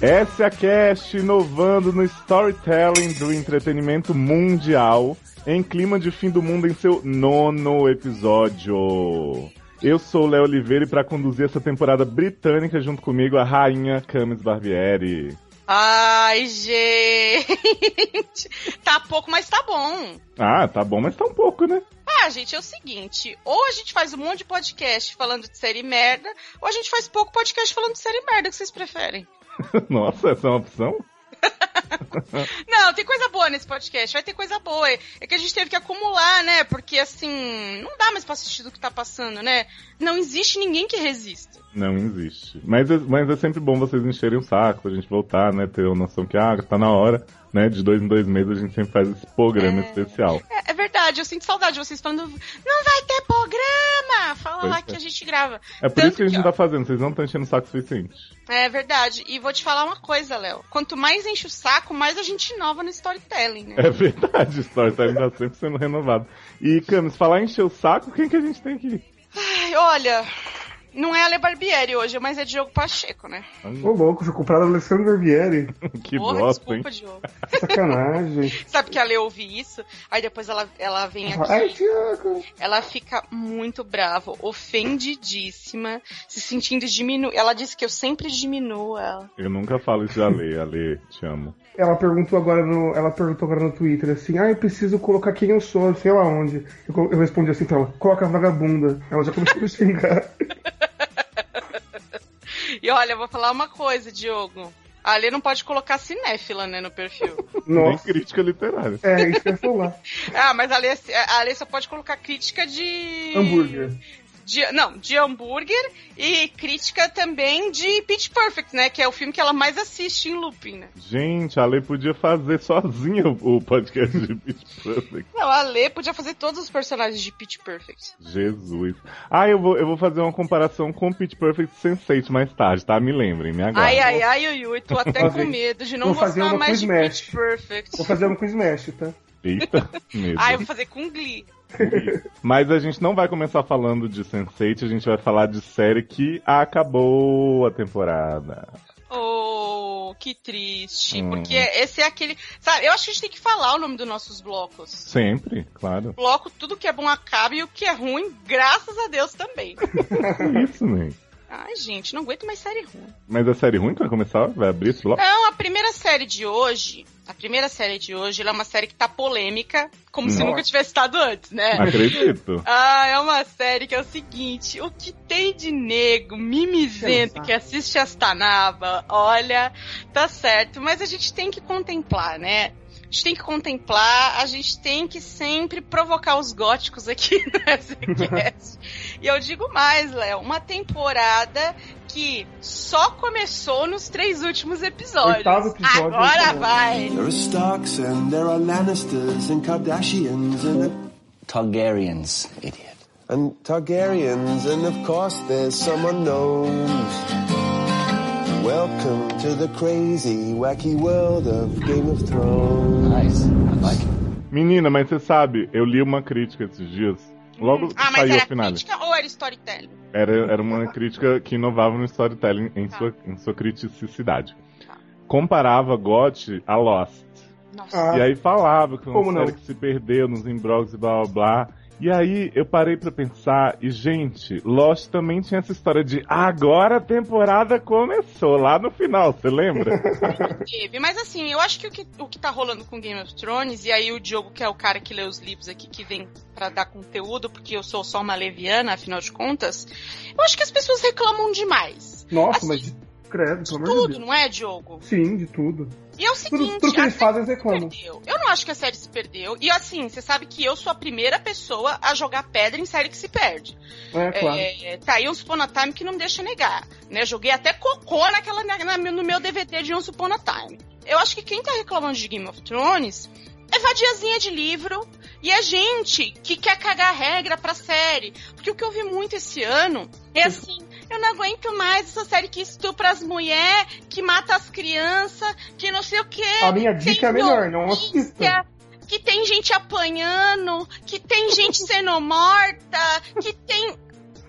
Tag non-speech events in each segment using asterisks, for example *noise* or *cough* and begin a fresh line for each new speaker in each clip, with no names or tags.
Essa é a Cast inovando no storytelling do entretenimento mundial em clima de fim do mundo em seu nono episódio. Eu sou o Léo Oliveira e para conduzir essa temporada britânica junto comigo a rainha Camis Barbieri.
Ai, gente! tá pouco, mas tá bom.
Ah, tá bom, mas tá um pouco, né?
Ah, gente, é o seguinte: ou a gente faz um monte de podcast falando de série merda, ou a gente faz pouco podcast falando de série merda, que vocês preferem. *laughs*
Nossa, essa é uma opção? *laughs*
não, tem coisa boa nesse podcast, vai ter coisa boa. É que a gente teve que acumular, né? Porque assim, não dá mais pra assistir do que tá passando, né? Não existe ninguém que resista.
Não existe. Mas, é, mas é sempre bom vocês encherem o saco, pra gente voltar, né? Ter a noção que, ah, tá na hora né? De dois em dois meses a gente sempre faz esse programa é, especial.
É, é, verdade, eu sinto saudade de vocês falando, não vai ter programa! Fala pois lá é. que a gente grava.
É por Tanto isso que a gente que, não tá fazendo, vocês não estão enchendo o saco suficiente.
É verdade. E vou te falar uma coisa, Léo. Quanto mais enche o saco, mais a gente inova no storytelling, né?
É verdade, o storytelling tá sempre sendo renovado. E, Camis, falar encher o saco, quem que a gente tem aqui?
Ai, olha, não é Ale Barbieri hoje, mas é Diogo Pacheco, né?
Ô, louco, fui comprado Alessandro Barbieri. *laughs*
que Porra, bosta,
desculpa, hein? Diogo.
Sacanagem. *laughs*
Sabe que a Ale ouve isso, aí depois ela, ela vem aqui.
Ai, Diogo.
Ela fica muito brava, ofendidíssima, se sentindo diminuir. Ela disse que eu sempre diminuo ela.
Eu nunca falo isso de Ale, Ale, te amo.
Ela perguntou agora no, ela perguntou agora no Twitter assim, ah, eu preciso colocar quem eu sou, sei lá onde. Eu, eu respondi assim pra ela, coloca a vagabunda. Ela já começou a me *laughs* xingar.
e olha, eu vou falar uma coisa, Diogo. A Ale não pode colocar cinéfila, né, no perfil.
Nossa. Nem crítica literária.
É, isso que eu ia falar.
ah, mas a Ale, a Ale só pode colocar crítica de...
Hambúrguer
de, não, de hambúrguer e crítica também de Pitch Perfect, né? Que é o filme que ela mais assiste em looping, né?
Gente, a Lê podia fazer sozinha o podcast de Pitch Perfect.
Não, a Lê podia fazer todos os personagens de Pitch Perfect.
Jesus. Ah, eu vou, eu vou fazer uma comparação com Pitch Perfect Sense8 mais tarde, tá? Me lembrem, me aguardem.
Ai, ai, ai, ui, ui, tô até com medo de não gostar mais de Smash. Pitch Perfect.
Vou fazer uma com Smash, tá?
Eita, *laughs* medo.
Ah, eu vou fazer com Glee. *laughs*
Mas a gente não vai começar falando de Sense8, a gente vai falar de série que acabou a temporada.
Oh, que triste. Hum. Porque esse é aquele. Sabe, eu acho que a gente tem que falar o nome dos nossos blocos.
Sempre, claro.
Bloco, tudo que é bom acaba e o que é ruim, graças a Deus também. *laughs*
Isso, né?
Ai, gente, não aguento mais série ruim.
Mas a série ruim que vai começar? Vai abrir esse bloco?
Não, a primeira série de hoje a primeira série de hoje é uma série que tá polêmica, como Nossa. se nunca tivesse estado antes, né?
Acredito. *laughs*
ah, é uma série que é o seguinte: o que tem de nego, mimizento, que assiste as Tanaba, olha, tá certo, mas a gente tem que contemplar, né? A gente tem que contemplar, a gente tem que sempre provocar os góticos aqui *laughs* no SCast. e eu digo mais, Léo, uma temporada que só começou nos três últimos episódios.
episódio
Agora vai! There are Starks and there are Lannisters and
Kardashians and... Targaryens, idiot.
And Targaryens and of course there's some unknowns. Welcome to the crazy, wacky world of Game of Thrones.
Nice. I like it.
Menina, mas você sabe, eu li uma crítica esses dias. Logo
ah,
saiu
era
o final.
crítica ou era storytelling?
Era, era uma crítica que inovava no storytelling em, tá. sua, em sua criticidade. Tá. Comparava GOT a Lost.
Nossa.
E aí falava que uma série não? que se perdeu nos embrogs e blá blá blá. E aí eu parei para pensar, e gente, Lost também tinha essa história de agora a temporada começou, lá no final, você lembra? *laughs*
Teve, mas assim, eu acho que o, que o que tá rolando com Game of Thrones, e aí o Diogo, que é o cara que lê os livros aqui, que vem para dar conteúdo, porque eu sou só uma leviana, afinal de contas, eu acho que as pessoas reclamam demais.
Nossa, assim, mas credo,
pelo amor de tudo, não é, Diogo?
Sim, de tudo.
E é o seguinte,
tudo, que eles fazem, eles reclamam.
Eu não acho que a série se perdeu. E assim, você sabe que eu sou a primeira pessoa a jogar pedra em série que se perde.
É, claro.
É, tá aí um Upon Time que não me deixa negar. Né? Joguei até cocô naquela, na, no meu DVD de um Upon Time. Eu acho que quem tá reclamando de Game of Thrones é vadiazinha de livro E a gente que quer cagar regra pra série. Porque o que eu vi muito esse ano é assim. Eu não aguento mais essa série que estupra as mulheres, que mata as crianças, que não sei o que.
A minha dica é melhor, não assista.
Que tem gente apanhando, que tem gente *laughs* sendo morta, que tem.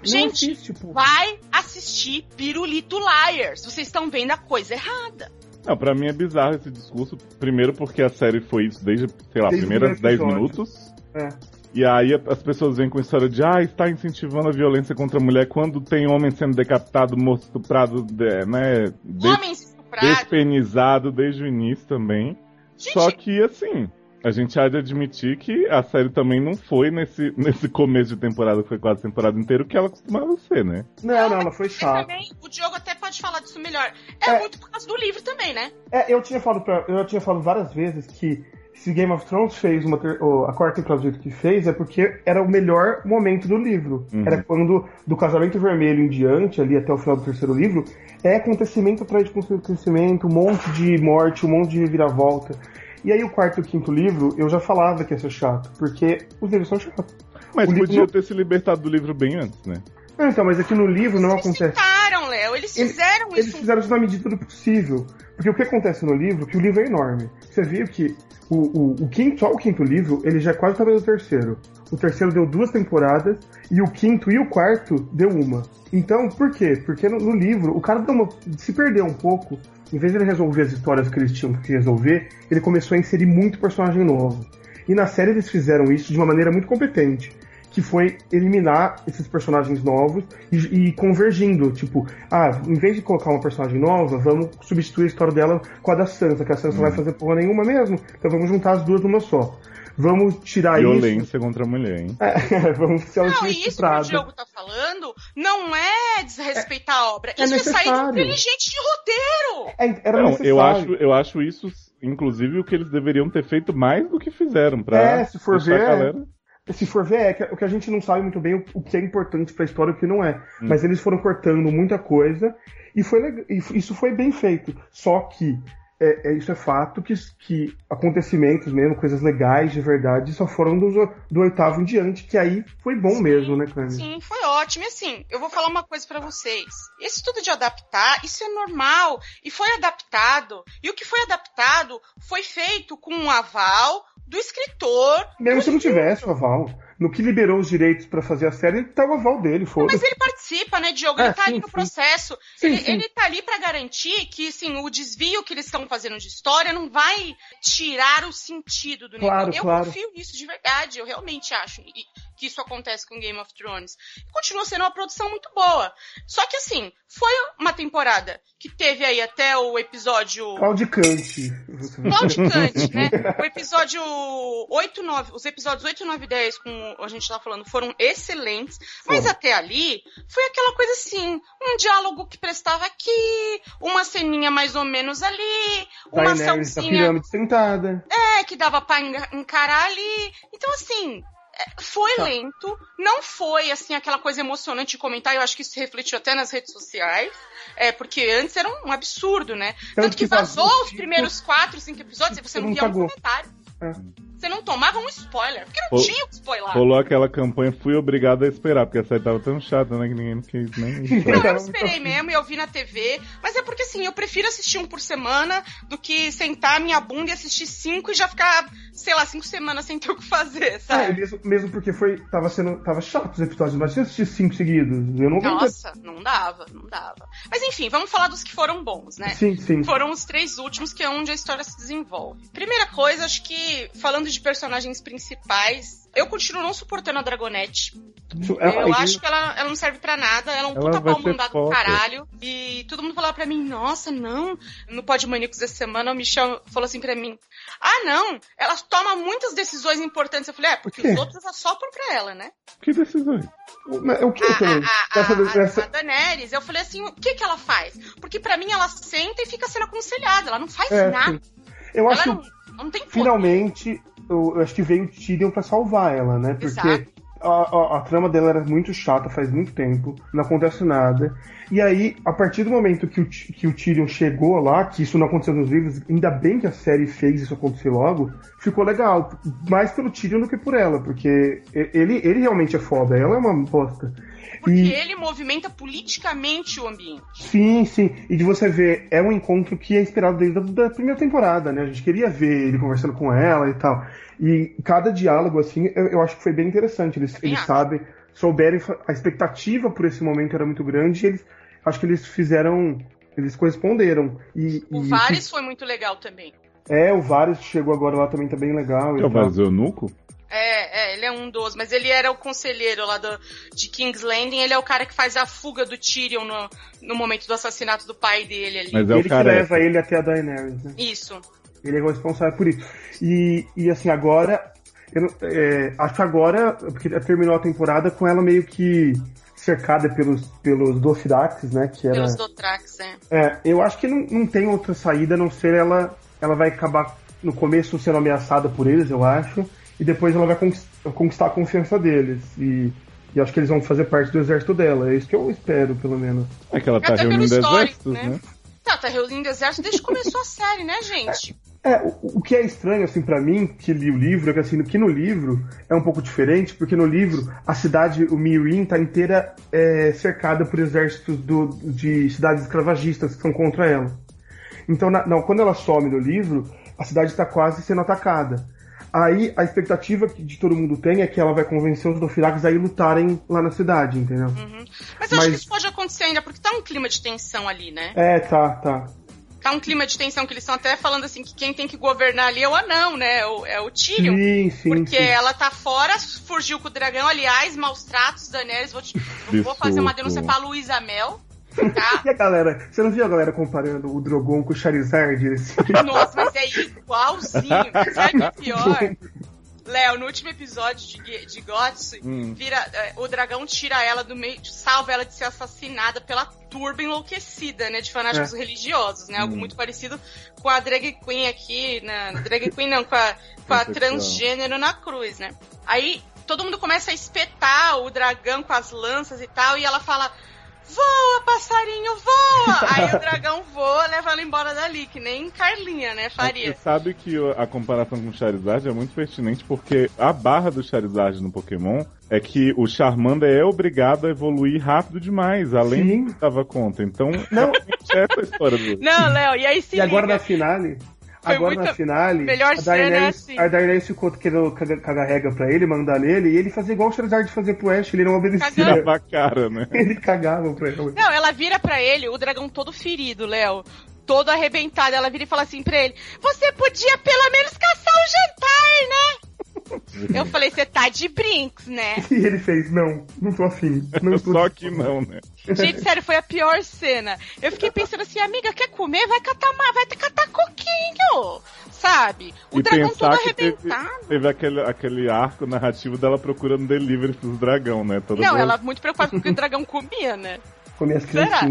Gente,
assiste,
vai assistir Pirulito Liars. Vocês estão vendo a coisa errada.
Não, pra mim é bizarro esse discurso. Primeiro porque a série foi isso desde, sei lá,
Desde o
primeiras
primeiro
10
episódio.
minutos.
É.
E aí as pessoas vêm com a história de ah, está incentivando a violência contra a mulher quando tem homem sendo decapitado, morto, estuprado, de- né? des-
Homens estuprados.
despenizado desde o início também.
Gente,
Só que assim, a gente há de admitir que a série também não foi nesse, *laughs* nesse começo de temporada, que foi quase a temporada inteira, o que ela costumava ser, né?
Não, não, ela foi chata.
também, o Diogo até pode falar disso melhor. É,
É.
muito por causa do livro também, né?
É, eu tinha falado pra, eu tinha falado várias vezes que se Game of Thrones fez uma a quarta temporada do jeito que fez é porque era o melhor momento do livro.
Uhum.
Era quando do casamento vermelho em diante, ali até o final do terceiro livro, é acontecimento atrás de acontecimento, um monte de morte, um monte de reviravolta. E aí o quarto e o quinto livro, eu já falava que ia ser chato, porque os livros são chatos.
Mas
O livro
podia
não-
ter se libertado do livro bem antes, né?
Não, então, mas aqui no livro não
Eles
acontece.
tentaram, Léo. Eles
Eles-
fizeram
Eles
isso.
fizeram isso na medida do possível. Porque o que acontece no livro, que o livro é enorme. Você viu que o, o, o quinto, só o quinto livro, ele já é quase o tamanho do terceiro. O terceiro deu duas temporadas, e o quinto e o quarto deu uma. Então, por quê? Porque no, no livro, o cara uma, se perdeu um pouco. Em vez de ele resolver as histórias que eles tinham que resolver, ele começou a inserir muito personagem novo. E na série eles fizeram isso de uma maneira muito competente que foi eliminar esses personagens novos e, e convergindo. Tipo, ah, em vez de colocar uma personagem nova, vamos substituir a história dela com a da Sansa, que a Sansa não vai fazer porra nenhuma mesmo. Então vamos juntar as duas numa só. Vamos tirar isso.
Violência contra a mulher, hein?
É, *laughs* vamos se ela
Não, e isso que o. Diogo tá falando não é desrespeitar a obra.
é
Isso é, sair inteligente de roteiro.
É, era
Não,
necessário.
eu acho, eu acho isso, inclusive, o que eles deveriam ter feito mais do que fizeram, pra
É, se for ver,
a galera...
Se for ver, é que, o que a gente não sabe muito bem o, o que é importante pra história e o que não é.
Hum.
Mas eles foram cortando muita coisa e, foi e isso foi bem feito. Só que é, é- isso é fato que, que acontecimentos mesmo, coisas legais de verdade, só foram do, do oitavo em diante, que aí foi bom mesmo, né, Cleber?
Sim, foi ótimo. E assim, eu vou falar uma coisa pra vocês. Esse tudo de adaptar, isso é normal. E foi adaptado. E o que foi adaptado foi feito com um aval do escritor.
Mesmo se não tivesse o aval. No que liberou os direitos pra fazer a série, tá o aval dele,
Mas
foda-se.
ele participa, né, Diogo?
É,
Ele tá
sim,
ali no
sim.
processo.
Sim,
ele,
sim.
ele tá ali pra garantir que, assim, o desvio que eles estão fazendo de história não vai tirar o sentido do
Claro,
negócio. Eu
claro.
confio nisso de verdade. Eu realmente acho e- que isso acontece com Game of Thrones. Continua sendo uma produção muito boa. Só que, assim, foi uma temporada que teve aí até o episódio
Claudicante.
claudicante, né? *laughs* O episódio 8, 9, os episódios 8, 9 e 10, como a gente tá falando, foram excelentes, mas até ali foi aquela coisa assim, um diálogo que prestava aqui, uma ceninha mais ou menos ali, uma
Daenerys da
açãozinha
pirâmide sentada.
é, que dava pra encarar ali. Então, assim, foi
Tá.
lento, não foi, assim, aquela coisa emocionante de comentar, eu acho que isso refletiu até nas redes sociais, é, porque antes era um absurdo, né? Tanto, que,
que
vazou
vazou
os
cinco-
primeiros quatro, cinco episódios e você não
não
via um comentário.
É.
Você não tomava um spoiler, porque não
Pô,
tinha o que spoiler.
Rolou aquela campanha, fui obrigado a esperar, porque a série tava tão chata, né, que ninguém quis nem...
Não, eu esperei mesmo e eu vi na TV, mas é porque assim, eu prefiro assistir um por semana do que sentar minha bunda e assistir cinco e já ficar, sei lá, cinco semanas sem ter o que fazer,
É,
sabe?
mesmo, mesmo porque foi, tava sendo, tava chato os episódios, mas eu assistir cinco seguidos, eu não.
Nossa, não dava, não dava. Mas enfim, vamos falar dos que foram bons, né?
Sim, sim.
Foram os três últimos, que é onde a história se desenvolve. Primeira coisa, acho que, falando de personagens principais, eu continuo não suportando a Dragonete.
Isso- é-
Eu
é-
acho que ela, ela não serve pra nada, ela é um
Ela
puta pau mandado do caralho. E todo mundo falava pra mim, nossa, não. No Pod Maníacos essa semana, o Michel falou assim pra mim, ah, não, ela toma muitas decisões importantes. Eu falei, é, porque os outros assopram pra ela, né?
Que decisões?
O que
a,
também?
a, a,
Essa-
a-
essa-
a Daenerys, eu falei assim, o que que ela faz? Porque pra mim ela senta e fica sendo aconselhada, ela não faz
é,
nada.
sim. Eu acho
Ela
que
não, ela não tem
finalmente, eu, eu acho que veio o Tyrion pra salvar ela, né? Porque
Exato.
A, a, a trama dela era muito chata faz muito tempo, não acontece nada. E aí, a partir do momento que o, que o Tyrion chegou lá, que isso não aconteceu nos livros, ainda bem que a série fez isso acontecer logo, ficou legal. Mais pelo Tyrion do que por ela, porque ele, ele realmente é foda, ela é uma bosta.
Porque
E-
ele movimenta politicamente o ambiente.
Sim, sim. E de você ver, é um encontro que é esperado desde a da primeira temporada, né? A gente queria ver ele conversando com ela e tal. E cada diálogo, assim, eu, eu acho que foi bem interessante. Eles, eles sabem, souberam, a expectativa por esse momento era muito grande e eles, acho que eles fizeram, eles corresponderam. E,
O
e-
Varys foi muito legal também.
É, o Varys chegou agora lá também, tá bem legal. e
Que é o. Varys Eunuco?
É, é, ele é um dos, mas ele era o conselheiro lá do, de King's Landing, ele é o cara que faz a fuga do Tyrion no, no momento do assassinato do pai dele ali.
Mas é
ele
o
que
cara.
leva ele até a Daenerys, né?
Isso.
Ele é o responsável por isso. E, e assim, agora. eu não- é, acho que agora, porque terminou a temporada com ela meio que cercada pelos, pelos Dothraki, né? Que era,
Pelos Dothrax, é.
é, eu acho que não, não tem outra saída a não ser ela. Ela vai acabar no começo sendo ameaçada por eles, eu acho. E depois ela vai conquist- conquistar a confiança deles. E, e acho que eles vão fazer parte do exército dela. É isso que eu espero, pelo menos.
É que ela tá
Até
reunindo exércitos,
né?
né?
Tá, tá reunindo exército desde que começou a série, né, gente?
É, o, o que é estranho, assim, pra mim, que li o livro, é que, assim, que no livro é um pouco diferente, porque no livro a cidade, o Mirin, tá inteira é, cercada por exércitos do, de cidades escravagistas que estão contra ela. Então, na- não, quando ela some no livro, a cidade está quase sendo atacada. Aí, a expectativa que de todo mundo tem é que ela vai convencer os Dothraki a ir lutarem lá na cidade, entendeu?
Mas eu acho
Mas-
que isso pode acontecer ainda, porque tá um clima de tensão ali, né?
É, tá, tá.
Tá um clima de tensão que eles estão até falando assim que quem tem que governar ali é o anão, né? É o, é o Tyrion.
Sim, sim,
Porque
sim.
ela tá fora, fugiu com o dragão. Aliás, maus tratos, Daenerys. Vou, te- vou fazer uma denúncia pra Luísa Mel, tá? *laughs*
E a galera, você não viu a galera comparando o Drogon com o Charizard? Assim?
Nossa, mas é igualzinho. *laughs* Sabe o é pior? Léo, no último episódio de, de Gots,
Hum.
vira, é, o dragão tira ela do meio, salva ela de ser assassinada pela turba enlouquecida, né? De fanáticos religiosos, né? Algo
Hum.
muito parecido com a drag queen aqui, na drag queen não, com a, com a
Transexual.
transgênero na cruz, né? Aí todo mundo começa a espetar o dragão com as lanças e tal, e ela fala. Voa, passarinho, voa! *laughs* Aí o dragão voa, leva ela embora dali, que nem Carlinha, né?
Mas
Faria.
Você sabe que a comparação com o Charizard é muito pertinente porque a barra do Charizard no Pokémon é que o Charmander é obrigado a evoluir rápido demais, além
Sim.
do que estava conta. Então,
Não.
realmente é essa a história do.
Não, Léo, e aí se
E agora
liga.
na finale.
Foi
agora
muito-
na finale,
melhor
a Daenerys,
assim.
a Daenerys ficou querendo caga- cagar regra pra ele, mandar nele, e ele fazia igual o Charizard fazia pro Ash, ele não obedecia.
Tirava a cara, né? *laughs*
Ele cagava pra ele.
Não, ela vira pra ele, o dragão todo ferido, Léo. Todo arrebentado. Ela vira e fala assim pra ele: Você podia pelo menos caçar o jantar, né? *laughs* Eu falei: Você tá de brinks, né? *laughs*
E ele fez, não, não tô afim. Não tô *laughs*
Só que não, né?
Gente, sério, foi a pior cena. Eu fiquei pensando assim: Amiga, quer comer? Vai catar, vai catar coquinho. Sabe? O
e
dragão todo
que teve,
arrebentado.
teve aquele, aquele arco narrativo dela procurando delivery pros dragão, né? Toda
Não,
boa-
ela muito preocupada com o que o dragão comia, né?
comer as
Será?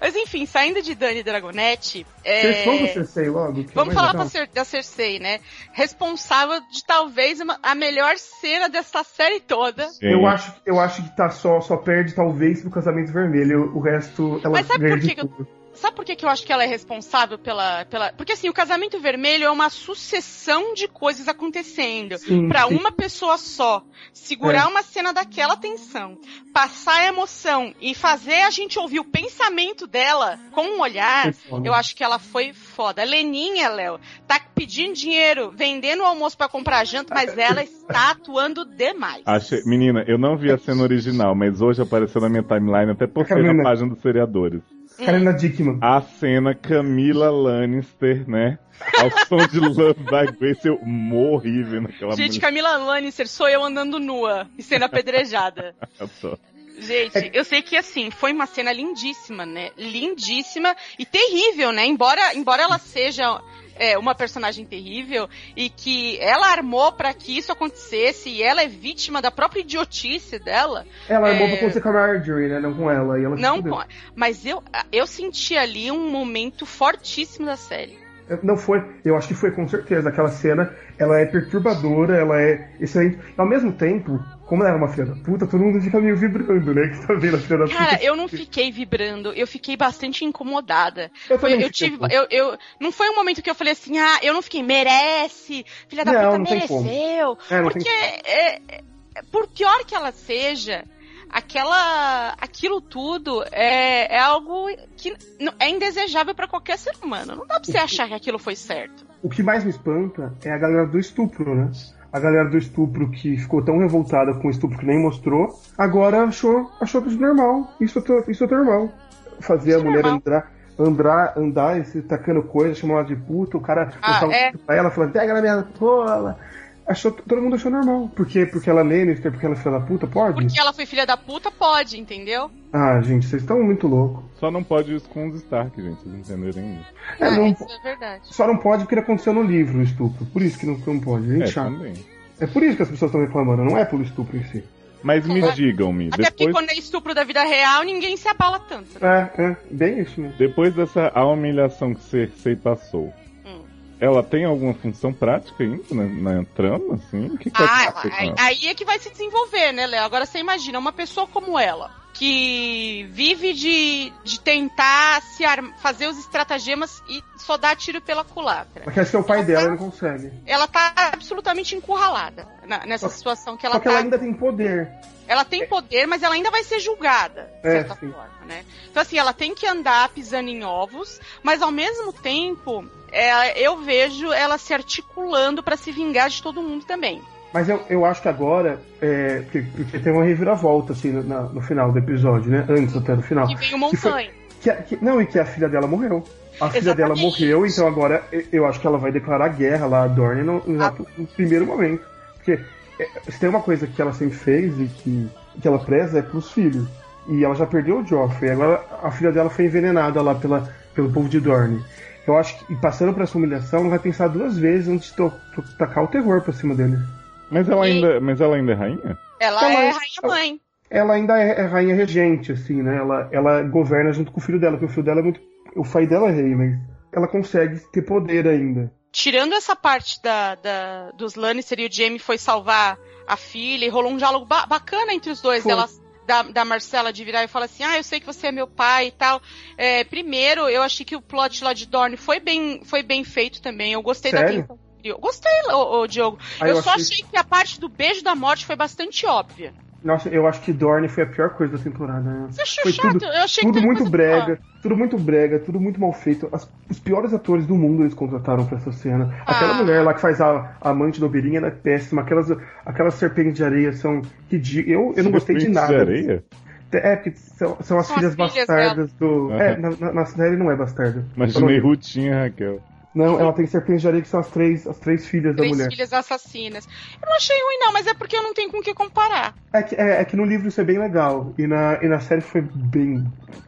Mas enfim, saindo de Dani Dragonete. É...
Pro Cersei logo? que
Vamos falar pra Cer da Cersei, né? Responsável de talvez uma- a melhor cena dessa série toda.
Sim.
Eu acho, eu acho que tá só, só perde talvez pro casamento vermelho. O resto ela
Mas sabe por
de
que que eu-
tudo.
Sabe por que, que eu acho que ela é responsável pela, pela. Porque assim, o casamento vermelho é uma sucessão de coisas acontecendo.
Sim.
uma pessoa só. Segurar
É.
uma cena daquela tensão, passar a emoção e fazer a gente ouvir o pensamento dela com um olhar, eu acho que ela foi foda. A Leninha, Léo, tá pedindo dinheiro, vendendo o almoço pra comprar janta, mas *laughs* ela está atuando demais.
Achei... Menina, eu não vi a cena original, mas hoje apareceu na minha timeline, até postei na página dos seriadores.
Karina Dickman.
A cena Camila Lannister, né? Ao som de Love by Grace, eu morri vendo aquela
Gente,
mulher.
Camila Lannister, sou eu andando nua e sendo apedrejada. *laughs*
Só.
Gente, eu sei que assim, foi uma cena lindíssima, né? Lindíssima e terrível, né? Embora, embora ela seja é, uma personagem terrível e que ela armou pra que isso acontecesse e ela é vítima da própria idiotice dela.
Ela armou
É.
pra acontecer com a Marjorie, né? Não com ela. E ela
Não, com- mas eu, eu senti ali um momento fortíssimo da série.
Não foi, eu acho que foi com certeza. Aquela cena, ela é perturbadora, ela é excelente. Ao mesmo tempo, como ela era uma filha da puta, todo mundo fica meio vibrando, né? *laughs* Que tá vendo a filha da
Cara,
puta.
eu não fiquei vibrando, eu fiquei bastante incomodada.
Eu
Foi-
também
eu tive, eu, eu, não foi um momento que eu falei assim, ah, eu não fiquei, merece, filha da
Não,
puta
não
mereceu.
É,
porque, é, é, por pior que ela seja, aquela, aquilo tudo é, é algo que não- é indesejável pra qualquer ser humano. Não dá pra você achar que aquilo foi certo.
O que mais me espanta é a galera do estupro, né? A galera do estupro que ficou tão revoltada com o estupro que nem mostrou, agora achou, achou tudo normal. Isso é, isso é normal. Fazer
Isso
a mulher
normal.
andar, andar, andar e se tacando coisa, chamar ela de puta, o cara
Ah, é?
pra ela falando, pega na minha rola. Achou, todo mundo achou normal. Por quê? Porque ela é Lannister, porque ela é filha da puta, pode?
Porque ela foi filha da puta, pode, entendeu?
Ah, gente, vocês estão muito loucos.
Só não pode isso com os Stark, gente, vocês entenderem isso.
É,
Ah,
não-
isso é verdade.
Só não pode porque aconteceu no livro o estupro. Por isso que não, não pode. Gente,
É,
chato.
também.
É por isso que as pessoas estão reclamando, não é pelo estupro em si.
Mas me
Claro.
digam-me,
Até porque
depois,
quando é estupro da vida real, ninguém se abala tanto. né?
É, é, bem isso mesmo.
depois dessa a humilhação que Cersei passou. Ela tem alguma função prática ainda na, na trama, assim? O que, que
Ah, aí,
ela?
aí é que vai se desenvolver, né, Léo? Agora você imagina, uma pessoa como ela, que vive de, de tentar se arm- fazer os estratagemas e só dar tiro pela culatra.
Mas quer ser o pai dela, ele não consegue.
Ela tá absolutamente encurralada na- nessa
Só-
situação que
Só
ela
que
tá.
ela ainda tem poder.
Ela tem poder, mas ela ainda vai ser julgada, de
É,
certa
sim.
forma, né? Então, assim, ela tem que andar pisando em ovos, mas ao mesmo tempo, é, eu vejo ela se articulando pra se vingar de todo mundo também.
Mas eu, eu acho que agora, é, porque, porque tem uma reviravolta, assim, no, na- no final do episódio, né? Antes até do final.
Que vem o Montanha.
Que, a- que- não, e que a filha dela morreu. A filha dela
Exatamente.
morreu, então agora eu- eu acho que ela vai declarar guerra lá a Dorne no, no,
Ah.
no primeiro momento. Porque é, se tem uma coisa que ela sempre fez e que, que ela preza é pros filhos. E ela já perdeu o Joffrey, agora a filha dela foi envenenada lá pela, pelo povo de Dorne. Eu acho que, e passando por essa humilhação, ela vai pensar duas vezes antes de to- to- tacar o terror pra cima dele.
Mas ela
E-
ainda, mas ela ainda é rainha?
Ela
Ela-
é rainha mãe.
ela ainda é, é rainha regente, assim, né? Ela, ela governa junto com o filho dela, porque o filho dela é muito. O pai dela é rei, mas ela consegue ter poder ainda.
Tirando essa parte da, da- dos Lannister e o Jaime foi salvar a filha e rolou um diálogo ba- bacana entre os dois.
Foi.
Ela, da, da Marcela de virar e falar assim: Ah, eu sei que você é meu pai e tal. É, primeiro, eu achei que o plot lá de Dorne foi bem, foi bem feito também. Eu gostei da
Sério?
atenção. que criou. Gostei, ô, ô, Diogo.
Ah,
eu,
eu
só
achei-
achei que a parte do beijo da morte foi bastante óbvia.
Nossa, eu acho que Dorne foi a pior coisa da temporada. né?
Você achou
Foi
chato?
tudo,
eu achei
tudo
que
muito brega,
pior.
tudo muito brega, tudo muito mal feito. As- os piores atores do mundo eles contrataram pra essa cena. Aquela
Ah.
mulher lá que faz a, a amante do Oberyn ela é péssima. Aquelas, aquelas serpentes de areia são ridículas. Eu, eu não gostei de
Serpentes
nada.
areia?
É, que são, são as
São
filhas
as filhas
bastardas do.
Aham.
É, na, na, na série não é bastarda.
Imaginei Rutinha, Raquel.
Não, ela tem serpentes de areia que são as três, as três filhas
Três
da mulher.
filhas assassinas. Eu não achei ruim, não, mas é porque eu não tenho com o que comparar.
É que, é, é que no livro isso é bem legal. E na, e na série foi bem.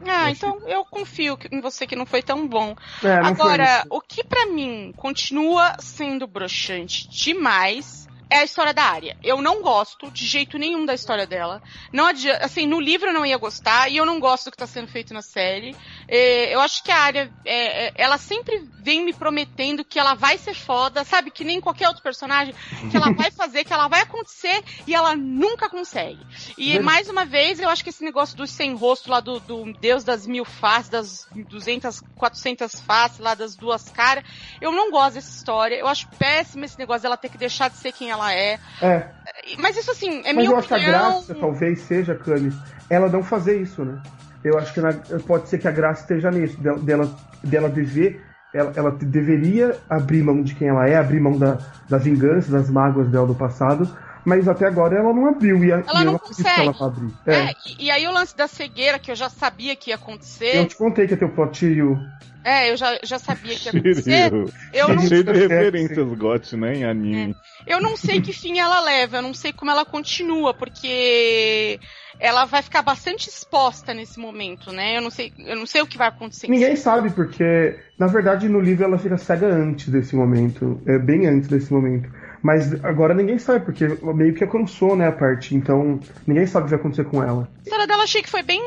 Ah,
Eu
então eu confio em você que não foi tão bom.
É, não foi
Agora, o que pra mim continua sendo broxante demais é a história da área. Eu não gosto de jeito nenhum da história dela. Não adianta, assim, no livro eu não ia gostar e eu não gosto do que tá sendo feito na série. É, eu acho que a área, é, é, ela sempre vem me prometendo que ela vai ser foda, sabe? Que nem qualquer outro personagem, que ela vai fazer, que ela vai acontecer e ela nunca consegue. E mais uma vez, eu acho que esse negócio do sem rosto lá do, do Deus das mil faces, das 200, 400 faces lá das duas caras, eu não gosto dessa história. Eu acho péssimo esse negócio dela ter que deixar de ser quem ela é.
É,
Mas isso assim, é
mas
minha
eu acho que a
opinião.
graça talvez seja, Cami, ela não fazer isso, né? Eu acho que na- pode ser que a graça esteja nisso, dela, dela, dever. Ela, ela deveria abrir mão de quem ela é, abrir mão da, da vingança, das mágoas dela do passado, mas até agora ela não abriu. E, a-
Ela
e
não consegue.
ela abrir.
É,
É,
e, e aí o lance da cegueira, que eu já sabia que ia acontecer.
eu te contei que ia ter o.
É, eu já, já sabia que ia acontecer. Eu não,
Cheio de referências GOT, né, em anime.
eu não sei que fim ela leva, eu não sei como ela continua, porque ela vai ficar bastante exposta nesse momento, né? Eu não sei, eu não sei o que vai acontecer.
Ninguém sabe, porque, na verdade, no livro ela fica cega antes desse momento. É bem antes desse momento. Mas agora ninguém sabe, porque meio que alcançou, né, a parte. Então, ninguém sabe o que vai acontecer com ela.
A história dela achei que foi bem.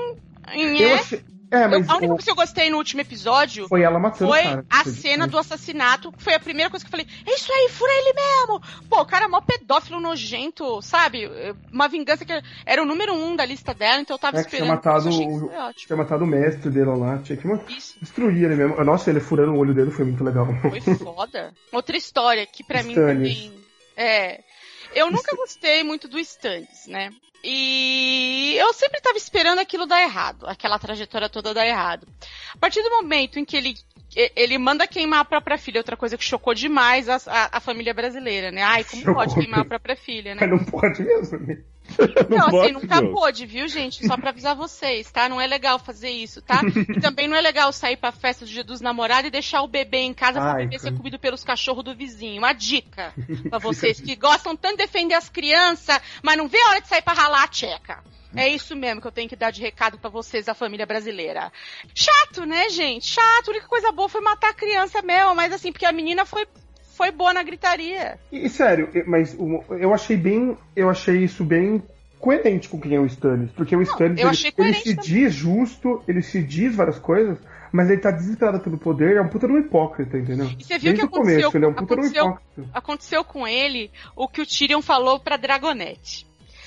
Eu
É,
achei, É,
Eu-
mas
a única
o-
coisa que eu gostei no último episódio
foi ela matando
foi
cara.
a cena do assassinato, foi a primeira coisa que eu falei, é isso aí, fura ele mesmo! Pô, o cara é mó pedófilo nojento, sabe? Uma vingança que era o número um da lista dela, então eu tava
É, que tinha
esperando.
matado
eu
o-. Tinha matado o mestre dele lá, tinha que
Isso
destruir ele mesmo. Nossa, ele furando o olho dele foi muito legal.
foi foda. Outra história que pra mim
Stannis.
também. É. Eu nunca *laughs* gostei muito do Stannis, né? E eu sempre tava esperando aquilo dar errado, aquela trajetória toda dar errado. A partir do momento em que ele ele manda queimar a própria filha, outra coisa que chocou demais a, a- a família brasileira, né? Ai, como
Chocou
pode queimar a própria filha, né?
Mas não pode mesmo, né? *laughs*
Não,
pode,
assim, nunca
Diogo.
pôde, viu, gente? Só pra avisar vocês, tá? Não é legal fazer isso, tá? E também não é legal sair pra festa do dia dos namorados e deixar o bebê em casa pra
Ai,
bebê ser
cara.
comido pelos cachorros do vizinho. Uma dica pra vocês que gostam tanto de defender as crianças, mas não vê a hora de sair pra ralar a tcheca. É isso mesmo que eu tenho que dar de recado pra vocês, a família brasileira. Chato, né, gente? Chato. A única coisa boa foi matar a criança mesmo, mas assim, porque a menina foi, foi boa na gritaria.
E, sério, mas eu achei bem. Eu achei isso bem coerente com quem é o Stannis. Porque o Stannis
eu
ele, ele se
também.
diz justo, ele se diz várias coisas, mas ele tá desesperado pelo poder, é um puta de um hipócrita, entendeu?
E você viu
Desde
que
o começo,
aconteceu-
ele é um puta de um
aconteceu-
hipócrita.
Aconteceu com ele o que o Tyrion falou pra Dragonette.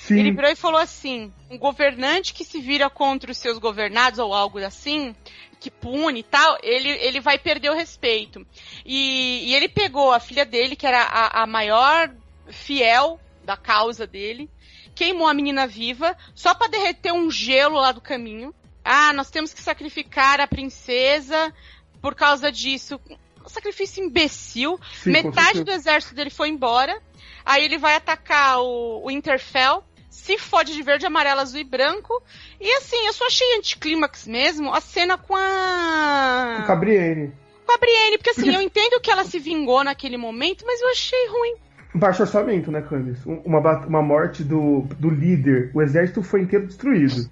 Sim,
Ele virou e falou assim: um governante que se vira contra os seus governados ou algo assim, que pune e tal, ele, ele vai perder o respeito. E, e ele pegou a filha dele, que era a, a maior fiel da causa dele, queimou a menina viva, só pra derreter um gelo lá do caminho. Ah, nós temos que sacrificar a princesa por causa disso. Um sacrifício imbecil.
sim,
Metade do exército dele foi embora. Aí ele vai atacar o, o Interfell. Se fode de verde, amarelo, azul e branco. E assim, eu só achei anticlímax mesmo a cena com a.
O Cabriene.
Com a Brienne. Porque assim,
Porque-
eu entendo que ela se vingou naquele momento, mas eu achei ruim.
Baixo orçamento, né, Candice? Um- Uma, uma morte do, do líder, o exército foi inteiro destruído.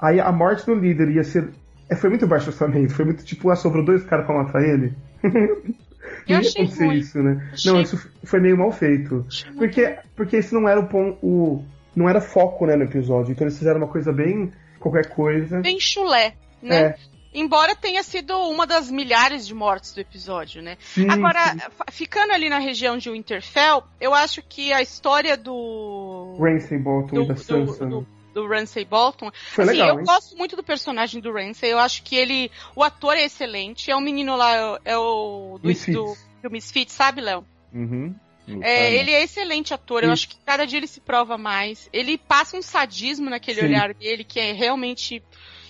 Aí a morte do líder ia ser. é, foi muito baixo orçamento, foi muito tipo, ah, sobrou dois caras pra matar ele.
Eu *laughs* achei ruim.
isso, né?
Achei-
Não, isso foi meio mal feito.
Achei muito
Porque, porque esse não era o ponto. O, não era foco, né, no episódio. Então eles fizeram uma coisa bem. qualquer coisa.
bem chulé, né?
É.
Embora tenha sido uma das milhares de mortes do episódio, né?
Sim,
Agora,
sim.
ficando ali na região de Winterfell, eu acho que a história do.
Ramsay Bolton
do,
e da
do,
Sansa.
do, do Ramsay Bolton.
Foi
assim,
legal,
eu
hein?
gosto muito do personagem do Ramsay. Eu acho que ele. O ator é excelente. É o menino lá, é o- é o. Do,
Misfits.
do, do Misfit, sabe, Léo?
Uhum.
É, ele é excelente ator. Eu
Sim.
acho que cada dia ele se prova mais. Ele passa um sadismo naquele
Sim.
olhar dele que é realmente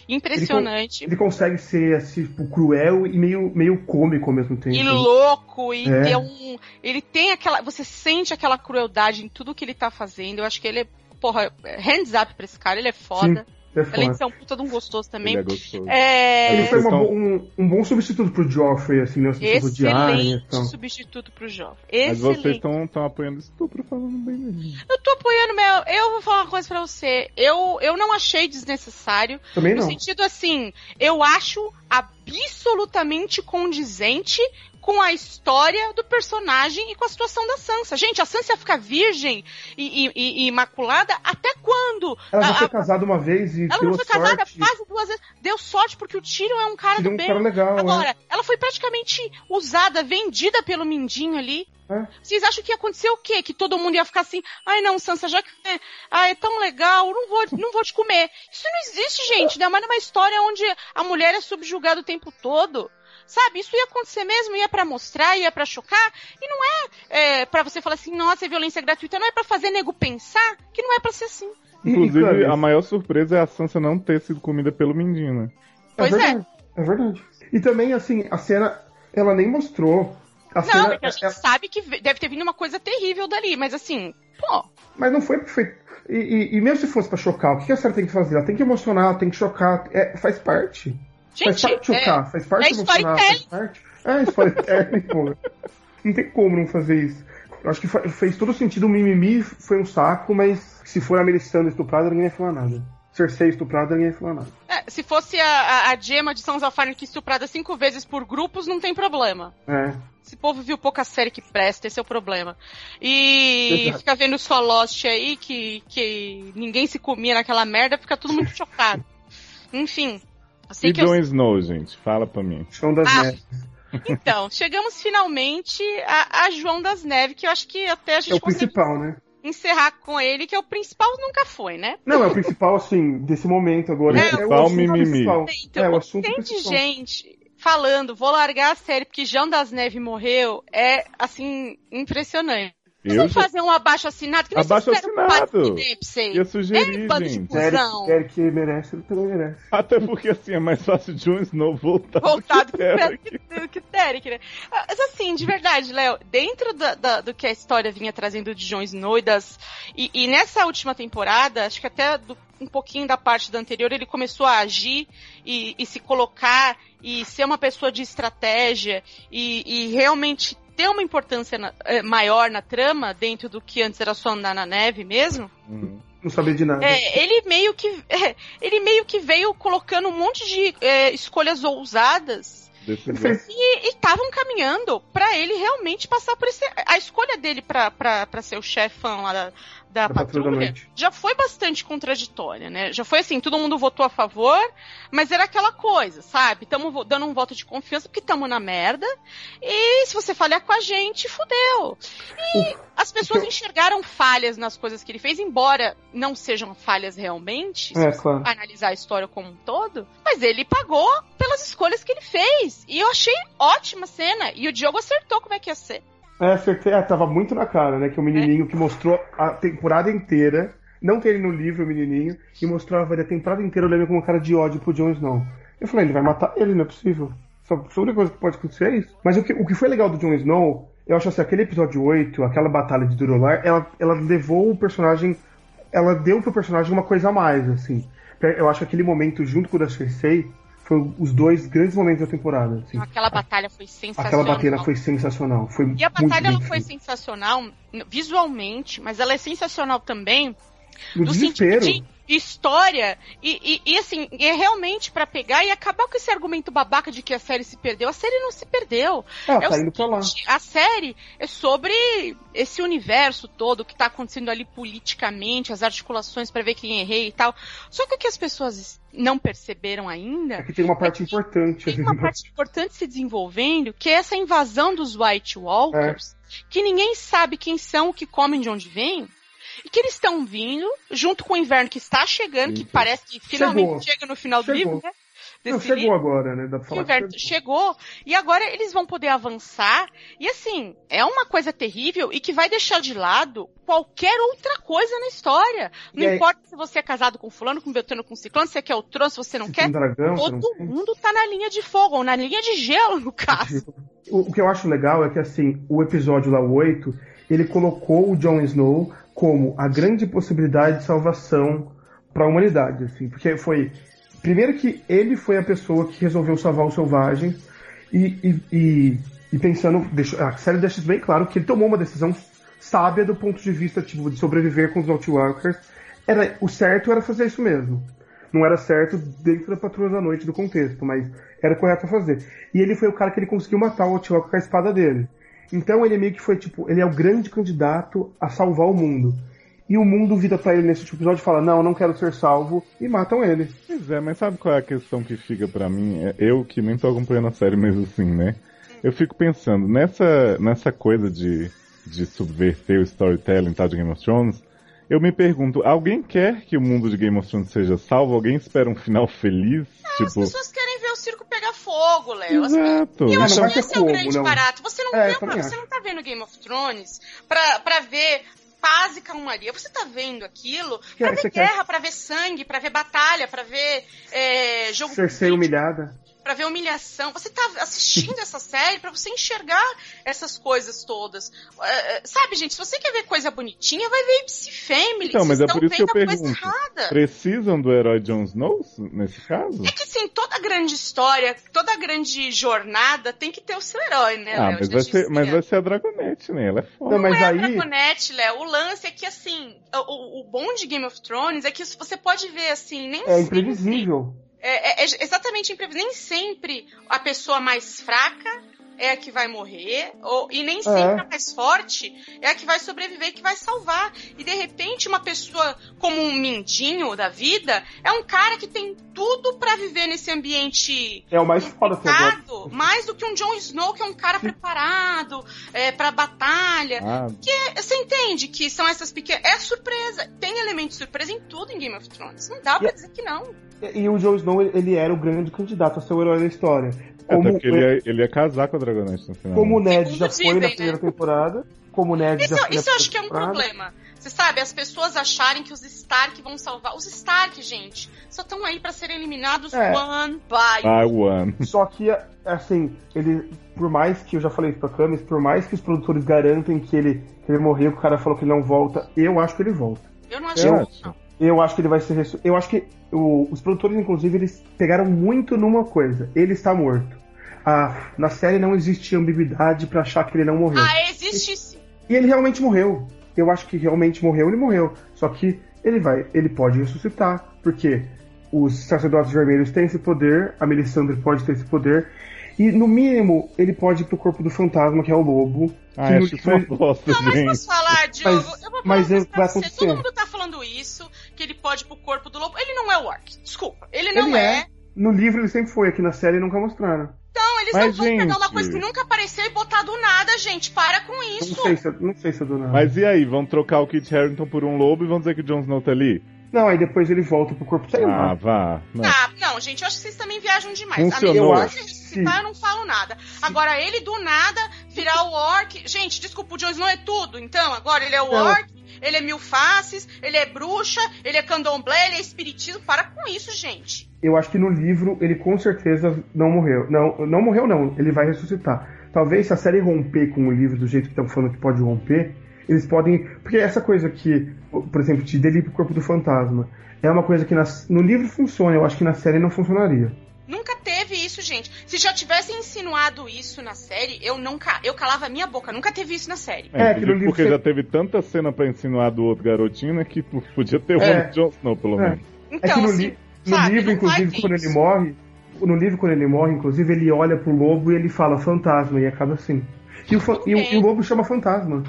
impressionante.
Ele consegue ser assim, tipo, cruel e meio, meio cômico ao mesmo tempo.
E louco, e
É.
ter um. Ele tem aquela. Você sente aquela crueldade em tudo que ele tá fazendo. Eu acho que ele é. Porra, hands up pra esse cara, ele é foda.
É
Além de ser um puta de um gostoso também.
Ele é gostoso.
É.
Ele foi uma
tão-
bo- um, um bom substituto pro Joffrey, assim, né? E
Excelente
tal.
substituto pro jovem.
Mas vocês
Excelente.
estão apoiando estupro falando bem dele.
Eu tô apoiando meu. Eu vou falar uma coisa pra você. Eu, eu não achei desnecessário.
Também
No
não.
sentido assim, eu acho absolutamente condizente com a história do personagem e com a situação da Sansa. Gente, a Sansa ia ficar virgem e, e- e- imaculada até quando?
Ela já
a-
foi casada uma vez e
Ela
deu
não foi
sorte.
casada quase duas vezes. Deu sorte porque o Tyrion é um cara do
um
bem.
cara legal, né?
Agora, ela foi praticamente usada, vendida pelo Mindinho ali.
É.
Vocês acham que ia acontecer o quê? Que todo mundo ia ficar assim, ai não, Sansa, já que é, ai, é tão legal, não vou, não vou te comer. Isso não existe, gente, ainda mais numa história onde a mulher é subjugada o tempo todo. Sabe, isso ia acontecer mesmo, ia pra mostrar, ia pra chocar, e não é, é para você falar assim, nossa, é violência gratuita, não é pra fazer nego pensar que não é pra ser assim.
Inclusive, a maior surpresa é a Sansa não ter sido comida pelo Mindinho, né?
Pois é.
verdade, é. verdade. E também, assim, a cena, ela nem mostrou. A
Não,
cena,
é que a gente
é-
sabe que ve- deve ter vindo uma coisa terrível dali, mas assim, pô,
mas não foi perfeito. E, e- e mesmo se fosse pra chocar, o que a série tem que fazer? Ela tem que emocionar, ela tem que chocar. É, faz parte. Faz
gente,
parte chocar, faz parte
é
emocionar, faz parte. É, storytelling, *laughs* pô. Não tem como não fazer isso. Eu acho que fez todo sentido. O mimimi foi um saco, mas se for a Melisandre estuprada, ninguém ia falar nada. Cersei estuprada, ninguém ia falar nada.
É, se fosse a, a, a Gemma de Sons of Anarchy estuprada cinco vezes por grupos, não tem problema.
É.
Esse povo viu pouca série que presta, esse é o problema. E
Exato.
fica vendo só Lost aí, que, que ninguém se comia naquela merda, fica tudo muito chocado. *laughs* Enfim. Sei
E
que eu-
Jon Snow, gente? Fala pra mim.
Chão das
Ah,
Neves.
Então, chegamos finalmente a, a João das Neves, que eu acho que até a
É
gente
o
consegue
principal, né?
encerrar com ele, que é o principal, nunca foi, né?
Não, é o principal, assim, desse momento agora.
É,
É,
o
o
principal
assunto
mimimi.
principal.
Então,
é, o
o
assunto
tem de
principal.
gente falando, vou largar a série porque João das Neves morreu, é, assim, impressionante.
Eu
Vamos
já
fazer um abaixo assinado que nem
Abaixo assinado. Ia sugerir,
É, de
gente.
Sério
que merece, ele também merece.
Até porque assim é mais fácil Jon Snow voltar
voltado
do que Derek.
que Derek, né? Mas assim, de verdade, Léo, dentro da- da- do que a história vinha trazendo de Jon Snow e das. E, e nessa última temporada, acho que até do- um pouquinho da parte da anterior, ele começou a agir e, e se colocar e ser uma pessoa de estratégia e, e realmente ter uma importância na- eh, maior na trama, dentro do que antes era só andar na neve mesmo.
Hum.
Não saber de nada.
É, ele meio que é, ele meio que veio colocando um monte de é, escolhas ousadas e estavam caminhando pra ele realmente passar por esse a escolha dele pra ser o chefão lá da, da
Da Patrulha
já foi bastante contraditória, né? Já foi assim, todo mundo votou a favor, mas era aquela coisa, sabe? Tamo dando um voto de confiança porque tamo na merda. E se você falhar com a gente, fudeu. E as pessoas
então-
enxergaram falhas nas coisas que ele fez, embora não sejam falhas realmente, se
É, claro.
analisar a história como um todo, mas ele pagou pelas escolhas que ele fez. E eu achei ótima a cena. E o Diogo acertou como é que ia ser.
É, acertei. É, tava muito na cara, né? Que o menininho que mostrou a temporada inteira, não tem ele no livro, o menininho, e mostrava ele a temporada inteira olhando com uma cara de ódio pro Jon Snow. Eu falei, ele vai matar ele, não é possível. Só, a única coisa que pode acontecer é isso. Mas o que, o que foi legal do Jon Snow, eu acho assim, aquele episódio 8, aquela batalha de Durolar, ela, ela levou o personagem. Ela deu pro personagem uma coisa a mais, assim. Eu acho que aquele momento, junto com o da Cersei, foi os dois grandes momentos da temporada. Assim.
Aquela batalha foi sensacional.
Aquela batalha foi sensacional. Foi
E a batalha ela foi sensacional visualmente, mas ela é sensacional também
No
no
desespero.
sentido de história e, e, e, assim, é realmente pra pegar e acabar com esse argumento babaca de que a série se perdeu. A série não se perdeu. É
tá indo pra lá.
A série é sobre esse universo todo que tá acontecendo ali politicamente, as articulações pra ver quem é rei e tal. Só que o que as pessoas não perceberam ainda
Aqui tem uma parte importante.
tem uma parte importante se desenvolvendo, que é essa invasão dos White Walkers, que ninguém sabe quem são, o que comem, de onde vêm, e que eles estão vindo, junto com o inverno que está chegando, que
Isso.
parece que finalmente
Chegou.
chega no final do
Chegou.
livro, né?
Não, chegou
livro.
agora, né? Dá pra falar
inverno
que chegou.
chegou, e agora eles vão poder avançar, e assim, é uma coisa terrível e que vai deixar de lado qualquer outra coisa na história. Não
E aí-
importa se você é casado com fulano, com beltrano, com ciclano, se você quer o trono, se você não
Se
quer,
dragão, não
todo
tem.
mundo tá na linha de fogo, ou na linha de gelo, no *laughs* caso.
O, o que eu acho legal é que, assim, o episódio lá, o 8, ele colocou o Jon Snow como a grande possibilidade de salvação para a humanidade, assim, porque foi primeiro que ele foi a pessoa que resolveu salvar os selvagens e, e, e, e pensando, deixa, a série deixa isso bem claro que ele tomou uma decisão sábia do ponto de vista tipo, de sobreviver com os Outwalkers. Era, o certo era fazer isso mesmo. Não era certo dentro da Patrulha da Noite do contexto, mas era correto fazer. E ele foi o cara que ele conseguiu matar o Outwalker com a espada dele. Então ele meio que foi tipo, ele é o grande candidato a salvar o mundo. E o mundo vira pra ele nesse episódio e fala: Não, eu não quero ser salvo, e matam ele.
Pois é, mas sabe qual é a questão que fica pra mim? É, Eu que nem tô acompanhando a série mesmo assim, né? Eu fico pensando, nessa, nessa coisa de, de subverter o storytelling tal de Game of Thrones, eu me pergunto, alguém quer que o mundo de Game of Thrones seja salvo? Alguém espera um final feliz?
As
tipo,
pessoas querem ver o circo pegar fogo, Léo. As
exato.
E eu
Não,
acho que
ter
esse é o grande
não.
barato. Você não,
É,
vê você não tá vendo Game of Thrones pra, pra ver paz e calmaria. Você tá vendo aquilo
Quer-
pra ver
você quer-
guerra, pra ver sangue, pra ver batalha, pra ver é, jogo
Cersei
político,
humilhada.
Pra ver humilhação. Você tá assistindo essa série pra você enxergar essas coisas todas. É, é, sabe, gente, se você quer ver coisa bonitinha, vai ver Ipsy Family.
Então, mas é por isso que eu
a
pergunto. Precisam do herói Jon Snow nesse caso?
É que assim, toda grande história, toda grande jornada tem que ter o seu herói, né,
Ah,
Léo?
mas vai, ser, mas vai ser a Dragonette, né? Ela é foda.
Não, mas
Não é a
aí.
Dragonette, Léo. O lance é que, assim, o, o bom de Game of Thrones é que você pode ver, assim, nem
É imprevisível.
É- é exatamente imprevisível. Nem sempre a pessoa mais fraca é a que vai morrer, ou, e nem sempre a mais forte é a que vai sobreviver, que vai salvar. E de repente, uma pessoa como um Mindinho da vida é um cara que tem tudo para viver nesse ambiente.
É o mais
complicado, mais do que um Jon Snow, que é um cara preparado é, pra batalha.
Ah,
Que é- você entende que são essas pequenas. É surpresa. Tem elemento de surpresa em tudo em Game of Thrones. Não dá pra
E-
dizer que não.
E, e o Jon Snow, ele era o grande candidato a ser o herói da história.
Até
Como,
porque ele ia, ele ia casar com a Dragonite no final.
como o Ned já foi na
dizem,
primeira
né?
temporada. Como o Ned
Isso,
já foi na
isso eu acho que é um problema. Você sabe, as pessoas acharem que os Stark vão salvar. Os Stark, gente, só estão aí pra serem eliminados
É.
one by
Ah, One. *laughs*
Só que, assim, ele, por mais que eu já falei isso pra Camis, por mais que os produtores garantem que ele, que ele morreu, que o cara falou que ele não volta, eu acho que ele volta.
Eu não acho
Eu
que
acho.
não.
Eu acho que ele vai ser. ressu- Eu acho que o- os produtores, inclusive, eles pegaram muito numa coisa: ele está morto. Ah, na série não existe ambiguidade pra achar que ele não morreu.
Ah, existe sim.
E ele realmente morreu. Eu acho que realmente morreu, ele morreu. Só que ele vai, ele pode ressuscitar, porque os sacerdotes vermelhos têm esse poder, a Melisandre pode ter esse poder. E no mínimo, ele pode ir pro corpo do fantasma, que é o lobo.
Ah,
que no
acho isso uma
livro-
bosta,
Não, mas posso falar, Diogo?
Mas-
eu vou falar
mas
uma
é- vai
você.
acontecer.
Todo mundo tá falando isso, que ele pode ir pro corpo do lobo. Ele não é o Orc. Desculpa. Ele não
Ele
é.
é. No livro ele sempre foi, aqui na série nunca mostraram.
Então, eles
Mas,
não vão pegar uma
gente-
coisa que nunca apareceu e botar do nada, gente. Para com
Não
isso.
sei se, não sei se eu dou nada.
Mas e aí, vão trocar o Kit Harington por um lobo e vão dizer que o Jon Snow tá ali?
Não, aí depois ele volta pro corpo. Sei
Ah,
lá.
vá. Não.
Ah, não, gente, eu acho que vocês também viajam demais.
Funcionou.
A
que
ressuscitar, eu não falo nada. Agora, ele do nada virar o orc. Gente, desculpa, o Jon Snow é tudo. Então, agora ele é o
Não.
orc, ele é mil faces, ele é bruxa, ele é candomblé, ele é espiritismo. Para com isso, gente.
Eu acho que no livro ele com certeza não morreu. Não, não morreu não, ele vai ressuscitar. Talvez se a série romper com o livro do jeito que estão falando que pode romper, eles podem. Porque essa coisa que, por exemplo, de dele ir pro corpo do fantasma, é uma coisa que nas- no livro funciona, eu acho que na série não funcionaria.
Nunca teve isso, gente. Se já tivessem insinuado isso na série, eu nunca. Eu calava a minha boca. Nunca teve isso na série.
É,
É, que no
inclusive
livro
porque
você-
já teve tanta cena pra insinuar do outro garotinho, né, que podia ter um
É.
do Jon Snow, pelo
É.
menos.
Então,
é que no,
assim,
li- no
sabe,
livro,
não
inclusive, quando
isso.
ele morre, no livro, quando ele morre, inclusive, ele olha pro lobo e ele fala fantasma, e acaba assim. E o, e o- e o lobo chama fantasma.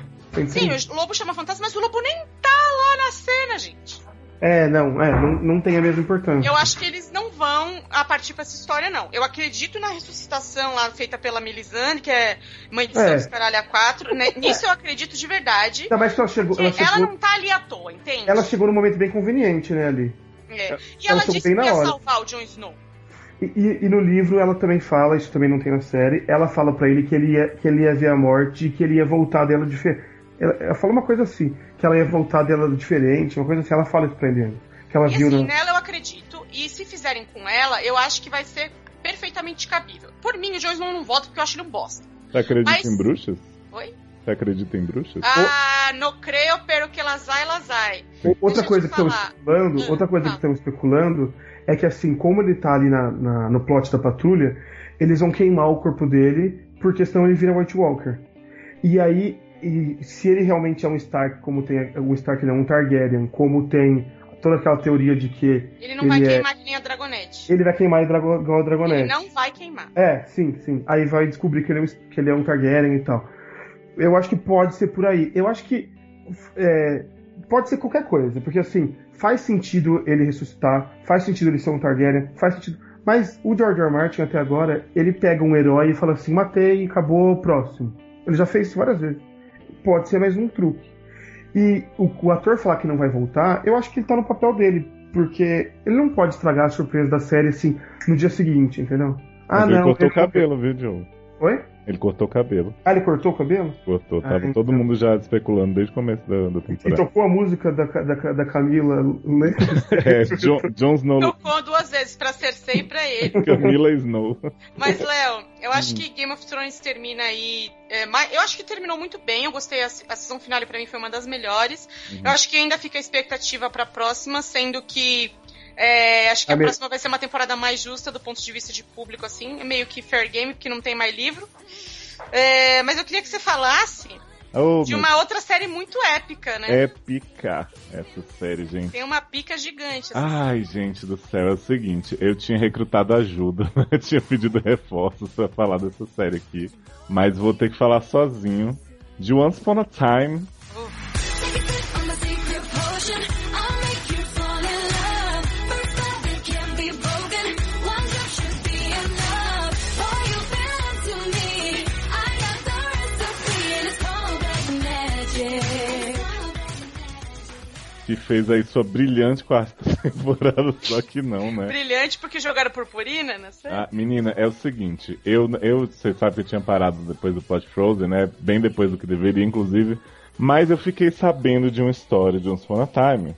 Sim, o lobo chama fantasma, mas o lobo nem tá lá na cena, gente.
É, não, é, não, não tem a mesma importância.
Eu acho que eles não vão a partir pra essa história, não. Eu acredito na ressuscitação lá feita pela Melisande, que é mãe de
É.
Santos Caralho 4. Né? *laughs* Nisso eu acredito de verdade.
Mais que ela chegou, ela
ela
chegou,
não tá ali à toa, entende?
ela chegou num momento bem conveniente, né, ali.
É. E
ela
ela
chegou
disse que ia
hora.
salvar o Jon Snow.
E, e- e no livro ela também fala, isso também não tem na série, ela fala pra ele que ele ia, que ele ia ver a morte e que ele ia voltar dela diferente. Ela, ela fala uma coisa assim, que ela ia voltar dela diferente, uma coisa assim, ela fala isso pra ele. Que ela
E
viu
assim,
na-
nela eu acredito. E se fizerem com ela, eu acho que vai ser perfeitamente cabível. Por mim, o Jon Snow não volta porque eu acho ele um bosta.
Você acredita
Mas-
em bruxas?
Oi?
Você acredita em bruxas?
Ah, no creio, pero que las hay, las hay.
O- Outra coisa que estamos especulando,
Hum,
outra coisa
fala.
que estamos especulando é que assim, como ele tá ali na, na- no plot da patrulha, eles vão queimar o corpo dele, porque senão ele vira White Walker. E aí, e se ele realmente é um Stark, como tem um Stark não, um Targaryen, como tem toda aquela teoria de que
Ele não vai
Ele é-
queimar que nem a Dragonete.
ele vai queimar igual a
Ele
Dragonete.
não vai queimar.
É, sim, sim. Aí vai descobrir que ele, é um, que ele é um Targaryen e tal. Eu acho que pode ser por aí. Eu acho que é, pode ser qualquer coisa, porque assim, faz sentido ele ressuscitar, faz sentido ele ser um Targaryen, faz sentido. Mas o George R. R. Martin até agora, ele pega um herói e fala assim, matei, acabou, próximo. Ele já fez isso várias vezes. Pode ser mais um truque. E o, o ator falar que não vai voltar, eu acho que ele tá no papel dele, porque ele não pode estragar a surpresa da série assim no dia seguinte, entendeu?
Mas
Ah,
ele
não.
cortou o
ele-
cabelo, viu, Joe?
Oi?
Ele cortou o cabelo.
Ah, ele cortou o cabelo?
Cortou.
Ah,
Tava
então.
todo mundo já especulando desde o começo da, da
E
temporada.
tocou a música da, da, da Camila. né? *laughs*
É, Jon, Jon Snow,
Tocou duas vezes pra Cersei e pra ele. *laughs*
Camila Snow.
Mas, Léo, eu
Hum.
acho que Game of Thrones termina aí. é, eu acho que terminou muito bem. Eu gostei. A, a season finale pra mim foi uma das melhores.
Uhum.
Eu acho que ainda fica a expectativa pra próxima, sendo que. É, acho que
A
a
me-
próxima vai ser uma temporada mais justa do ponto de vista de público, assim. É meio que fair game, porque não tem mais livro. É, mas eu queria que você falasse
Oh,
De
meu-
uma outra série muito épica, né?
Épica essa série, gente.
Tem uma pica gigante. assim.
Ai, gente do céu, é o seguinte, eu tinha recrutado ajuda, *laughs* né? eu tinha pedido reforços pra falar dessa série aqui, mas vou ter que falar sozinho de Once Upon a Time, que fez aí sua brilhante quarta *laughs* temporada, só que não, né?
Brilhante porque jogaram purpurina na série.
Ah, menina, é o seguinte, eu, eu, você sabe que eu tinha parado depois do Pod Frozen, né? Bem depois do que deveria, inclusive. Mas eu fiquei sabendo de uma história de Once Upon a Time.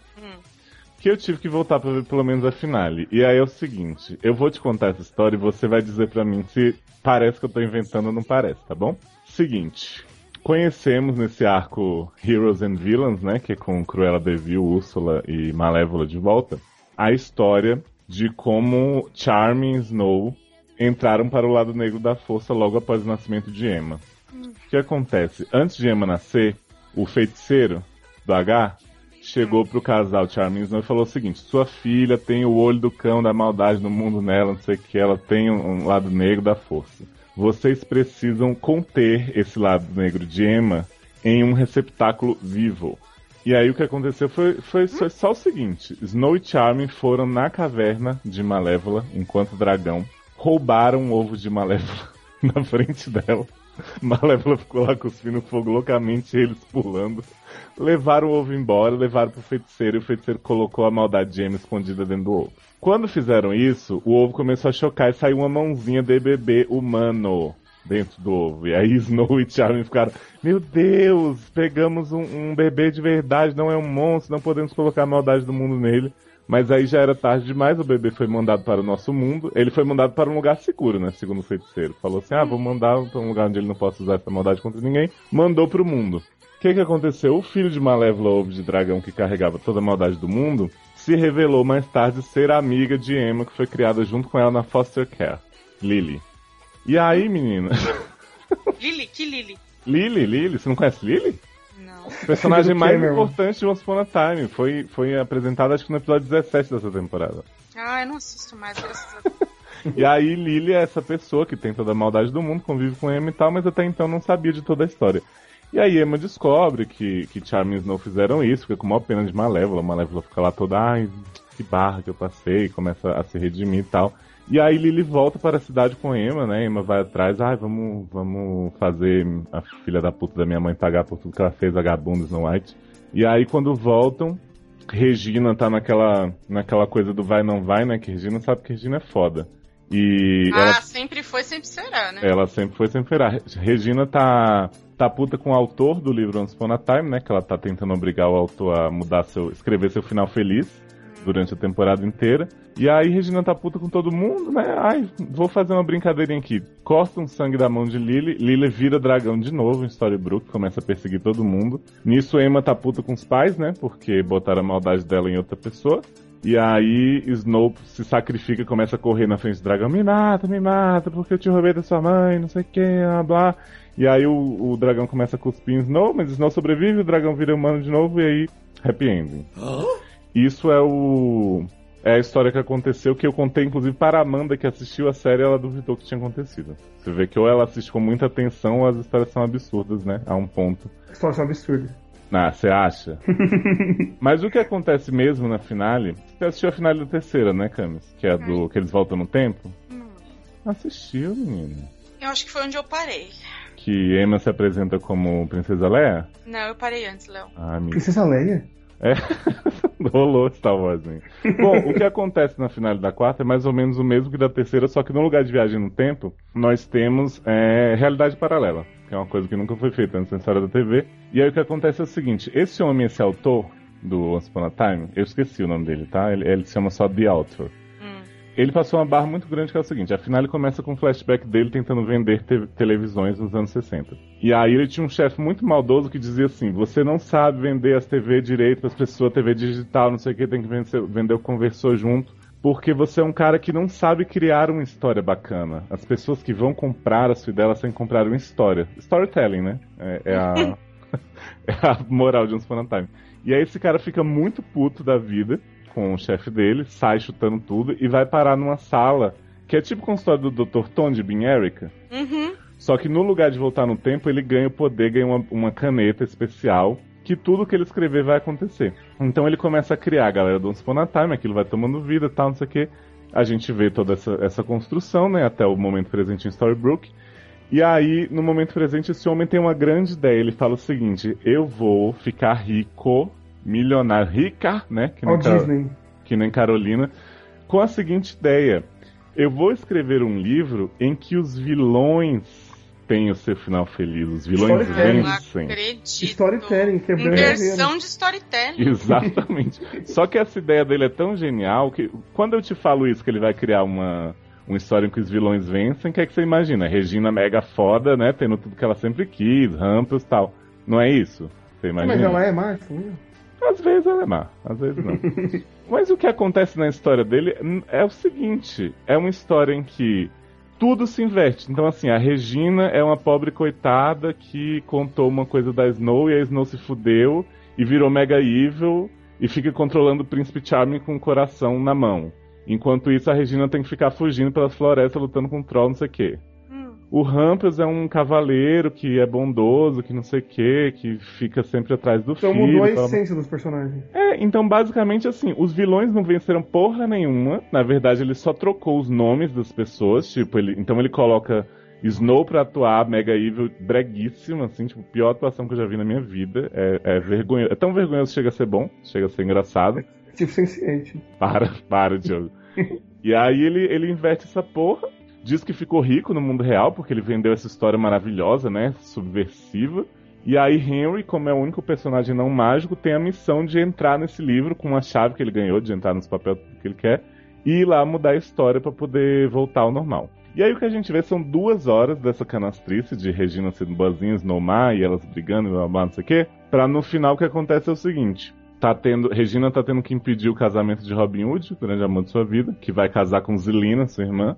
Que eu tive que voltar pra ver pelo menos a finale. E aí é o seguinte, eu vou te contar essa história e você vai dizer pra mim se parece que eu tô inventando ou não parece, tá bom? Seguinte, conhecemos nesse arco Heroes and Villains, né? Que é com Cruella de Vil, Úrsula e Malévola de volta. A história de como Charming e Snow entraram para o lado negro da força logo após o nascimento de Emma. O que acontece? Antes de Emma nascer, o feiticeiro do H chegou pro casal Charming e Snow e falou o seguinte: sua filha tem o olho do cão da maldade no mundo nela, não sei o que, ela tem um, um lado negro da força. Vocês precisam conter esse lado negro de Emma em um receptáculo vivo. E aí o que aconteceu foi, foi, foi só o seguinte: Snow e Charming foram na caverna de Malévola, enquanto dragão, roubaram um ovo de Malévola *laughs* na frente dela. *laughs* Malévola ficou lá cuspindo fogo loucamente, eles pulando. Levaram o ovo embora, levaram pro feiticeiro e o feiticeiro colocou a maldade de Emma escondida dentro do ovo. Quando fizeram isso, o ovo começou a chocar e saiu uma mãozinha de bebê humano dentro do ovo. E aí *laughs* Snow e Charming ficaram, meu Deus, pegamos um, um bebê de verdade, não é um monstro, não podemos colocar a maldade do mundo nele. Mas aí já era tarde demais, o bebê foi mandado para o nosso mundo. Ele foi mandado para um lugar seguro, né? Segundo o feiticeiro. Falou assim: ah, vou mandar para um lugar onde ele não possa usar essa maldade contra ninguém. Mandou para o mundo. O que, que aconteceu? O filho de Malévola, ovo de dragão que carregava toda a maldade do mundo, se revelou mais tarde ser amiga de Emma, que foi criada junto com ela na foster care, Lily. E aí, menina? *laughs*
Lily, que Lily?
Lily, Lily, você não conhece Lily? *laughs* Personagem mais
Cameron.
importante de Once Upon a Time. Foi, foi apresentada acho que no episódio 17 dessa temporada.
Ah, eu não assisto mais, graças a Deus. *laughs*
E aí Lily é essa pessoa que tem toda a maldade do mundo, convive com Emma e tal, mas até então não sabia de toda a história. E aí Emma descobre que, que Charmin e Snow fizeram isso, fica com maior pena de Malévola. Malévola fica lá toda, ai, que barra que eu passei, começa a se redimir e tal. E aí Lily volta para a cidade com Emma, né? Emma vai atrás, ai, vamos, vamos fazer a filha da puta da minha mãe pagar por tudo que ela fez, vagabunda Snow White. E aí quando voltam, Regina tá naquela, naquela coisa do vai não vai, né? Que Regina sabe que Regina é foda. E
Ah,
ela
sempre foi, sempre será, né?
ela sempre foi, sempre será. Re- Regina tá, tá puta com o autor do livro Once Upon a Time, né? Que ela tá tentando obrigar o autor a mudar seu. escrever seu final feliz durante a temporada inteira. E aí Regina tá puta com todo mundo, né? Ai, vou fazer uma brincadeirinha aqui. Corta um sangue da mão de Lily, Lily vira dragão de novo em Storybrooke, começa a perseguir todo mundo. Nisso Emma tá puta com os pais, né? Porque botaram a maldade dela em outra pessoa. E aí Snow se sacrifica começa a correr na frente do dragão. Me mata, me mata, porque eu te roubei da sua mãe, não sei o blá blá. E aí o, o dragão começa a cuspir em Snow, mas Snow sobrevive, o dragão vira humano de novo e aí happy ending. Isso é o. É a história que aconteceu, que eu contei inclusive para a Amanda que assistiu a série, ela duvidou que tinha acontecido. Você vê que ou ela assiste com muita atenção ou as histórias são absurdas, né? A um ponto.
Situação absurda.
Ah, você acha? *laughs* Mas o que acontece mesmo na finale? Você assistiu a finale da terceira, né, Camis? Que é a do que eles voltam no tempo? Assistiu, menino.
Eu acho que foi onde eu parei.
Que Emma se apresenta como Princesa Leia?
Não, eu parei antes, Léo.
Ah, amigo.
Princesa Leia?
É. *laughs* Rolou Star Wars, hein? Bom, o que acontece na finale da quarta é mais ou menos o mesmo que da terceira, só que no lugar de viagem no tempo, nós temos é, realidade paralela, que é uma coisa que nunca foi feita antes na história da TV. E aí o que acontece é o seguinte: esse homem, esse autor do Once Upon a Time, eu esqueci o nome dele, tá? Ele, ele se chama só The Author. Ele passou uma barra muito grande que é o seguinte, afinal ele começa com um flashback dele tentando vender te- televisões nos anos 60. E aí ele tinha um chefe muito maldoso que dizia assim, você não sabe vender as TV direito para as pessoas, TV digital, não sei o que, tem que vender, vender o conversor junto. Porque você é um cara que não sabe criar uma história bacana. As pessoas que vão comprar a sua ideia, elas têm que comprar uma história. Storytelling, né? É, é a, *laughs* *laughs* é a moral de Upon a Time. E aí esse cara fica muito puto da vida com o chefe dele, sai chutando tudo e vai parar numa sala que é tipo consultório do Dr. Tom de Bin Erica.
Uhum.
Só que no lugar de voltar no tempo, ele ganha o poder, ganha uma, uma caneta especial, que tudo que ele escrever vai acontecer. Então ele começa a criar a galera do Once Upon a Time, aquilo vai tomando vida tal, não sei o que. A gente vê toda essa, essa construção, né, até o momento presente em Storybrooke. E aí, no momento presente, esse homem tem uma grande ideia. Ele fala o seguinte: eu vou ficar rico, milionário, rica, né? Que nem,
Disney.
que nem Carolina, com a seguinte ideia: eu vou escrever um livro em que os vilões têm o seu final feliz, os vilões vencem.
acredito.
Storytelling, quebrando
Inversão de storytelling.
Exatamente. *laughs* Só que essa ideia dele é tão genial que quando eu te falo isso, que ele vai criar uma, uma história em que os vilões vencem, o que é que você imagina? Regina mega foda, né? Tendo tudo que ela sempre quis, rampas e tal. Não é isso? Você imagina?
Mas ela é Marcia, né?
Às vezes ela é má, às vezes não. *laughs* Mas o que acontece na história dele é o seguinte: é uma história em que tudo se inverte. Então, assim, a Regina é uma pobre coitada que contou uma coisa da Snow e a Snow se fudeu e virou mega evil e fica controlando o príncipe Charming com o coração na mão. Enquanto isso, a Regina tem que ficar fugindo pelas florestas, lutando com o troll, não sei o quê. O Rampus é um cavaleiro que é bondoso, que não sei o quê, que fica sempre atrás do
Então
filho.
mudou a essência dos personagens.
é, então basicamente assim, os vilões não venceram porra nenhuma. Na verdade, ele só trocou os nomes das pessoas. Tipo, ele, então ele coloca Snow pra atuar, Mega Evil, breguíssimo, assim, tipo, pior atuação que eu já vi na minha vida. É, é vergonhoso. É tão vergonhoso que chega a ser bom, chega a ser engraçado.
Tipo Sense8.
Para, para, Diogo. *laughs* e aí ele, ele inverte essa porra. Diz que ficou rico no mundo real, porque ele vendeu essa história maravilhosa, né? Subversiva. E aí Henry, como é o único personagem não mágico, tem a missão de entrar nesse livro com uma chave que ele ganhou, de entrar nos papéis que ele quer, e ir lá mudar a história pra poder voltar ao normal. E aí o que a gente vê são duas horas dessa canastrice de Regina sendo boazinha, Snowmar, e elas brigando, e blá, blá, não sei o quê. Pra no final o que acontece é o seguinte. Tá tendo, Regina tá tendo que impedir o casamento de Robin Hood, o grande amor de sua vida, que vai casar com Zelina, sua irmã.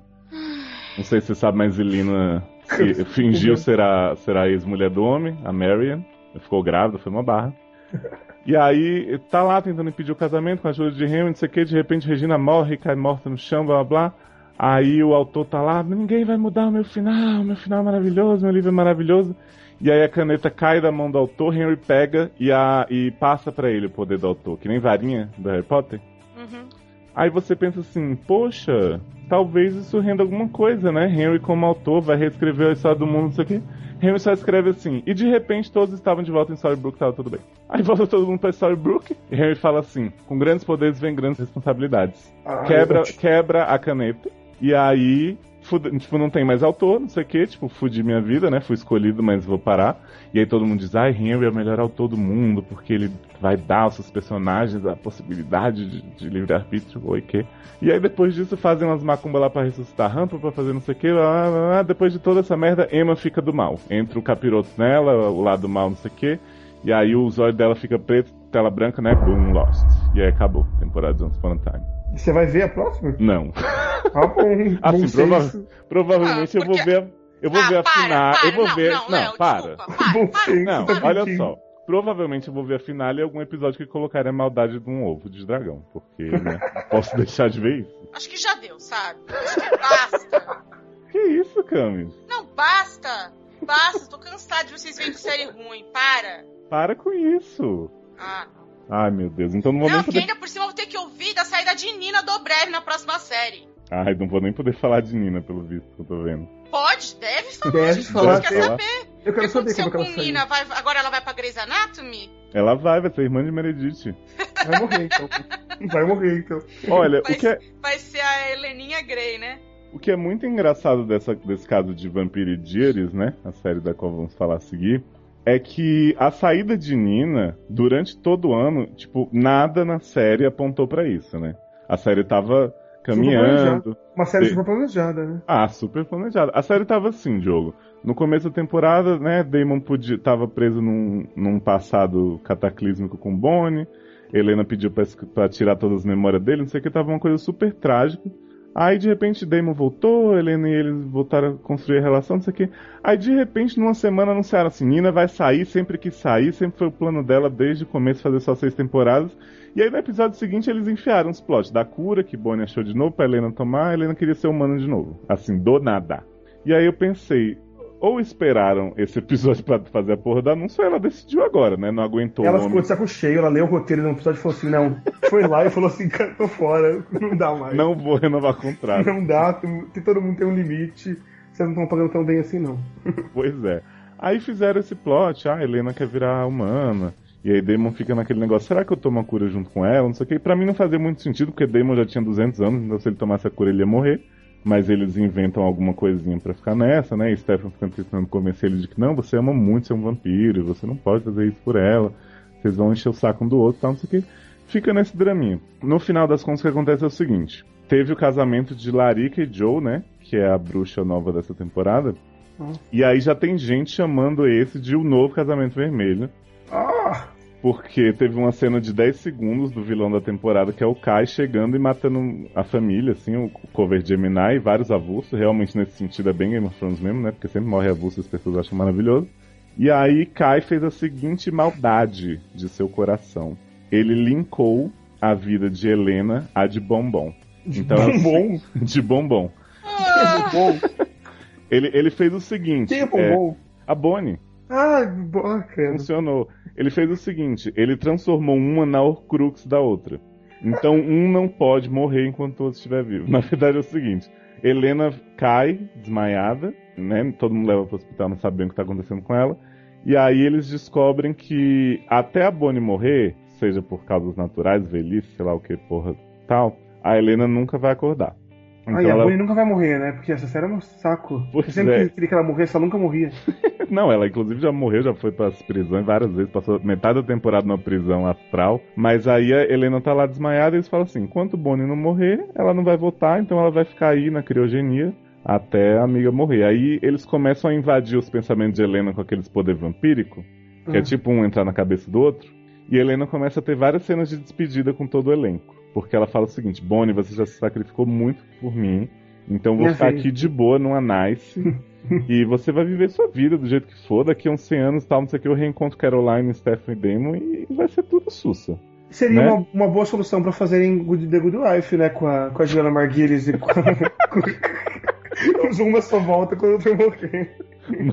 Não sei se você sabe, mas Zelina se- *laughs* fingiu ser a, ser a ex-mulher do homem, a Marion. Ficou grávida, foi uma barra. *laughs* E aí, tá lá tentando impedir o casamento com a ajuda de Henry, não sei o que, de repente Regina morre, cai morta no chão, blá blá blá. Aí o autor tá lá, ninguém vai mudar o meu final, meu final é maravilhoso, meu livro é maravilhoso. E aí a caneta cai da mão do autor, Henry pega e, a, e passa pra ele o poder do autor, que nem varinha do Harry Potter.
Uhum.
Aí você pensa assim, poxa, talvez isso renda alguma coisa, né? Henry como autor vai reescrever a história do mundo, isso aqui. Henry só escreve assim, e de repente todos estavam de volta em Storybrooke, tava tudo bem. Aí volta todo mundo pra Storybrooke, e Henry fala assim, com grandes poderes vem grandes responsabilidades.
Ah,
Quebra, quebra a caneta, e aí, fude- tipo, não tem mais autor, não sei o que, tipo, fudi minha vida, né? Fui escolhido, mas vou parar. E aí todo mundo diz, ai, Henry é o melhor autor do mundo, porque ele vai dar aos seus personagens a possibilidade de, de livre-arbítrio, oi que. E aí depois disso fazem umas macumbas lá pra ressuscitar rampa, pra fazer não sei o que, lá, lá, lá, lá. depois de toda essa merda, Emma fica do mal. Entra o capiroto nela, o lado do mal, não sei o que, e aí o zóio dela fica preto, tela branca, né? Boom, Lost. E aí acabou, temporada de Once Upon a Time.
E Você vai ver a próxima?
Não.
Ah, bom. *laughs*
Assim,
bom
prova-
senso.
Provavelmente
Ah,
eu vou
porque-
ver a, eu vou
ah,
ver a
para,
final,
para,
eu vou
não,
ver,
não,
não,
Léo,
para.
desculpa, para,
Bom
para.
senso.
Não,
tá
olha só. Provavelmente eu vou ver a final e algum episódio que colocarem a maldade de um ovo de dragão. Porque, né? *laughs* posso deixar de ver isso.
Acho que já deu, sabe? Acho que basta.
Que isso, Camis?
Não, basta. Basta, tô cansado de vocês verem série ruim. Para.
Para com isso.
Ah.
Ai, meu Deus. Então não vou
Não,
nem poder.
ainda por cima eu vou ter que ouvir da saída de Nina Dobrev na próxima série.
Ai, não vou nem poder falar de Nina, pelo visto que eu tô vendo.
Pode, deve falar.
Deve
gente.
falar,
Quer saber?
Eu quero saber como é que ela saiu.
Nina? Vai, agora ela vai pra Grey's Anatomy?
Ela vai, vai ser irmã de Meredith.
Vai morrer, então. Vai morrer, então.
Olha,
Vai,
o que é.
vai ser a Heleninha Grey, né?
O que é muito engraçado dessa, desse caso de Vampire Diaries, né? A série da qual vamos falar a seguir. É que a saída de Nina, durante todo o ano, tipo, nada na série apontou pra isso, né? A série tava caminhando.
Uma série super planejada, né?
Ah, super planejada. A série tava assim, Diogo. No começo da temporada, né, Damon podia, tava preso num, num passado cataclísmico com Bonnie. Helena pediu pra tirar todas as memórias dele, não sei o que, tava uma coisa super trágica. Aí de repente Damon voltou, Helena e eles voltaram a construir a relação, não sei o quê. Aí de repente, numa semana, anunciaram assim: Nina vai sair sempre que sair, sempre foi o plano dela desde o começo fazer só seis temporadas. E aí no episódio seguinte eles enfiaram os plots da cura, que Bonnie achou de novo pra Helena tomar, a Helena queria ser humana de novo. Assim, do nada. E aí eu pensei, ou esperaram esse episódio pra fazer a porra do anúncio, ou ela decidiu agora, né? Não aguentou
Ela ficou de saco cheio, ela leu o roteiro no episódio e falou assim: não, *laughs* foi lá e falou assim: cara, tô fora, não dá mais.
Não vou renovar contrato.
Não dá, tem, tem- todo mundo tem um limite, vocês não estão pagando tão bem assim, não. *laughs*
Pois é. Aí fizeram esse plot, ah, a Helena quer virar humana. E aí Damon fica naquele negócio, será que eu tomo a cura junto com ela? Não sei o que. E pra mim não fazia muito sentido, porque Damon já tinha 200 anos, então se ele tomasse a cura ele ia morrer. Mas eles inventam alguma coisinha pra ficar nessa, né? E Stefan fica tentando convencer ele de que não, você ama muito ser um vampiro, e você não pode fazer isso por ela. Vocês vão encher o saco um do outro e tal, não sei o que. Fica nesse draminha. No final das contas, o que acontece é o seguinte. Teve o casamento de Larica e Joe, né? Que é a bruxa nova dessa temporada. E aí já tem gente chamando esse de o novo casamento vermelho.
Ah!
Porque teve uma cena de 10 segundos do vilão da temporada, que é o Kai chegando e matando a família, assim, o cover Gemini e vários avulsos. Realmente, nesse sentido, é bem Game of Thrones mesmo, né? Porque sempre morre avulso e as pessoas acham maravilhoso. E aí, Kai fez a seguinte maldade de seu coração. Ele linkou a vida de Helena à de Bombom. Então,
Bombom? *laughs*
de Bombom.
Bombom? *laughs*
Ele, ele fez o seguinte.
Quem é
é,
bombom?
a Bonnie.
Ah, bacana.
Funcionou. Ele fez o seguinte: ele transformou uma na Horcrux da outra. Então um não pode morrer enquanto o outro estiver vivo. Na verdade é o seguinte: Helena cai desmaiada, né? Todo mundo leva pro hospital, não sabe bem o que tá acontecendo com ela. E aí eles descobrem que até a Bonnie morrer, seja por causas naturais, velhice, sei lá o que, porra, tal, a Helena nunca vai acordar. Então
Ah, e a
ela-
Bonnie nunca vai morrer, né? Porque essa série é um saco.
Pois
Eu sempre
é.
queria que ela morresse, ela nunca morria. *laughs*
Não, ela inclusive já morreu, já foi para as prisões várias vezes, passou metade da temporada numa prisão astral. Mas aí a Helena tá lá desmaiada e eles falam assim: enquanto Bonnie não morrer, ela não vai voltar, então ela vai ficar aí na criogenia até a amiga morrer. Aí eles começam a invadir os pensamentos de Helena com aqueles poder vampírico, que é
Hum.
tipo um entrar na cabeça do outro. E Helena começa a ter várias cenas de despedida com todo o elenco. Porque ela fala o seguinte: Bonnie, você já se sacrificou muito por mim. Então vou
Minha
ficar
filha.
aqui de boa numa nice. *laughs* e você vai viver sua vida do jeito que for. Daqui a uns 100 anos, tal, não sei o que, eu reencontro Caroline, Stephen e Damon e vai ser tudo sussa.
Seria
Né?
uma, uma boa solução pra fazerem Good, The Good Wife, né? Com a, com a Juliana Margulies e com a... *laughs* com... Uma só volta quando eu morrer.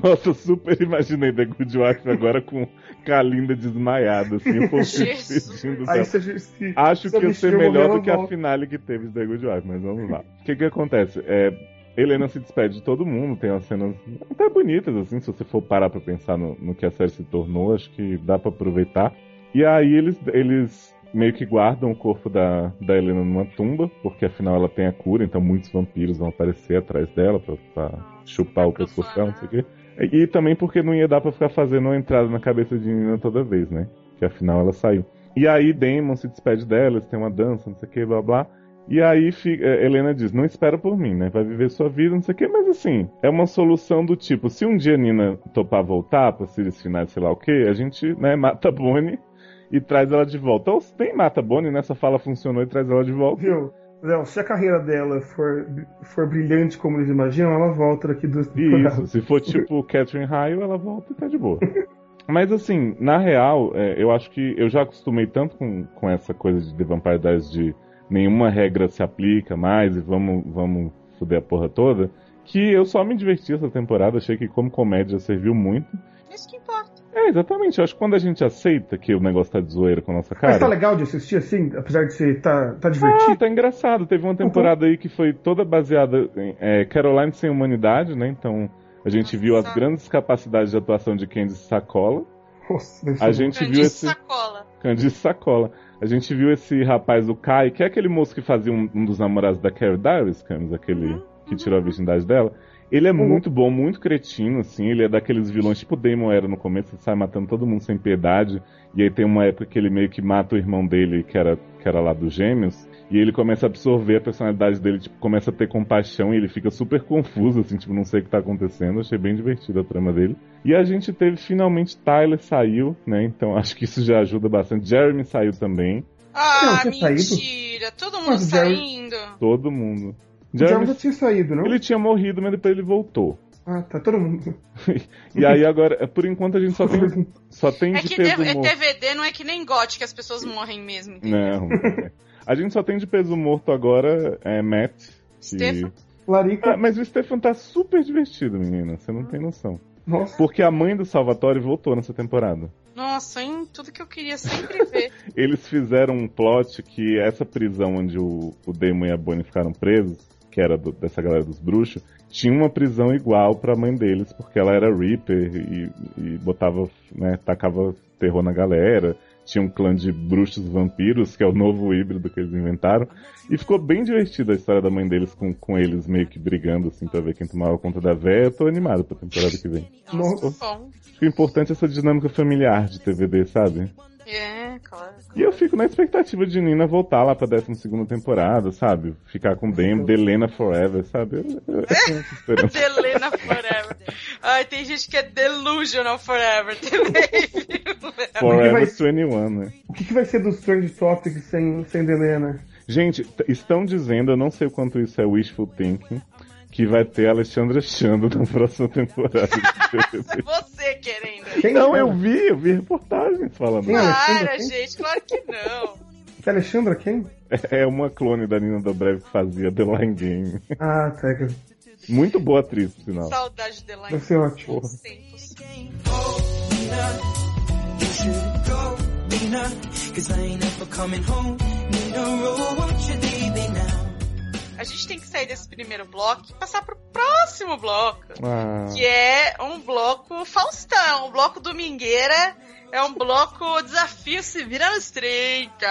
Nossa, super imaginei The Good Wife agora com Kalinda desmaiada, assim, o povo se
Jesus.
despedindo
Aí você... Se,
Acho
se
que ia ser melhor do que a finale que teve de The Good Wife, mas vamos lá. O que que acontece? É, Helena se despede de todo mundo, tem umas cenas até bonitas, assim, se você for parar pra pensar no, no que a série se tornou, acho que dá pra aproveitar. E aí eles, eles meio que guardam o corpo da, da Helena numa tumba, porque afinal ela tem a cura, então muitos vampiros vão aparecer atrás dela pra, pra chupar o pescoço dela, não sei o quê. E também porque não ia dar pra ficar fazendo uma entrada na cabeça de Nina toda vez, né? Que afinal ela saiu. E aí Damon se despede dela, têm uma dança, não sei o que, blá blá. E aí fica- eh, Helena diz, não espera por mim, né? Vai viver sua vida, não sei o que, mas assim, é uma solução do tipo, se um dia Nina topar voltar pra series finais, sei lá o que, a gente, né, mata a Bonnie e traz ela de volta. Ou se nem mata a Bonnie, nessa fala funcionou e traz ela de volta.
Viu? Léo, se a carreira dela for, for brilhante como eles imaginam, ela volta daqui duas
Isso, se for tipo Catherine Hale, ela volta e tá de boa. *laughs* Mas assim, na real, é, eu acho que eu já acostumei tanto com, com essa coisa de The Vampire Diaries de nenhuma regra se aplica mais e vamos, vamos foder a porra toda, que eu só me diverti essa temporada, achei que como comédia serviu muito.
Isso que importa.
É, exatamente, eu acho que quando a gente aceita que o negócio tá de zoeira com a nossa cara...
Mas tá legal de assistir assim, apesar de ser. tá, tá
Ah,
divertido?
tá engraçado. Teve uma temporada aí que foi toda baseada em é, Caroline sem humanidade, né? Então a gente viu as grandes capacidades de atuação de Candice Sacola.
Nossa,
A gente viu
Candice
esse.
sacola.
Candice Sacola. A gente viu esse rapaz, o Kai, que é aquele moço que fazia um, um dos namorados da Carrie Darius, Camis, aquele que tirou a virgindade dela. Ele é muito bom, muito cretino, assim. Ele é daqueles vilões, tipo o Damon era no começo, ele sai matando todo mundo sem piedade. E aí tem uma época que ele meio que mata o irmão dele, que era, que era lá dos gêmeos. E ele começa a absorver a personalidade dele, tipo, começa a ter compaixão e ele fica super confuso, assim, tipo, não sei o que tá acontecendo. Achei bem divertido a trama dele. E a gente teve finalmente Tyler saiu, né? Então *laughs* acho que isso já ajuda bastante. Jeremy saiu também.
Ah,
Não, tinha saído?
mentira. Todo mundo
Mas
saindo.
Todo mundo.
O Jarvis
Jarvis,
já tinha saído, não?
ele tinha morrido, mas depois ele voltou.
Ah, tá, todo mundo. *laughs*
E aí agora, por enquanto a gente só tem, só tem
É
de
que
peso
D-
morto.
DVD não é que nem GOT, que as pessoas morrem mesmo, entendeu?
Não. A gente só tem de peso morto agora é Matt. que-
Stefan?
Larica.
Ah, mas o Stefan tá super divertido, menina. Você não tem noção.
Nossa.
Porque a mãe do Salvatore voltou nessa temporada.
Nossa, hein? Tudo que eu queria sempre *laughs* ver.
Eles fizeram um plot que essa prisão onde o, o Damon e a Bonnie ficaram presos, que era do- dessa galera dos bruxos, tinha uma prisão igual pra mãe deles, porque ela era Reaper e, e botava, né, tacava terror na galera. Tinha um clã de bruxos vampiros, que é o novo híbrido que eles inventaram. E ficou bem divertida a história da mãe deles com, com eles meio que brigando, assim, pra ver quem tomava conta da véia. Eu tô animado pra temporada que vem.
Nossa.
Que o importante é essa dinâmica familiar de TVD, sabe?
É, claro.
E eu fico na expectativa de Nina voltar lá pra 12 temporada, sabe? Ficar com Dame, Delena Forever, sabe? Eu, esperança.
Delena Forever. Ai, tem gente que é Delusional Forever também? *laughs*
Forever
vai-
21, né?
O que, que vai ser dos Strange Topics sem, sem Delena?
Gente, estão dizendo, eu não sei o quanto isso é wishful thinking, que vai ter Alexandra Chando na próxima temporada. *laughs*
Você querendo.
Quem
não,
é?
eu vi, eu vi reportagens falando.
Quem é?
Para,
quem?
gente, claro que não.
Que é Alexandra quem?
É uma clone da Nina Dobrev que fazia The Line Game.
Ah, tá. que-
Muito boa atriz, por sinal.
Saudade de Line.
Deve ser ótimo.
Porra.
Tempos.
You should go, Nina, cause I ain't ever coming home. Nina, won't you leave me now?
A gente tem que sair desse primeiro bloco e passar pro próximo bloco.
Ah,
Que é um bloco Faustão, um bloco domingueira. É um bloco desafio se vira nos 30.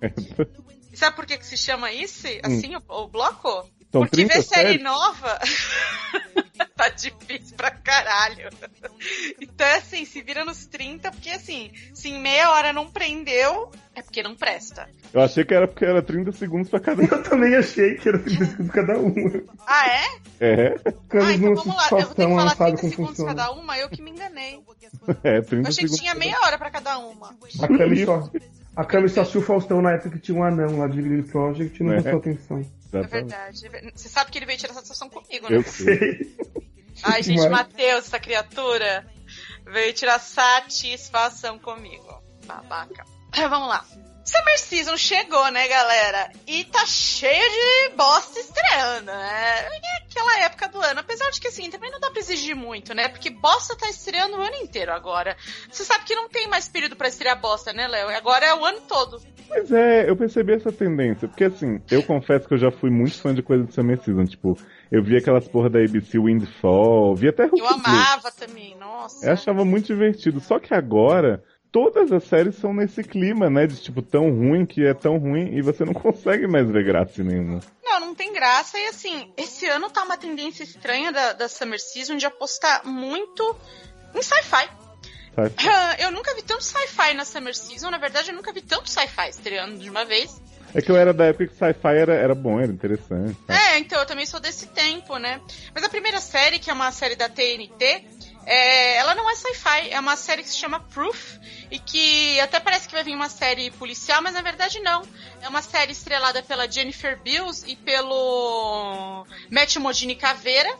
merda.
E sabe por que, que se chama isso? Assim, o, o bloco?
São
Porque
30
ver série
séries?
nova *laughs* tá difícil pra caralho. Então, é assim, se vira nos 30, porque assim, se em meia hora não prendeu, é porque não presta.
Eu achei que era porque era 30 segundos pra cada um.
Eu também achei que era 30 segundos cada uma.
Ah, é?
É,
Quando
ah, então vamos lá. Eu vou ter que falar
sabe
30
como
segundos
funciona.
cada uma, eu que me enganei. *laughs*
é, 30
Eu achei que
segundos.
tinha meia hora pra cada uma.
A só, a Cami só assistiu o Faustão na época que tinha um anão lá de Green Project e não
É.
prestou atenção.
É verdade. ver- Você sabe que ele veio tirar satisfação comigo, né?
Eu sei.
Sei.
Ai, *laughs* gente,
Mas-
Matheus, essa criatura, veio tirar satisfação comigo. Babaca. Vamos lá. Summer Season chegou, né, galera? E tá cheio de bosta estreando, né? É aquela época do ano. Apesar de que, assim, também não dá pra exigir muito, né? Porque bosta tá estreando o ano inteiro agora. Você sabe que não tem mais período pra estrear bosta, né, Léo? Agora é o ano todo.
Mas é, eu percebi essa tendência. Porque assim, eu confesso que eu já fui muito fã de coisa do Summer Season. Tipo, eu vi aquelas porra da ABC Windfall, vi até Hulk
Eu amava também, nossa.
Eu achava muito divertido. Só que agora, todas as séries são nesse clima, né? De tipo, tão ruim que é tão ruim e você não *laughs* consegue mais ver graça nenhuma.
Não, não tem graça. E assim, esse ano tá uma tendência estranha da, da Summer Season de apostar muito em sci-fi.
Sabe?
Eu nunca vi tanto sci-fi na Summer Season. Na verdade, eu nunca vi tanto sci-fi estreando de uma vez.
É que eu era da época que sci-fi era, era bom, era interessante. sabe?
É, então eu também sou desse tempo, né? Mas a primeira série, que é uma série da TNT, é, ela não é sci-fi, é uma série que se chama Proof, e que até parece que vai vir uma série policial, mas na verdade não. É uma série estrelada pela Jennifer Bills e pelo Matt Modini Caveira,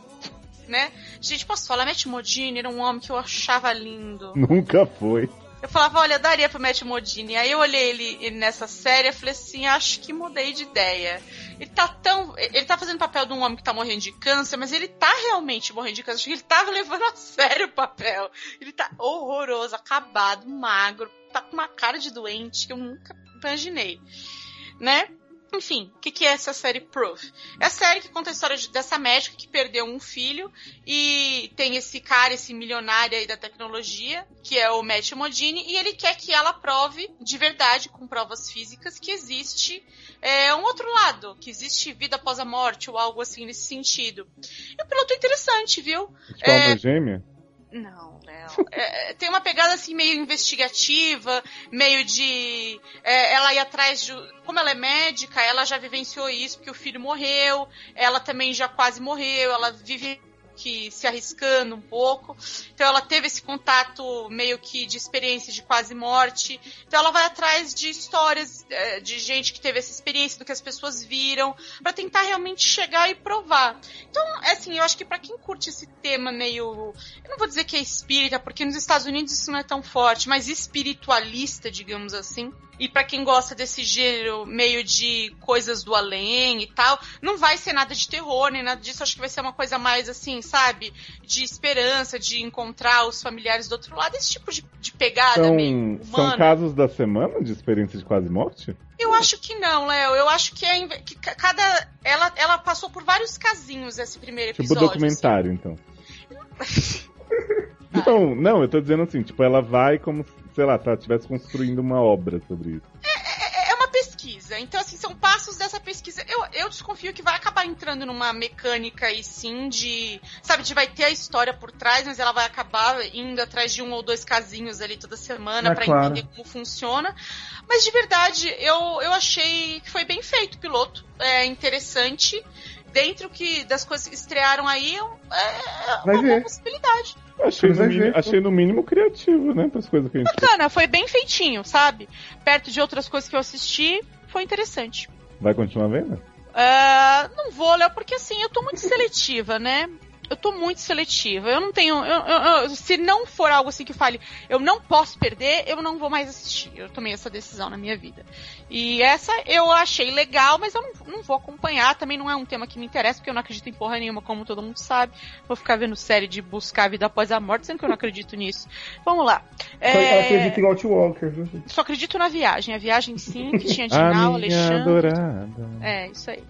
né? Gente, posso falar? Matt Modini era um homem que eu achava lindo. *laughs*
Nunca foi.
Eu falava, olha, daria pro Matt Modini. Aí eu olhei ele, ele nessa série e falei assim, acho que mudei de ideia. Ele tá tão. Ele tá fazendo papel de um homem que tá morrendo de câncer, mas ele tá realmente morrendo de câncer. Ele tava levando a sério o papel. Ele tá horroroso, acabado, magro, tá com uma cara de doente que eu nunca imaginei. Né? Enfim, o que, que é essa série Proof? É a série que conta a história de- dessa médica que perdeu um filho e tem esse cara, esse milionário aí da tecnologia, que é o Matt Modini, e ele quer que ela prove de verdade, com provas físicas, que existe é, um outro lado, que existe vida após a morte ou algo assim nesse sentido. E o piloto é interessante, viu?
Tipo, alma gêmea?
Não, Léo. *laughs* É, tem uma pegada assim meio investigativa, meio de. é, ela ir atrás de. Como ela é médica, ela já vivenciou isso, porque o filho morreu, ela também já quase morreu, ela vive que se arriscando um pouco. Então ela teve esse contato meio que de experiência de quase morte. Então ela vai atrás de histórias eh, de gente que teve essa experiência, do que as pessoas viram, pra tentar realmente chegar e provar. Então, é assim, eu acho que pra quem curte esse tema meio. Eu não vou dizer que é espírita, porque nos Estados Unidos isso não é tão forte, mas espiritualista, digamos assim. E pra quem gosta desse gênero meio de coisas do além e tal, não vai ser nada de terror nem nada disso. Acho que vai ser uma coisa mais assim, sabe? De esperança, de encontrar os familiares do outro lado. Esse tipo de, de pegada meio
São, são
humana.
casos da semana de experiência de quase morte?
Eu acho que não, Léo. Eu acho que, é, que ca- cada. Ela, ela passou por vários casinhos esse primeiro
Tipo
episódio.
documentário, então. *laughs* Não, não, eu tô dizendo assim, tipo, ela vai como, sei lá, tá, estivesse construindo uma obra sobre isso.
É, é uma pesquisa. Então, assim, são passos dessa pesquisa. Eu, eu desconfio que vai acabar entrando numa mecânica aí sim de. Sabe, de vai ter a história por trás, mas ela vai acabar indo atrás de um ou dois casinhos ali toda semana
É
pra
claro.
entender como funciona. Mas de verdade, eu, eu achei que foi bem feito o piloto. É interessante. Dentro que das coisas que estrearam aí, é um- é
Vai
uma possibilidade.
Achei, no mínimo, achei no mínimo criativo, né, pras coisas que a gente
Bacana, foi bem feitinho, sabe? Perto de outras coisas que eu assisti, foi interessante.
vai continuar vendo.
Ah, não vou, Léo, porque assim, eu tô muito seletiva, né? Eu tô muito seletiva. Eu não tenho. eu- eu- eu- se não for algo assim que fale, eu não posso perder, eu não vou mais assistir. Eu tomei essa decisão na minha vida. E essa eu achei legal, mas eu não, não vou acompanhar. Também não é um tema que me interessa, porque eu não acredito em porra nenhuma, como todo mundo sabe. Vou ficar vendo série de buscar a vida após a morte, sendo que eu não acredito nisso. Vamos lá.
Só
É,
acredita em Outwalker, viu?
Só acredito na viagem. A viagem sim, que tinha Dinal,
minha
Alexandre.
adorada.
É, isso aí.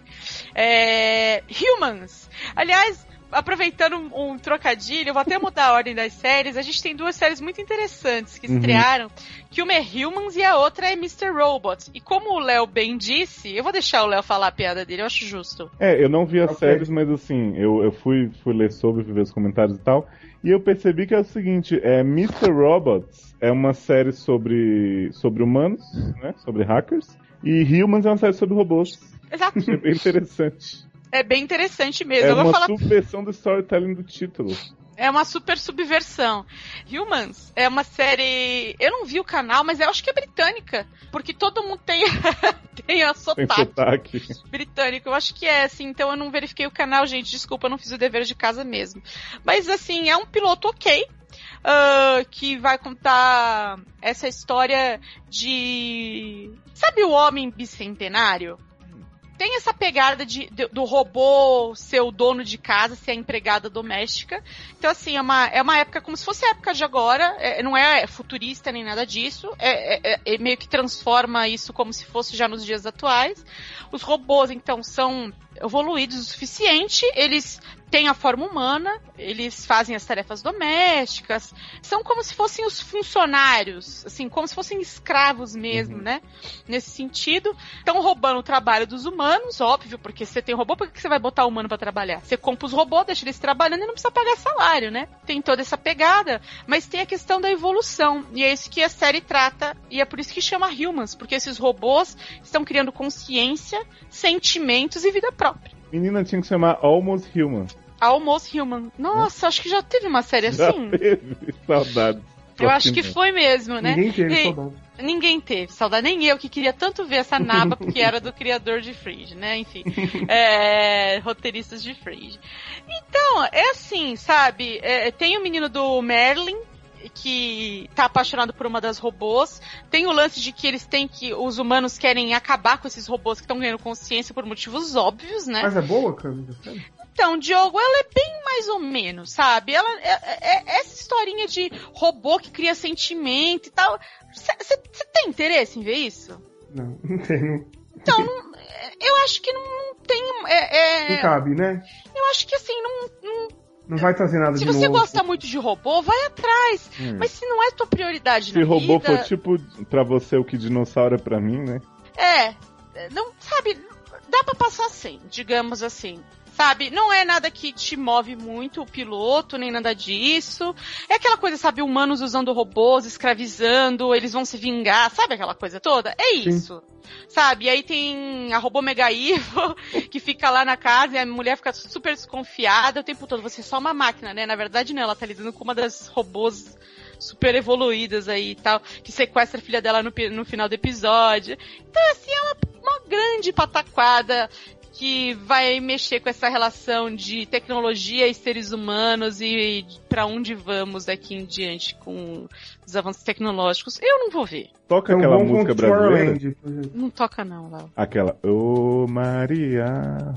É, Humans. Aliás, aproveitando um, um trocadilho, eu vou até mudar a ordem das séries. A gente tem duas séries muito interessantes que
Uhum.
estrearam. Que uma é Humans e a outra é Mr. Robot. E como o Léo bem disse, eu vou deixar o Léo falar a piada dele, eu acho justo.
É, eu não vi as
Ok.
séries, mas assim, eu, eu fui, fui ler sobre, fui ver os comentários e tal. E eu percebi que é o seguinte, é Mr. Robots é uma série sobre, sobre humanos, né? Sobre hackers. E Humans é uma série sobre robôs.
Exato.
É bem interessante.
É bem interessante mesmo.
É uma
falar.
subversão do storytelling do título.
É uma super subversão. Humans é uma série. Eu não vi o canal, mas eu acho que é britânica. Porque todo mundo tem, *laughs* tem a
Tem
sotaque.
sotaque.
britânico. Eu acho que é, assim, então eu não verifiquei o canal, gente. Desculpa, eu não fiz o dever de casa mesmo. Mas, assim, é um piloto ok. ah, que vai contar essa história de. Sabe o homem bicentenário? Tem essa pegada de, de- do robô ser o dono de casa, ser a empregada doméstica. Então, assim, é uma, é uma época como se fosse a época de agora. é- não é futurista nem nada disso. É, é- é- é meio que transforma isso como se fosse já nos dias atuais. Os robôs, então, são evoluídos o suficiente, eles têm a forma humana, eles fazem as tarefas domésticas, são como se fossem os funcionários, assim, como se fossem escravos mesmo, né? Nesse sentido, estão roubando o trabalho dos humanos, óbvio, porque você tem robô, por que você vai botar humano pra trabalhar? Você compra os robôs, deixa eles trabalhando e não precisa pagar salário, né? Tem toda essa pegada, mas tem a questão da evolução, e é isso que a série trata, e é por isso que chama Humans, porque esses robôs estão criando consciência, sentimentos e vida própria.
Menina tinha que chamar Almost Human.
Almost Human. Nossa, acho que já teve uma série
Já
assim.
teve. *laughs* Saudades.
Eu acho que foi mesmo, né?
Ninguém teve
E-
saudade.
Ninguém teve saudade, nem eu que queria tanto ver essa naba, porque era do criador de Fringe, né? Enfim, *laughs* é, roteiristas de Fringe. Então, é assim, sabe? É, tem o menino do Merlin, que tá apaixonado por uma das robôs. Tem o lance de que eles têm que. Os humanos querem acabar com esses robôs que estão ganhando consciência por motivos óbvios, né?
Mas é boa, Câmara?
Então, Diogo, ela é bem mais ou menos, sabe? Ela é, é- é essa historinha de robô que cria sentimento e tal. Você tem interesse em ver isso?
Não, *laughs* não tenho.
Então, não- é, eu acho que não, não tem. é-
Não
é,
cabe, né?
eu acho que assim, não, não-
Não vai trazer nada
se
de
você
novo.
gosta muito de robô, vai atrás.
Hum.
Mas se não é tua prioridade
Se
na
robô
vida,
for tipo pra você o que dinossauro é pra mim, né?
É, não, sabe, dá pra passar sem, digamos assim. Sabe? Não é nada que te move muito o piloto, nem nada disso. É aquela coisa, sabe, humanos usando robôs, escravizando, eles vão se vingar, sabe aquela coisa toda? É isso. Sabe? E aí tem a robô Mega Evil, *laughs* que fica lá na casa e a mulher fica super desconfiada o tempo todo. Você é só uma máquina, né? Na verdade, não, ela tá lidando com uma das robôs super evoluídas aí e tal, que sequestra a filha dela no, no final do episódio. Então, assim, é uma, uma grande pataquada que vai mexer com essa relação de tecnologia e seres humanos e pra onde vamos daqui em diante com os avanços tecnológicos. Eu não vou ver.
Toca
É um
aquela música brasileira.
Não toca não, Léo.
Aquela. Ô Maria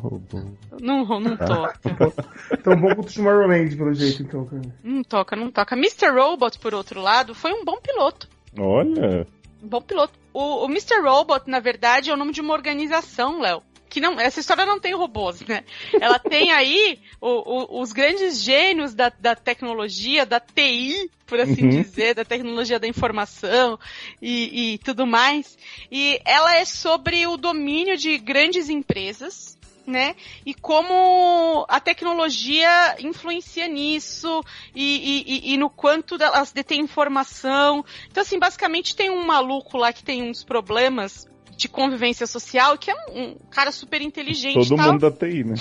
robô.
Não, não toca. *laughs*
Então bom com Tomorrowland, pelo jeito, então. cara.
Não toca, não toca. Mr. Robot, por outro lado, foi um bom piloto.
Olha.
Um bom piloto. O, o Mr. Robot, na verdade, é o nome de uma organização, Léo. Que não, essa história não tem robôs, né? Ela tem aí o- o- os grandes gênios da, da tecnologia, da TI, por assim
Uhum.
dizer, da tecnologia da informação e, e tudo mais. E ela é sobre o domínio de grandes empresas, né? E como a tecnologia influencia nisso e, e- e- no quanto elas detêm informação. Então, assim, basicamente tem um maluco lá que tem uns problemas de convivência social, que é um, um cara super inteligente
Todo
tal.
mundo da TI, né?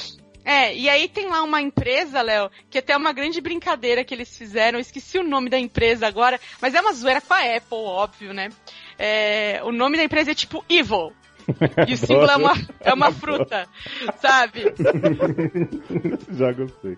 É, e aí tem lá uma empresa, Léo, que até é uma grande brincadeira que eles fizeram, esqueci o nome da empresa agora, mas é uma zoeira com a Apple, óbvio, né? É, o nome da empresa é tipo Evil. *laughs* E o símbolo é uma, é uma fruta, sabe? *laughs*
Já gostei.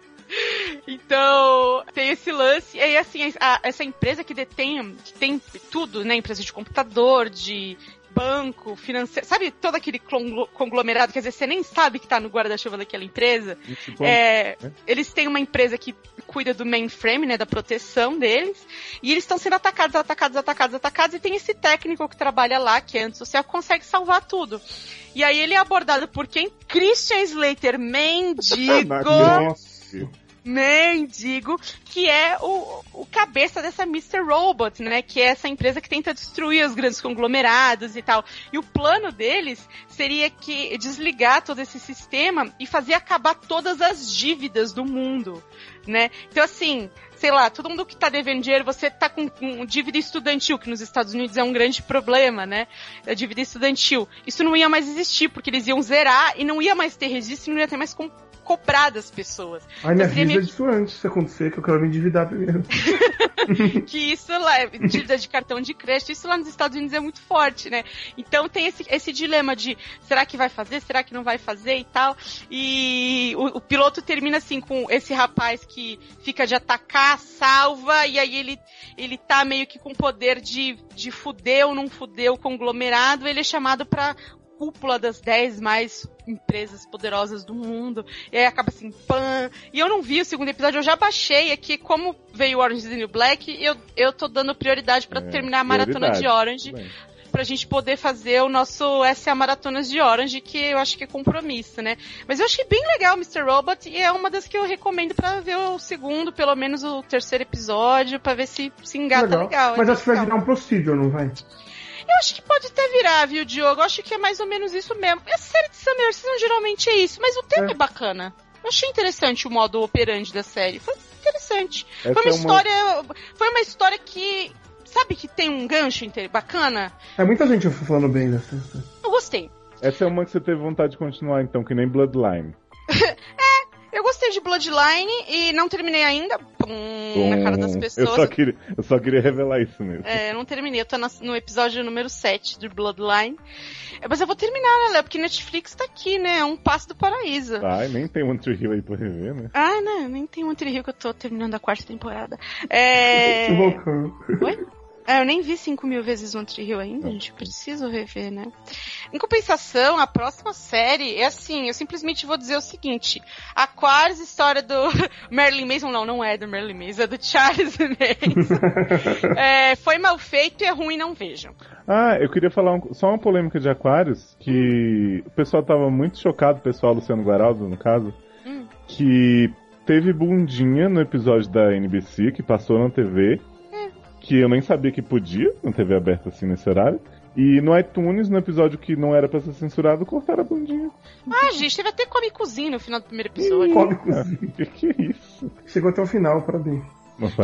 Então, tem esse lance. E aí, assim, a- essa empresa que detém, que tem tudo, né? Empresa de computador, de banco, financeiro, sabe todo aquele conglo- conglomerado, quer dizer, você nem sabe que tá no guarda-chuva daquela empresa.
Tipo,
É, eles têm uma empresa que cuida do mainframe, né, da proteção deles, e eles estão sendo atacados, atacados, atacados, atacados, e tem esse técnico que trabalha lá, que é antissocial, que consegue salvar tudo. E aí ele é abordado por quem? Christian Slater, mendigo, *laughs*
Nossa.
Mendigo, que é o, o cabeça dessa Mr. Robot, né, que é essa empresa que tenta destruir os grandes conglomerados e tal. E o plano deles seria que desligar todo esse sistema e fazer acabar todas as dívidas do mundo, né? Então assim, sei lá, todo mundo que tá devendo dinheiro, você tá com, com dívida estudantil, que nos Estados Unidos é um grande problema, né? A dívida estudantil. Isso não ia mais existir, porque eles iam zerar e não ia mais ter registro não ia ter mais cobrar das pessoas.
Ai, me avisa
meio
disso antes, se acontecer, que eu quero me endividar primeiro. *laughs*
que isso lá, é dívida de cartão de crédito, isso lá nos Estados Unidos é muito forte, né? Então tem esse, esse dilema de será que vai fazer, será que não vai fazer e tal. E o, o piloto termina assim com esse rapaz que fica de atacar, salva, e aí ele, ele tá meio que com poder de, de fuder ou não fuder o conglomerado, ele é chamado pra cúpula das 10 mais empresas poderosas do mundo. E aí acaba assim, pã. E eu não vi o segundo episódio, eu já baixei aqui, como veio Orange is the New Black, eu, eu tô dando prioridade pra
É,
terminar a maratona de. Orange,
bem.
pra gente poder fazer o nosso SA Maratonas de Orange, que eu acho que é compromisso, né? Mas eu achei bem legal Mr. Robot e é uma das que eu recomendo pra ver o segundo, pelo menos o terceiro episódio, pra ver se se engata legal. é
Mas acho que vai
legal.
virar um procedural, não vai?
Eu acho que pode até virar, viu, Diogo? Eu acho que é mais ou menos isso mesmo. A série de Summer Season geralmente é isso, mas o tema é,
É.
bacana. Eu achei interessante o modo operante da série. Foi interessante.
Essa
foi uma
é uma-
história. Foi uma história que. Sabe que tem um gancho bacana?
É muita gente falando bem dessa.
Eu gostei.
Essa é uma que você teve vontade de continuar, então, que nem Bloodline. *laughs* *laughs*
Eu gostei de Bloodline e não terminei ainda. Pum, na cara das pessoas.
Eu só, queria, eu só queria revelar isso mesmo.
É, eu não terminei. Eu tô na- no episódio número 7 do Bloodline. É, mas eu vou terminar, né, Léo? Porque Netflix tá aqui, né? É um passo do paraíso.
Ai, nem tem One Tree Hill aí pra rever, né?
Ah, não, nem tem One Tree Hill que eu tô terminando a quarta temporada. É. *laughs*
Que.
Oi? É, eu nem vi 5 mil vezes One Tree Hill ainda, gente. Preciso rever, né? Em compensação, a próxima série é assim, eu simplesmente vou dizer o seguinte. Aquarius, história do *laughs* Marilyn Manson, não, não é do Marilyn Manson, é do Charles *laughs* Manson. *laughs* É, foi mal feito e é ruim, não vejam.
Ah, eu queria falar um- só uma polêmica de Aquários, que o pessoal tava muito chocado, o pessoal Luciano Guaraldo, no caso,
Hum.
que teve bundinha no episódio da NBC, que passou na TV, que eu nem sabia que podia, na TV aberta assim nesse horário, E no iTunes, no episódio que não era pra ser censurado, cortaram a bundinha.
Ah, gente, teve até comicozinho no final do primeiro episódio.
Cômicozinho. *laughs*
Que que é isso?
Chegou até o final, parabéns.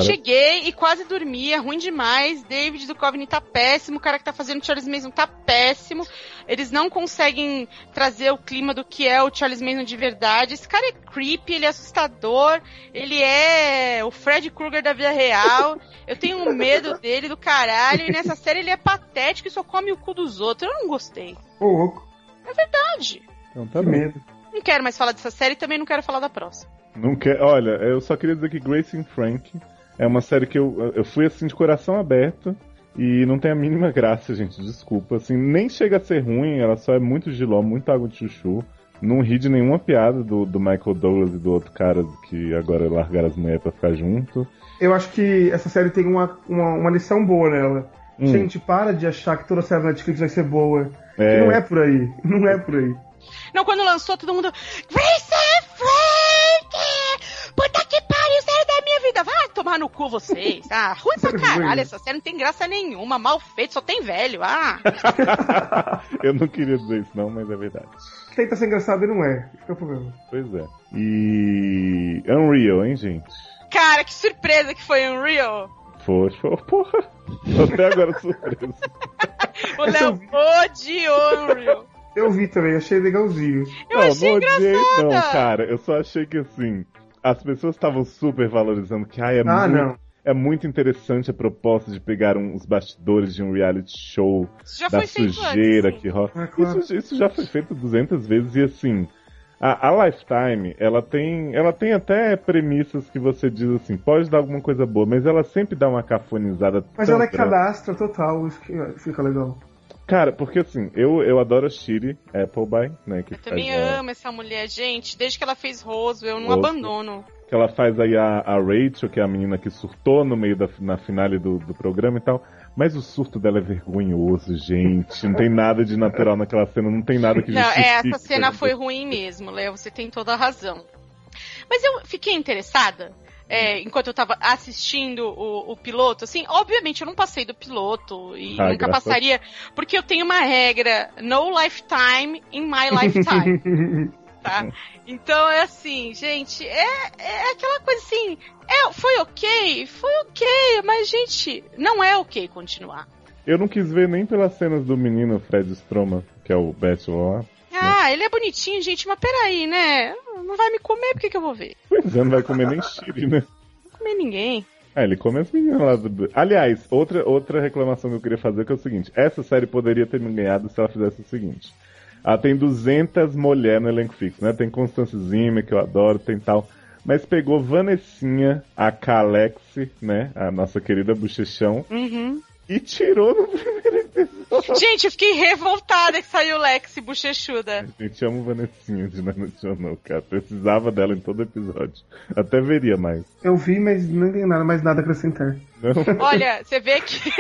Cheguei e quase dormi, é ruim demais. David Duchovny tá péssimo, o cara que tá fazendo Charles Manson tá péssimo. Eles não conseguem trazer o clima do que é o Charles Manson de verdade. Esse cara é creepy, ele é assustador, ele é o Fred Krueger da vida real. Eu tenho um medo dele do caralho. E nessa série ele é patético e só come o cu dos outros. Eu não gostei.
Ô, louco,
Verdade.
Então tá
medo.
Não quero mais falar dessa série e também não quero falar da próxima.
Não quer... Olha, eu só queria dizer que Grace and Frank é uma série que eu, eu fui assim de coração aberto e não tem a mínima *laughs* graça, gente. Desculpa. Assim, nem chega a ser ruim, ela só é muito giló, muito água de chuchu. Não ri de nenhuma piada do, do Michael Douglas e do outro cara que agora largaram as mulheres pra ficar junto.
Eu acho que essa série tem uma, uma, uma lição boa nela.
Hum.
Gente, para de achar que toda série da Netflix vai ser boa.
É.
Que Não é por aí. Não é por aí.
Não, quando lançou, todo mundo. Grace and Frank! Tomar no cu vocês! *laughs* Ah, ruim pra caralho, essa série não tem graça nenhuma, mal feito, só tem velho. Ah! *laughs*
eu não queria dizer isso não, mas é verdade.
Tenta ser engraçado e não é. É o problema.
Pois é. E. Unreal, hein, gente?
Cara, que surpresa que foi Unreal!
Foi, foi, porra. Tô até agora *laughs* surpreso.
O Léo odiou Unreal.
Eu vi também, achei legalzinho.
Eu
não,
achei
não odiei,
engraçada.
não, cara. Eu só achei que assim. As pessoas estavam super valorizando que ai, é,
Ah,
muito,
não.
é muito interessante a proposta de pegar um- os bastidores de um reality show da sujeira
antes.
que rola.
Ah, claro.
isso, isso já foi feito 200 vezes e assim. A, a Lifetime, ela tem, ela tem até premissas que você diz assim, pode dar alguma coisa boa, mas ela sempre dá uma cafonizada.
Mas ela é cadastra total, isso que fica legal.
Cara, porque assim, eu, eu adoro a Shiri Appleby, né? Que
Eu também
faz a-
amo essa mulher, gente. Desde que ela fez Roswell, eu não
Roswell.
abandono.
que ela faz aí a, a Rachel, que é a menina que surtou no meio da na finale do, do programa e tal. Mas o surto dela é vergonhoso, gente. Não tem nada de natural naquela cena, não tem nada que
Não,
justifique.
é, essa cena foi ruim mesmo, Léo. Você tem toda a razão. Mas eu fiquei interessada. É, enquanto eu tava assistindo o, o piloto, assim, obviamente eu não passei do piloto e
Ah,
nunca
a-
passaria, porque eu tenho uma regra, no lifetime in my lifetime, *laughs* tá? Então é assim, gente, é, é aquela coisa assim, é, foi ok, foi ok, mas gente, não é ok continuar.
Eu não quis ver nem pelas cenas do menino Fred Stroma, que é o Bachelor lá.
Ah, ele é bonitinho, gente, mas peraí, né? Não vai me comer, por que, que eu vou ver?
Pois é, não vai comer nem Shiri, né?
Não vou comer ninguém.
Ah, ele come as meninas lá do. Aliás, outra, outra reclamação que eu queria fazer que é o seguinte: essa série poderia ter me ganhado se ela fizesse o seguinte. Ela tem 200 mulheres no elenco fixo, né? Tem Constance Zimmer, que eu adoro, tem tal. Mas pegou Vanessinha, a Calexi, né? A nossa querida bochechão,
Uhum.
E tirou no primeiro episódio.
Gente, eu fiquei revoltada que saiu Lexi bochechuda.
Gente, amo Vanessinha de National, cara. Precisava dela em todo episódio. Até veria mais.
Eu vi, mas não tem nada, mais nada a acrescentar.
Não? *laughs*
Olha, você vê que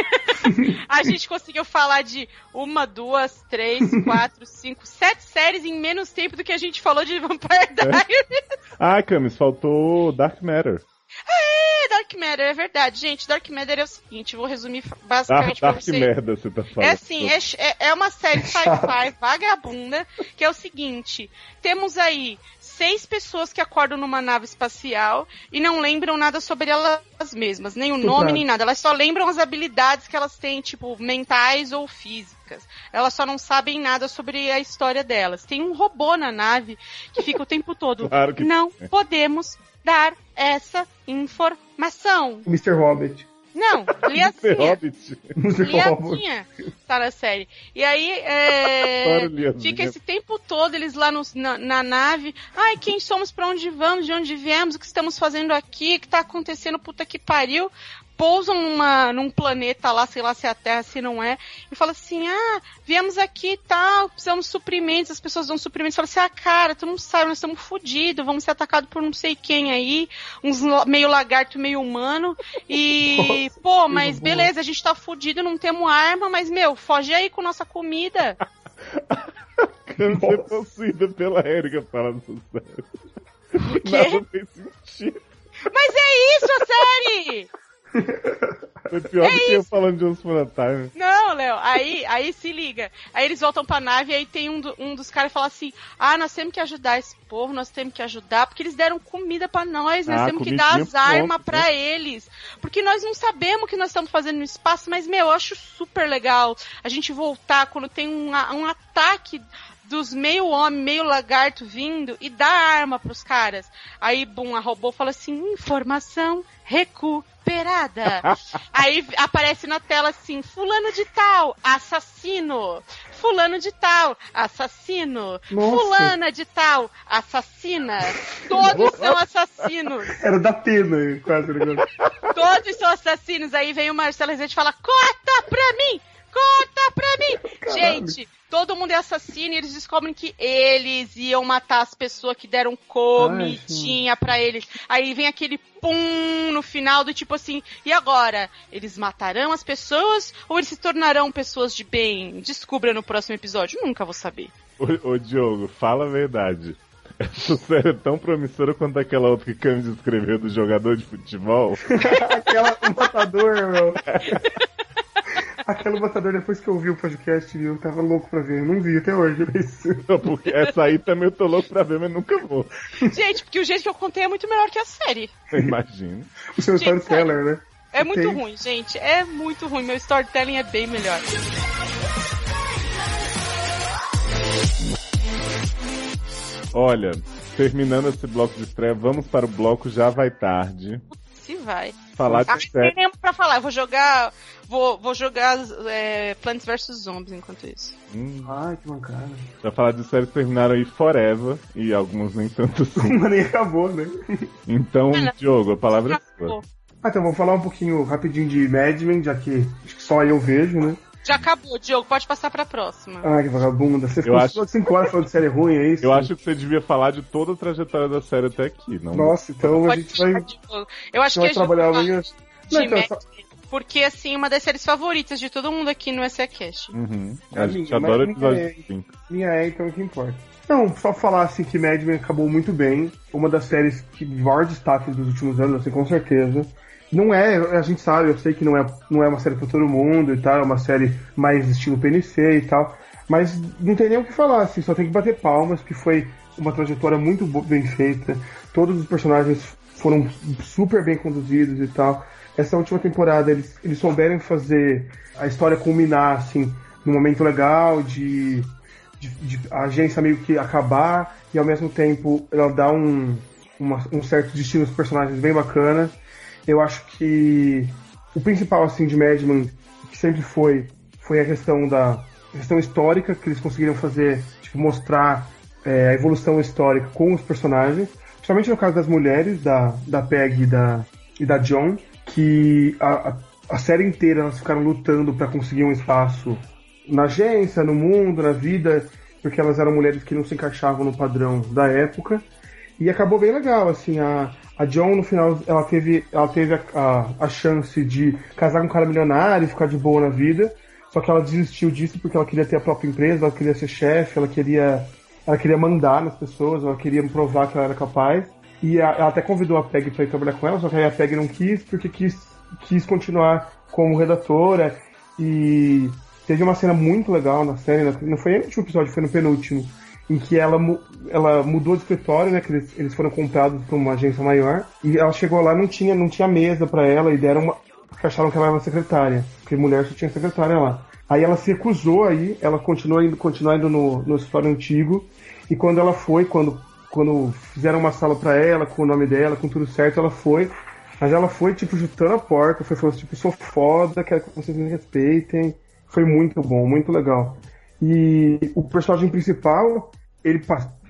*laughs* a gente conseguiu falar de uma, duas, três, *laughs* quatro, cinco, sete séries em menos tempo do que a gente falou de Vampire Diaries.
Ah, Camis, faltou Dark Matter.
É, Dark Matter, é verdade. Gente, Dark Matter é o seguinte, vou resumir
Ah,
basicamente pra
Dark
você.
merda, você tá falando.
É assim, é, é- é uma série *laughs* sci-fi vagabunda, que é o seguinte: temos aí seis pessoas que acordam numa nave espacial e não lembram nada sobre elas mesmas, nem o nome,
Exato.
nem nada. Elas só lembram as habilidades que elas têm, tipo, mentais ou físicas. Elas só não sabem nada sobre a história delas. Tem um robô na nave que fica o tempo todo.
Claro que
não podemos dar essa informação.
Mr. Hobbit.
Não, *laughs* Liazinha.
Hobbit.
Mr. Hobbit.
Liazinha tá na série. E aí, é, fica esse tempo todo eles lá no- na, na nave. Ai, quem somos, pra onde vamos, de onde viemos, o que estamos fazendo aqui, o que tá acontecendo, puta que pariu. Pousam numa, num planeta lá, sei lá se é a Terra, se não é, e fala assim: ah, viemos aqui e tal, precisamos de suprimentos, as pessoas dão suprimentos. Fala assim: ah, cara, tu não sabe, nós estamos fodidos, vamos ser atacados por não sei quem aí, uns meio lagarto, meio humano. E, *laughs* pô, mas beleza, a gente tá fudido, não temos arma, mas, meu, foge aí com nossa comida. *laughs*
Quero ser possuída pela Erika falando sério. Nada fez sentido.
Mas é isso a série!
Foi pior do que eu falando de Once Upon a Time.
Não, Léo, aí, aí se liga. Aí eles voltam pra nave e aí tem um, do- um dos caras fala assim: Ah, nós temos que ajudar esse povo, nós temos que ajudar, porque eles deram comida pra nós, nós
Ah,
temos que dar as armas
né?
pra eles. Porque nós não sabemos o que nós estamos fazendo no espaço, mas, meu, eu acho super legal a gente voltar quando tem um, um ataque dos meio homem, meio lagarto vindo e dar arma pros caras. Aí, bum, a robô fala assim: informação recuperada. *laughs* Aí aparece na tela assim: Fulano de tal, assassino. Fulano de tal, assassino.
Nossa.
Fulana de tal, assassina. Todos são assassinos.
Era da pena, quase, né? *laughs*
Todos são assassinos. Aí vem o Marcelo Rezende e fala: Corta pra mim! Corta pra mim! *laughs* Gente, todo mundo é assassino e eles descobrem que eles iam matar as pessoas que deram comidinha pra eles. Aí vem aquele pum no final do tipo assim: e agora? Eles matarão as pessoas ou eles se tornarão pessoas de bem? Descubra no próximo episódio. Nunca vou saber.
Ô, ô, Diogo, fala a verdade. Essa série é tão promissora quanto aquela outra que Camis escreveu do jogador de futebol. *laughs*
Aquela matador, meu. *laughs* Aquela matador, depois que eu vi o podcast, eu tava louco pra ver. Eu não vi até hoje, mas.
Porque essa aí também eu tô louco pra ver, mas nunca vou.
Gente, porque o jeito que eu contei é muito melhor que a série.
Imagina.
O seu
Gente,
storyteller, né?
É muito
Tem.
ruim, gente. É muito ruim. Meu storytelling é bem melhor.
Olha, terminando esse bloco de estreia, vamos para o bloco Já Vai Tarde.
Se vai.
Falar
Ah,
de
tem
série.
nem pra falar. Eu vou jogar. Vou, vou jogar é, Plants vs Zombies enquanto isso.
Hum,
Ai, que mancada.
já falar de séries que terminaram aí Forever, e algumas nem tanto assim. *laughs*
Mas nem acabou, né?
Então,
Olha,
Diogo, a palavra é sua.
Acabou.
Ah, então vou falar um pouquinho rapidinho de Mad Men, já que acho que só eu vejo, né?
Já acabou, Diogo. Pode passar pra próxima.
Ai, que vagabunda. Você ficou
acho-
só 5 horas falando de série ruim, é isso?
Eu acho que você devia falar de toda a trajetória da série até aqui, não?
Nossa, então a
Pode
gente vai.
Eu acho
vai
que a gente
trabalhar
vai
amanhã.
de
Não, então,
Mad
só-
Men, Porque, assim, uma das séries favoritas de todo mundo aqui no SACast.
Uhum.
É
A gente
minha,
adora
minha
episódio
é-. Minha é, então o que importa. Não, só falar assim que Mad Men acabou muito bem. Uma das séries que maior destaque dos últimos anos, assim, com certeza. Não é, a gente sabe, eu sei que não é, não é uma série pra todo mundo e tal, é uma série mais estilo PNC e tal. Mas não tem nem o que falar, assim, só tem que bater palmas, que foi uma trajetória muito bem feita. Todos os personagens foram super bem conduzidos e tal. Essa última temporada eles, eles souberam fazer a história culminar, assim, num momento legal de de, de a agência meio que acabar e ao mesmo tempo ela dá um, uma- um certo destino aos personagens bem bacana. Eu acho que o principal assim de Mad Men que sempre foi foi a questão da questão histórica que eles conseguiram fazer, tipo, mostrar é, a evolução histórica com os personagens, principalmente no caso das mulheres, da, da Peg e da, e da John, que a, a, a série inteira elas ficaram lutando para conseguir um espaço na agência, no mundo, na vida, porque elas eram mulheres que não se encaixavam no padrão da época. E acabou bem legal, assim, a, a John no final ela teve, ela teve a, a, a chance de casar com um cara milionário e ficar de boa na vida, só que ela desistiu disso porque ela queria ter a própria empresa, ela queria ser chefe, ela queria, ela queria mandar nas pessoas, ela queria provar que ela era capaz. E a- ela até convidou a Peg para ir trabalhar com ela, só que aí a Peg não quis porque quis, quis continuar como redatora. E teve uma cena muito legal na série, na- não foi no último episódio, foi no penúltimo, em que ela, ela mudou de escritório, né, que eles, eles foram comprados por uma agência maior, e ela chegou lá não tinha não tinha mesa para ela e deram uma porque acharam que ela era uma secretária, porque mulher só tinha secretária lá. Aí ela se recusou aí, ela continuou indo, continuou indo no, no escritório antigo, e quando ela foi, quando, quando fizeram uma sala para ela, com o nome dela, com tudo certo, ela foi, mas ela foi, tipo, chutando a porta, foi falando, tipo, sou foda, quero que vocês me respeitem. Foi muito bom, muito legal. E o personagem principal, ele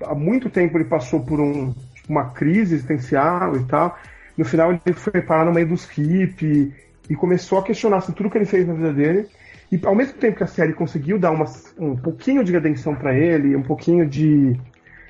há muito tempo ele passou por um, uma crise existencial e tal. No final ele foi parar no meio dos hippies e começou a questionar assim, tudo que ele fez na vida dele. E ao mesmo tempo que a série conseguiu dar uma, um pouquinho de redenção para ele, um pouquinho de,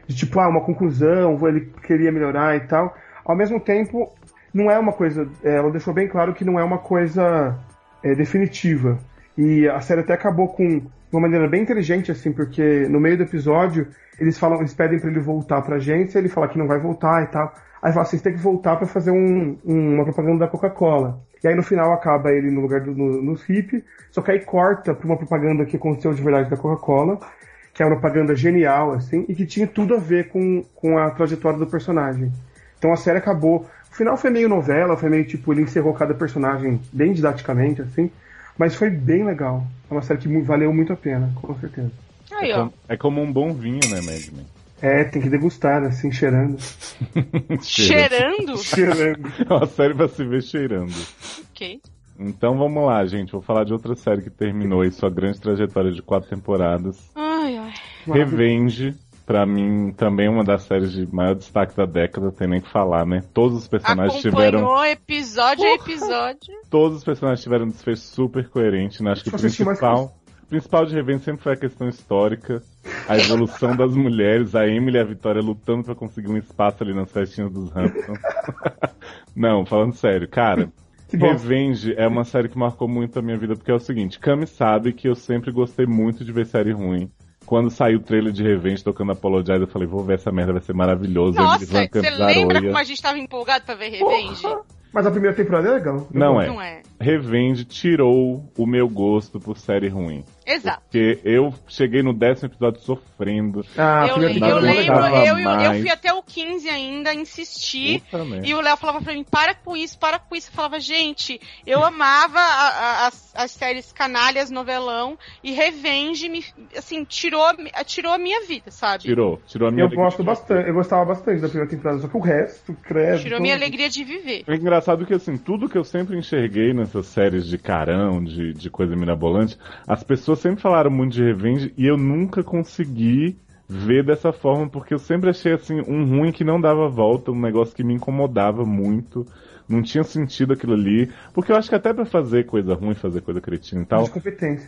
de tipo, ah, uma conclusão, ele queria melhorar e tal, ao mesmo tempo não é uma coisa, é, ela deixou bem claro que não é uma coisa é, definitiva. E a série até acabou com de uma maneira bem inteligente, assim, porque no meio do episódio eles falam, eles pedem pra ele voltar pra agência, ele fala que não vai voltar e tal. Aí fala, vocês têm que voltar pra fazer um- um- uma propaganda da Coca-Cola. E aí no final acaba ele no lugar do, no, nos hip, só que aí corta pra uma propaganda que aconteceu de verdade da Coca-Cola, que é uma propaganda genial, assim, e que tinha tudo a ver com, com a trajetória do personagem. Então a série acabou. O final foi meio novela, foi meio tipo, ele encerrou cada personagem bem didaticamente, assim, mas foi bem legal. É uma série que valeu muito a pena, com certeza.
Aí,
É
ó.
como, é como um bom vinho, né, Mad Men?
É, tem que degustar, assim, cheirando. *laughs*
Cheirando?
cheirando. *laughs*
É uma série pra se ver cheirando.
ok.
Então vamos lá, gente. Vou falar de outra série que terminou aí sua grande trajetória de quatro temporadas.
Ai, ai.
Revenge, pra mim, também uma das séries de maior destaque da década, tem nem que falar, né? Todos os personagens tiveram.
Acompanhou episódio a episódio.
Todos os personagens tiveram um desfecho super coerente, né? Acho que o principal. O principal de Revenge sempre foi a questão histórica, a evolução das mulheres, a Emily e a Vitória lutando pra conseguir um espaço ali nas festinhas dos Hamptons. *laughs* Não, falando sério, cara. Revenge é uma série que marcou muito a minha vida, porque é o seguinte, Cami sabe que eu sempre gostei muito de ver série ruim. Quando saiu o trailer de Revenge tocando Apologize, eu falei, vou ver essa merda, vai ser maravilhoso.
Nossa, você lembra como a gente tava empolgado pra ver Revenge?
Mas a primeira temporada é legal.
Não é.
Não é.
Revenge tirou o meu gosto por série ruim.
Exato.
Porque eu cheguei no décimo episódio sofrendo.
Ah, a
eu,
primeira
lem-
temporada
eu
é
lembro, eu, eu, eu fui até o 15 ainda, insisti. E o Léo falava pra mim, para com isso, para com isso. Eu falava, gente, eu amava a- a- as, as séries canalhas, novelão, e Revenge me, assim, tirou, tirou a minha vida, sabe?
Tirou, tirou a minha
Eu gosto bastante, eu gostava bastante da primeira temporada, só que o resto, credo.
Tirou a minha alegria de viver.
É engraçado que, assim, tudo que eu sempre enxerguei nessas séries de carão, de, de coisa mirabolante, as pessoas sempre falaram muito de Revenge e eu nunca consegui ver dessa forma, porque eu sempre achei, assim, um ruim que não dava volta, um negócio que me incomodava muito, não tinha sentido aquilo ali, porque eu acho que até pra fazer coisa ruim, fazer coisa cretina e tal.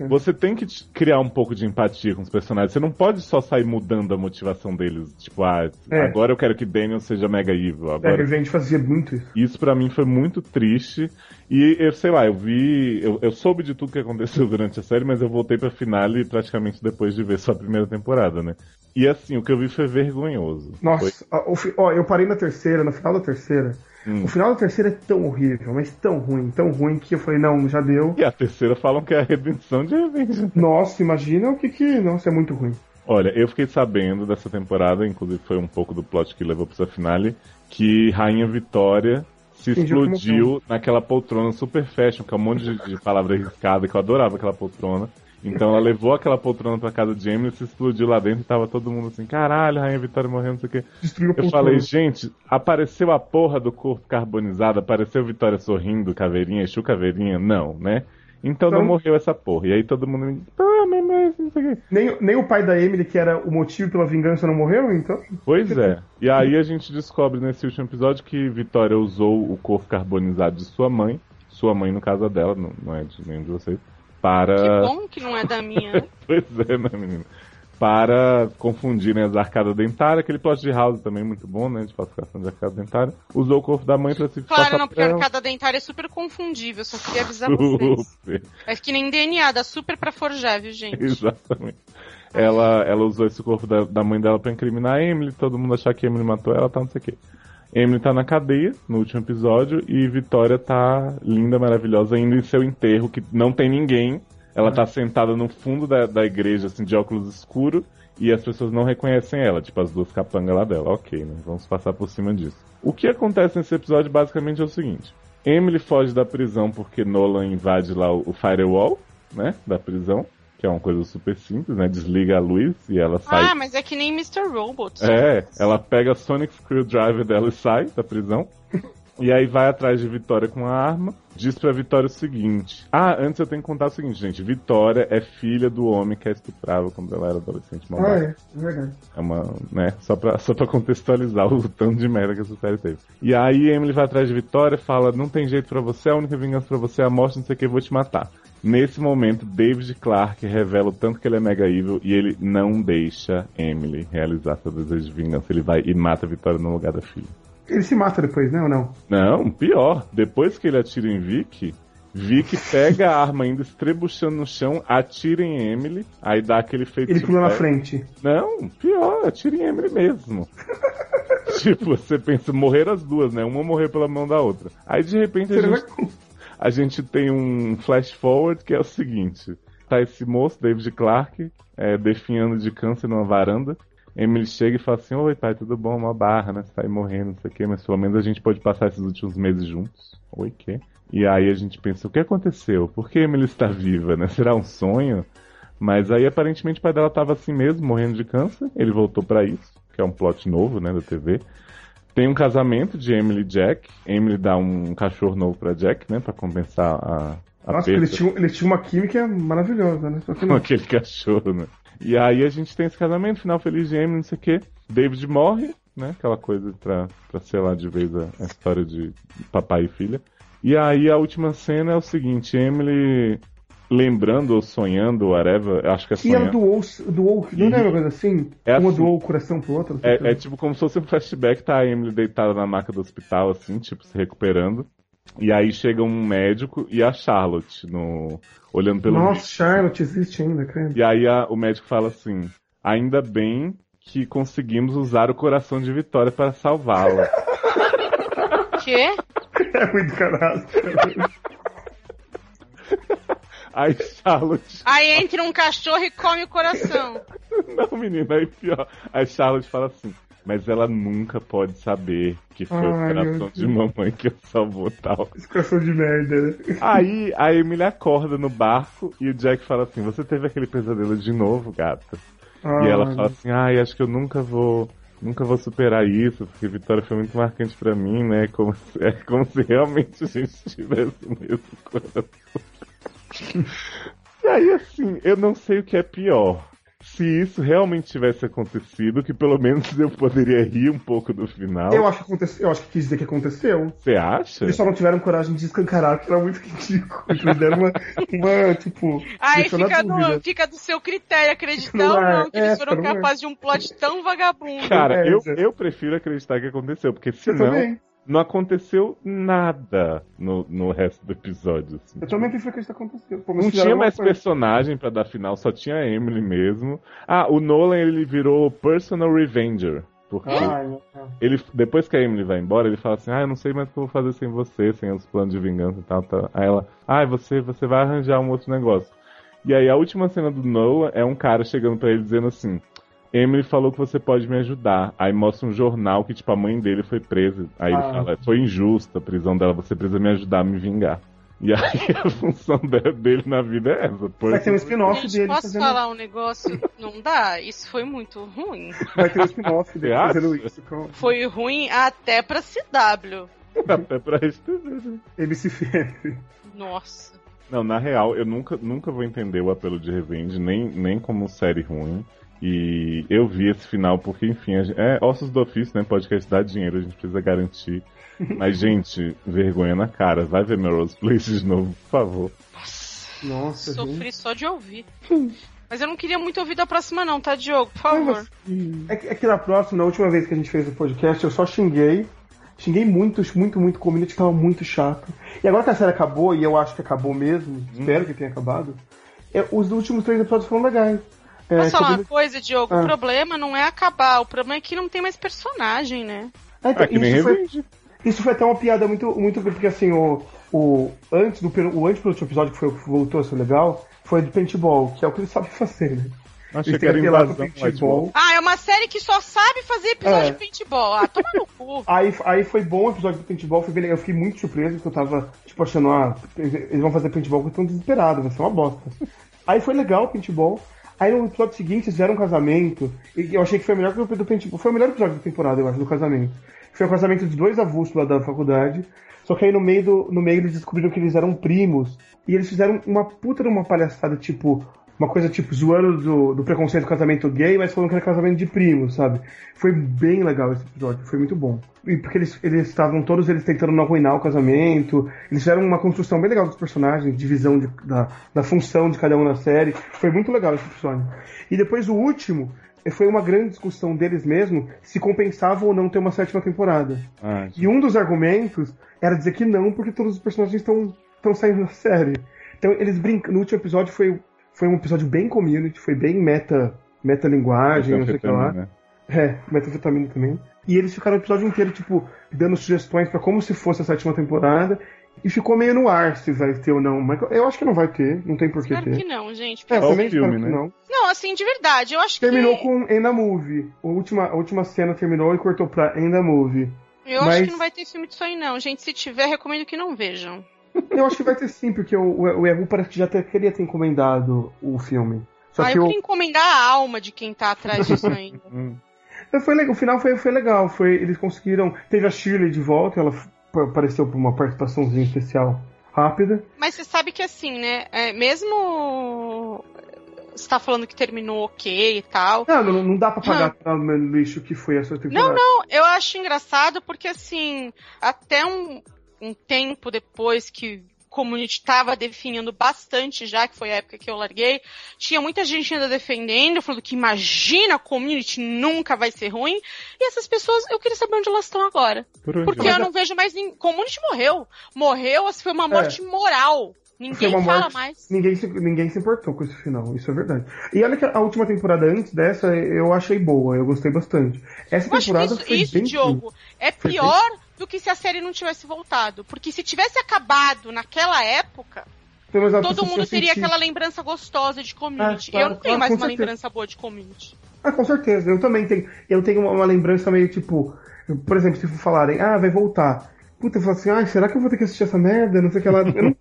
Você tem que criar um pouco de empatia com os personagens. Você não pode só sair mudando a motivação deles. Tipo, ah,
É.
agora eu quero que Daniel seja mega evil.
É,
Agora...
Revenge fazia muito isso.
Isso pra mim foi muito triste. E eu sei lá, eu vi. Eu, eu soube de tudo que aconteceu *laughs* durante a série, mas eu voltei pra finale praticamente depois de ver só a primeira temporada, né? E assim, o que eu vi foi vergonhoso. Foi-
Nossa, fi- ó, eu parei na terceira, no final da terceira.
Hum.
O final da terceira é tão horrível, mas tão ruim, tão ruim que eu falei, não, já deu.
E a terceira falam que é a redenção de Revenge. *laughs*
Nossa, imagina o que que. Nossa, é muito ruim.
Olha, eu fiquei sabendo dessa temporada, inclusive foi um pouco do plot que levou pra essa finale, que Rainha Vitória se explodiu naquela poltrona super fashion, que é um monte de, de palavra arriscada, que eu adorava aquela poltrona. Então ela levou aquela poltrona pra casa de Emily, se explodiu lá dentro e tava todo mundo assim, caralho, Rainha Vitória morrendo, não sei o quê.
Destruiu
Eu falei, gente, apareceu a porra do corpo carbonizado, apareceu Vitória sorrindo, caveirinha, Exu caveirinha? Não, né? Então não
Então-
morreu essa porra. E aí todo mundo me ah, mas, mas, não sei o quê.
Nem, nem o pai da Emily, que era o motivo pela vingança, não morreu, então?
Pois é. E aí a gente descobre nesse último episódio que Vitória usou o corpo carbonizado de sua mãe, sua mãe no caso dela, não, não é de nenhum de vocês, para.
Que bom que não é da minha. *laughs*
Pois é, né, menino? Para confundirem as arcadas dentárias, aquele plot de House também muito bom, né? De falsificação de arcada dentária. Usou o corpo da mãe pra se
Claro, não, porque a arcada dentária é super confundível, só queria avisar vocês.
Super.
É que nem DNA, dá super pra forjar, viu, gente?
Exatamente. Ela, ela usou esse corpo da, da mãe dela pra incriminar a Emily, todo mundo achar que a Emily matou ela, tá não sei o quê. Emily tá na cadeia, no último episódio, e Vitória tá linda, maravilhosa, indo em seu enterro, que não tem ninguém. Ela tá sentada no fundo da, da igreja, assim, de óculos escuros, e as pessoas não reconhecem ela, tipo as duas capangas lá dela. Ok, né? Vamos passar por cima disso. O que acontece nesse episódio basicamente é o seguinte: Emily foge da prisão porque Nolan invade lá o, o firewall, né? Da prisão, que é uma coisa super simples, né? Desliga a luz e ela sai.
Ah, mas é que nem Mr. Robot.
É, ela pega a Sonic Screwdriver dela e sai da prisão. E aí vai atrás de Vitória com a arma. Diz pra Vitória o seguinte. Ah, antes eu tenho que contar o seguinte, gente. Vitória é filha do homem que a estuprava quando ela era adolescente.
Ah,
malvada.
é, é verdade.
É uma, né, só pra, só pra contextualizar o tanto de merda que essa série teve. E aí Emily vai atrás de Vitória e fala, não tem jeito pra você, a única vingança pra você é a morte, não sei o que, vou te matar. Nesse momento, David Clark revela o tanto que ele é mega evil e ele não deixa Emily realizar seu desejo de vingança. Ele vai e mata a Vitória no lugar da filha.
Ele se mata depois, né, ou não?
Não, pior. Depois que ele atira em Vicky, Vicky pega a arma ainda estrebuchando no chão, atira em Emily, aí dá aquele feito
Ele pula na frente.
não, pior, atira em Emily mesmo. *laughs* tipo, você pensa, morrer as duas, né? Uma morrer pela mão da outra. Aí de repente a gente. A gente tem um flash forward que é o seguinte: tá esse moço, David Clark, é, definhando de câncer numa varanda. Emily chega e fala assim: Oi, pai, tudo bom? Uma barra, né? Você tá aí morrendo, não sei o quê, mas pelo menos a gente pode passar esses últimos meses juntos. Oi, quê? E aí a gente pensa: O que aconteceu? Por que Emily está viva, né? Será um sonho? Mas aí aparentemente o pai dela tava assim mesmo, morrendo de câncer. Ele voltou pra isso, que é um plot novo, né, da TV. Tem um casamento de Emily e Jack. Emily dá um cachorro novo pra Jack, né, pra compensar a, a
Nossa,
perda
eles tinham, eles tinham uma química maravilhosa, né?
Com *laughs* aquele cachorro, né? E aí a gente tem esse casamento, final feliz de Emily, não sei o quê. David morre, né? Aquela coisa pra, pra selar de vez a, a história de papai e filha. E aí a última cena é o seguinte, Emily lembrando ou sonhando, whatever, acho que é
E ela
sonhando.
doou, doou não é uma coisa assim?
É
uma
assim.
doou o coração pro outro? não sei o
É, é tipo como se fosse um flashback, tá a Emily deitada na maca do hospital, assim, tipo, se recuperando. E aí chega um médico e a Charlotte no olhando pelo
Nossa,
vídeo.
Charlotte existe ainda, credo.
E aí a- o médico fala assim: ainda bem que conseguimos usar o coração de Vitória para salvá-la.
Quê? *laughs*
É muito caralho. *laughs*
aí Charlotte.
Aí entra um cachorro e come o coração. *laughs*
Não, menina, aí pior. Aí Charlotte fala assim. Mas ela nunca pode saber que foi o
Ai, meu
coração de mamãe que salvou tal.
Esse coração de merda, né?
Aí a Emily acorda no barco e o Jack fala assim: Você teve aquele pesadelo de novo, gata? E ela fala assim: Ai, acho que eu nunca vou. Nunca vou superar isso, porque Vitória foi muito marcante pra mim, né? Como se- é como se realmente a gente tivesse o mesmo coração. E aí, assim, eu não sei o que é pior. Se isso realmente tivesse acontecido, que pelo menos eu poderia rir um pouco do final.
Eu acho que aconteceu, eu acho que quis dizer que aconteceu.
Você acha?
Eles só não tiveram coragem de escancarar, que era muito ridículo. Eles deram uma, uma tipo.
Aí
na
fica, no, fica do seu critério acreditar
Não
ou
é,
não, que eles
é,
foram
não é.
capazes de um plot tão vagabundo.
Cara,
É,
eu, eu prefiro acreditar que aconteceu, porque
Eu
senão
também.
Não aconteceu nada no, no resto do episódio. assim.
Eu também prefiro que isso aconteceu. Pô,
Não tinha mais
coisa.
personagem pra dar final, só tinha a Emily mesmo. Ah, o Nolan ele virou Personal Revenger. Porque
não.
ele, depois que a Emily vai embora, ele fala assim: Ah, eu não sei mais o que eu vou fazer sem você, sem os planos de vingança e tal. tal. Aí ela, ah, você, você vai arranjar um outro negócio. E aí a última cena do Noah é um cara chegando pra ele dizendo assim: Emily falou que você pode me ajudar. Aí mostra um jornal que, tipo, a mãe dele foi presa. Aí ele
Ah.
fala: Foi injusta a prisão dela, você precisa me ajudar a me vingar. E aí *laughs* a função de- dele na vida é essa.
Vai ter um spin-off dele
posso
fazendo.
falar um negócio? Não dá? Isso foi muito ruim.
Vai ter um spin-off dele
Você acha?
fazendo isso com
Foi ruim até pra CW.
Até pra né?
MCFM.
Nossa.
Não, na real, eu nunca, nunca vou entender o apelo de Revenge, nem, nem como série ruim. E eu vi esse final porque, enfim, gente- é ossos do ofício, né? Podcast dá dinheiro, a gente precisa garantir. *laughs* Mas, gente, vergonha na cara. Vai ver Melrose Place de novo, por favor.
Nossa,
Sofri
gente.
só de ouvir. Mas eu não queria muito ouvir da próxima, não, tá, Diogo? Por favor.
É que, é que na próxima, na última vez que a gente fez o podcast, eu só xinguei. Xinguei muito, muito, muito o community, que tava muito chato. E agora que a série acabou, e eu acho que acabou mesmo, espero que tenha acabado, é, os últimos três episódios foram legais. É,
Posso falar uma coisa, Diogo?
Ah.
O problema não é acabar, o problema é que não tem mais personagem, né?
É, então,
Ah, que nem
isso, foi, isso foi até uma piada muito, muito porque assim, o, o antes do o antes do último episódio que foi o que voltou a ser legal, foi do paintball, que é o que eles sabem *laughs* fazer, né?
Achei
Eles
que era invasão
paintball.
Ah, é uma série que só sabe fazer episódio
É.
de paintball. Ah, toma no cu. *laughs*
Aí, aí foi bom o episódio do paintball, foi bem legal. Eu fiquei muito surpreso, porque eu tava, tipo, achando, ah, eles vão fazer paintball porque estão desesperados, vai ser uma bosta. Aí foi legal o paintball. Aí no episódio seguinte eles fizeram um casamento, e eu achei que foi o melhor que o do paintball. Foi o melhor episódio da temporada, eu acho, do casamento. Foi o casamento de dois avulsos lá da faculdade. Só que aí no meio, do, no meio eles descobriram que eles eram primos. E eles fizeram uma puta de uma palhaçada, tipo, uma coisa tipo zoando do, do preconceito do casamento gay, mas falando que era casamento de primos, sabe? Foi bem legal esse episódio, foi muito bom. E porque eles eles estavam todos eles tentando não arruinar o casamento, eles fizeram uma construção bem legal dos personagens, divisão de- da, da função de cada um na série. Foi muito legal esse episódio. E depois o último eh, foi uma grande discussão deles mesmo se compensava ou não ter uma sétima temporada.
Ah,
E um dos argumentos era dizer que não, porque todos os personagens estão estão saindo da série. Então eles brincam. No último episódio foi, foi um episódio bem community, foi bem meta, meta linguagem, não sei o que lá.
né?
É, metafetamina também. E eles ficaram o episódio inteiro, tipo, dando sugestões pra como se fosse a sétima temporada. E ficou meio no ar se vai ter ou não. Mas eu acho que não vai ter, não tem por que
Espero que
ter.
não, gente.
É,
o
também espero
filme,
que
né?
não.
Não, assim, de verdade, eu acho
Terminou
que.
com End the Movie. A última, a última cena terminou e cortou pra End the Movie.
Eu acho
mas-
que não vai ter filme disso aí, não. Gente, se tiver, recomendo que não vejam.
Eu acho que vai ter sim, porque o, o, o Yahoo parece que já ter, queria ter encomendado o filme. Só
ah,
que
eu queria encomendar a alma de quem tá atrás disso *laughs* ainda.
Hum.
Então foi legal, o final foi, foi legal. Foi, eles conseguiram. Teve a Shirley de volta, ela apareceu por uma participaçãozinha especial rápida.
Mas você sabe que assim, né? é, mesmo. Você tá falando que terminou ok e tal.
Não, não, não dá pra pagar pelo lixo que foi essa temporada.
Não, não, eu acho engraçado porque, assim, até um, um tempo depois que Community estava definindo bastante já, que foi a época que eu larguei, tinha muita gente ainda defendendo, falando que imagina, Community nunca vai ser ruim, e essas pessoas, eu queria saber onde elas estão agora.
Por?
Porque eu não vejo mais ninguém. Community morreu. Morreu, assim, foi uma morte moral.
Foi
Ninguém fala
morte-
mais.
Ninguém se, ninguém se importou com esse final, isso é verdade. E olha que a última temporada antes dessa eu achei boa, eu gostei bastante. Essa
Eu acho que
temporada
isso,
foi
isso
bem
Diogo, é
Foi bem-
pior do que se a série não tivesse voltado. Porque se tivesse acabado naquela época,
Então,
todo mundo teria
sentiram-
aquela lembrança gostosa de community.
Ah, claro,
eu não tenho mais uma
certeza.
lembrança boa de community.
Ah, com certeza. Eu também tenho. Eu tenho uma, uma lembrança meio tipo. Por exemplo, se falarem, ah, vai voltar. Puta, eu falo assim, ah, será que eu vou ter que assistir essa merda? Não sei o que lá. Eu, não-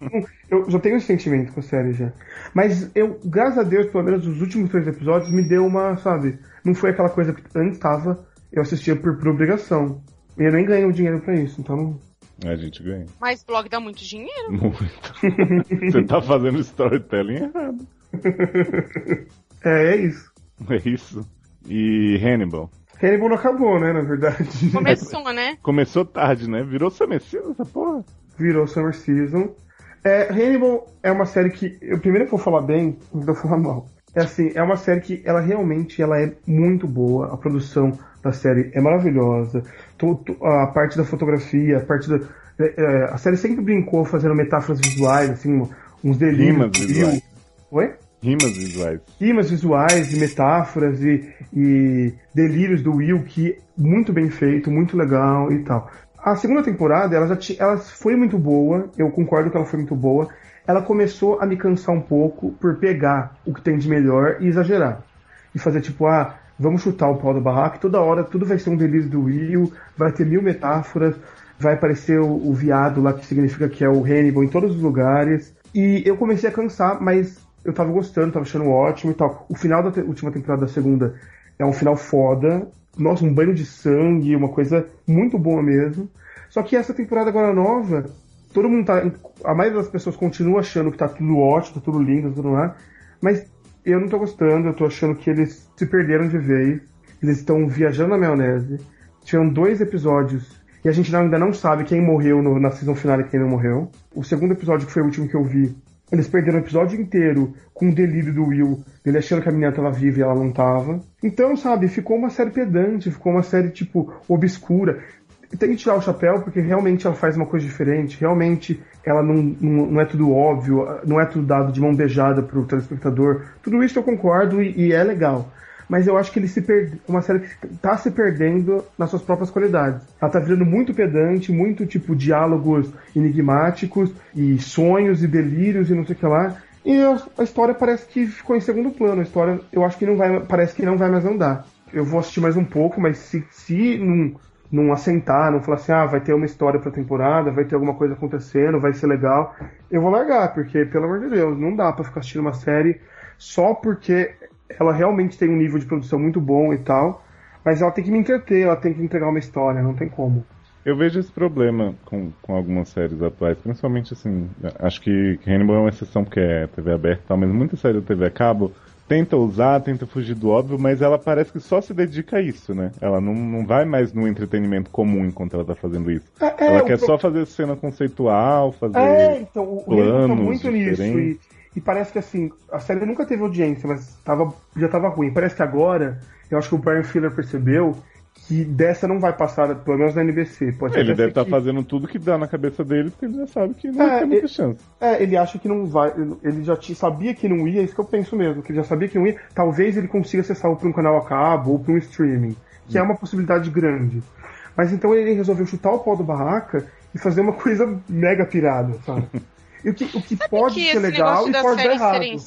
eu já tenho esse sentimento com a série já. Mas eu, graças a Deus, pelo menos os últimos três episódios me deu uma, sabe? Não foi aquela coisa que antes tava, eu assistia por, por obrigação. E eu nem ganho dinheiro pra isso, então não.
A gente ganha.
Mas blog dá muito dinheiro.
Muito. *laughs* Você tá fazendo storytelling errado. *laughs*
É, é isso.
É isso. E Hannibal.
Hannibal não acabou, né, na verdade. *laughs*
Começou, né?
Começou tarde, né? Virou Samecida essa porra.
Virou Summer Season. É, Hannibal é uma série que. Eu primeiro vou falar bem, depois eu vou falar mal. É assim, é uma série que ela realmente ela é muito boa. A produção da série é maravilhosa. A parte da fotografia, a parte da. é, é, a série sempre brincou fazendo metáforas visuais, assim, uns delírios.
Rimas visuais.
Oi?
Rimas visuais.
rimas visuais e metáforas e, e delírios do Will que muito bem feito, muito legal e tal. A segunda temporada, ela já ti- ela foi muito boa, eu concordo que ela foi muito boa. Ela começou a me cansar um pouco por pegar o que tem de melhor e exagerar. E fazer tipo, ah, vamos chutar o pau da barraca, toda hora tudo vai ser um delírio do Will, vai ter mil metáforas, vai aparecer o, o viado lá que significa que é o Hannibal em todos os lugares. E eu comecei a cansar, mas eu tava gostando, tava achando ótimo e tal. O final da te- última temporada da segunda é um final foda. Nossa, um banho de sangue, uma coisa muito boa mesmo. Só que essa temporada agora nova, todo mundo tá. A maioria das pessoas continua achando que tá tudo ótimo, tá tudo lindo, tá tudo lá. Mas eu não tô gostando, eu tô achando que eles se perderam de vez. Eles estão viajando na maionese. Tiveram dois episódios e a gente ainda não sabe quem morreu no- na season final e quem não morreu. O segundo episódio, que foi o último que eu vi, eles perderam o episódio inteiro com o delírio do Will, ele achando que a menina tava viva e ela não tava. Então, sabe, ficou uma série pedante, ficou uma série, tipo, obscura. Tem que tirar o chapéu porque realmente ela faz uma coisa diferente, realmente ela não, não, não é tudo óbvio, não é tudo dado de mão beijada pro telespectador. Tudo isso eu concordo e, e é legal. Mas eu acho que ele se perde, uma série que tá se perdendo nas suas próprias qualidades. Ela tá virando muito pedante, muito tipo diálogos enigmáticos e sonhos e delírios e não sei o que lá. E a, a história parece que ficou em segundo plano. A história, eu acho que não vai, parece que não vai mais andar. Eu vou assistir mais um pouco, mas se, se não, não assentar, não falar assim, ah, vai ter uma história pra temporada, vai ter alguma coisa acontecendo, vai ser legal, eu vou largar, porque, pelo amor de Deus, não dá pra ficar assistindo uma série só porque ela realmente tem um nível de produção muito bom e tal, mas ela tem que me entreter, ela tem que entregar uma história, não tem como.
Eu vejo esse problema com, com algumas séries atuais, principalmente assim, acho que Hannibal é uma exceção porque é TV aberta e tal, mas muita série da TV a cabo tenta usar, tenta fugir do óbvio, mas ela parece que só se dedica a isso, né? Ela não, não vai mais no entretenimento comum enquanto ela tá fazendo isso.
É,
ela
o
quer
pro-
só fazer cena conceitual, fazer.
É, então, o, tá
planos
muito nisso. E,
diferentes.
e parece que assim, a série nunca teve audiência, mas tava, já tava ruim. Parece que agora, eu acho que o Brian Fuller percebeu que dessa não vai passar, pelo menos na NBC. Pode
Ele deve
ser
estar
que-
fazendo tudo que dá na cabeça dele, porque ele já sabe que não
É,
ter muita
ele-
chance.
É, ele acha que não vai. Ele já te- sabia que não ia, é isso que eu penso mesmo, que ele já sabia que não ia. Talvez ele consiga ser salvo para um canal a cabo ou para um streaming, que é uma possibilidade grande. Mas então ele resolveu chutar o pau do barraca e fazer uma coisa mega pirada, sabe? *laughs* E o que, o que pode
que
ser legal e pode dar
séries
errado.
serem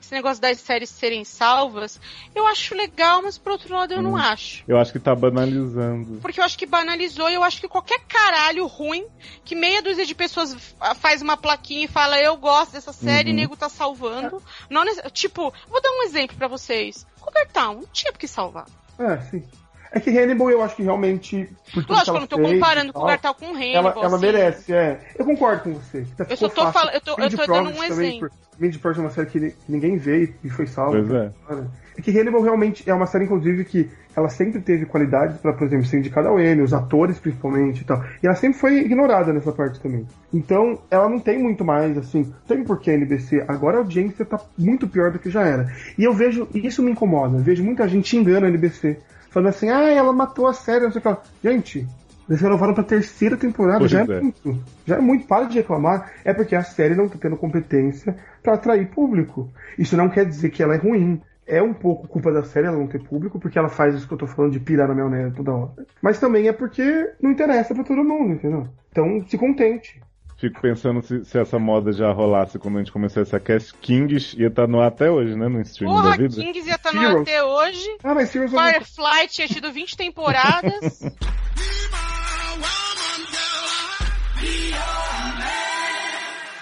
esse negócio das séries serem salvas, eu acho legal, mas por outro lado eu
Hum.
não acho.
Eu acho que tá banalizando.
Porque eu acho que banalizou e eu acho que qualquer caralho ruim, que meia dúzia de pessoas fa- faz uma plaquinha e fala eu gosto dessa série,
Uhum.
nego tá salvando. Não, tipo, vou dar um exemplo pra vocês. Town, não tinha que salvar.
É, sim. É que Hannibal eu acho que realmente. Por tudo que
Lógico, eu não tô
fez
comparando
tal,
Cougar Town com Hannibal.
Ela, ela
assim.
merece, é. Eu concordo com você. Tá-
Eu só tô falando- eu tô- eu tô dando um exemplo.
Mandy Project é uma série que ni- ninguém vê e foi salva.
Pois é.
Cara, É que Hannibal realmente é uma série, inclusive, que ela sempre teve qualidades pra, por exemplo, ser indicada ao Emmy, os atores principalmente e tal. E ela sempre foi ignorada nessa parte também. Então, ela não tem muito mais, assim, não tem porquê a NBC. Agora a audiência tá muito pior do que já era. E eu vejo, e isso me incomoda, eu vejo muita gente xingando a NBC. Falando assim, ah, ela matou a série, não sei o que. Gente, eles renovaram pra terceira temporada,
Pois
já é,
é.
muito. Já é muito, para de reclamar. É porque a série não tá tendo competência pra atrair público. Isso não quer dizer que ela é ruim. É um pouco culpa da série ela não ter público, porque ela faz isso que eu tô falando de pirar na maionese toda hora. Mas também é porque não interessa pra todo mundo, entendeu? Então se contente.
Fico pensando se, se essa moda já rolasse quando a gente começou essa cast. Kings ia estar no ar até hoje, né? No streaming da
Porra,
vida.
Kings ia estar no
Heroes.
ar até hoje.
Ah, mas Heroes of the-
Firefly tinha tido 20 temporadas. *laughs*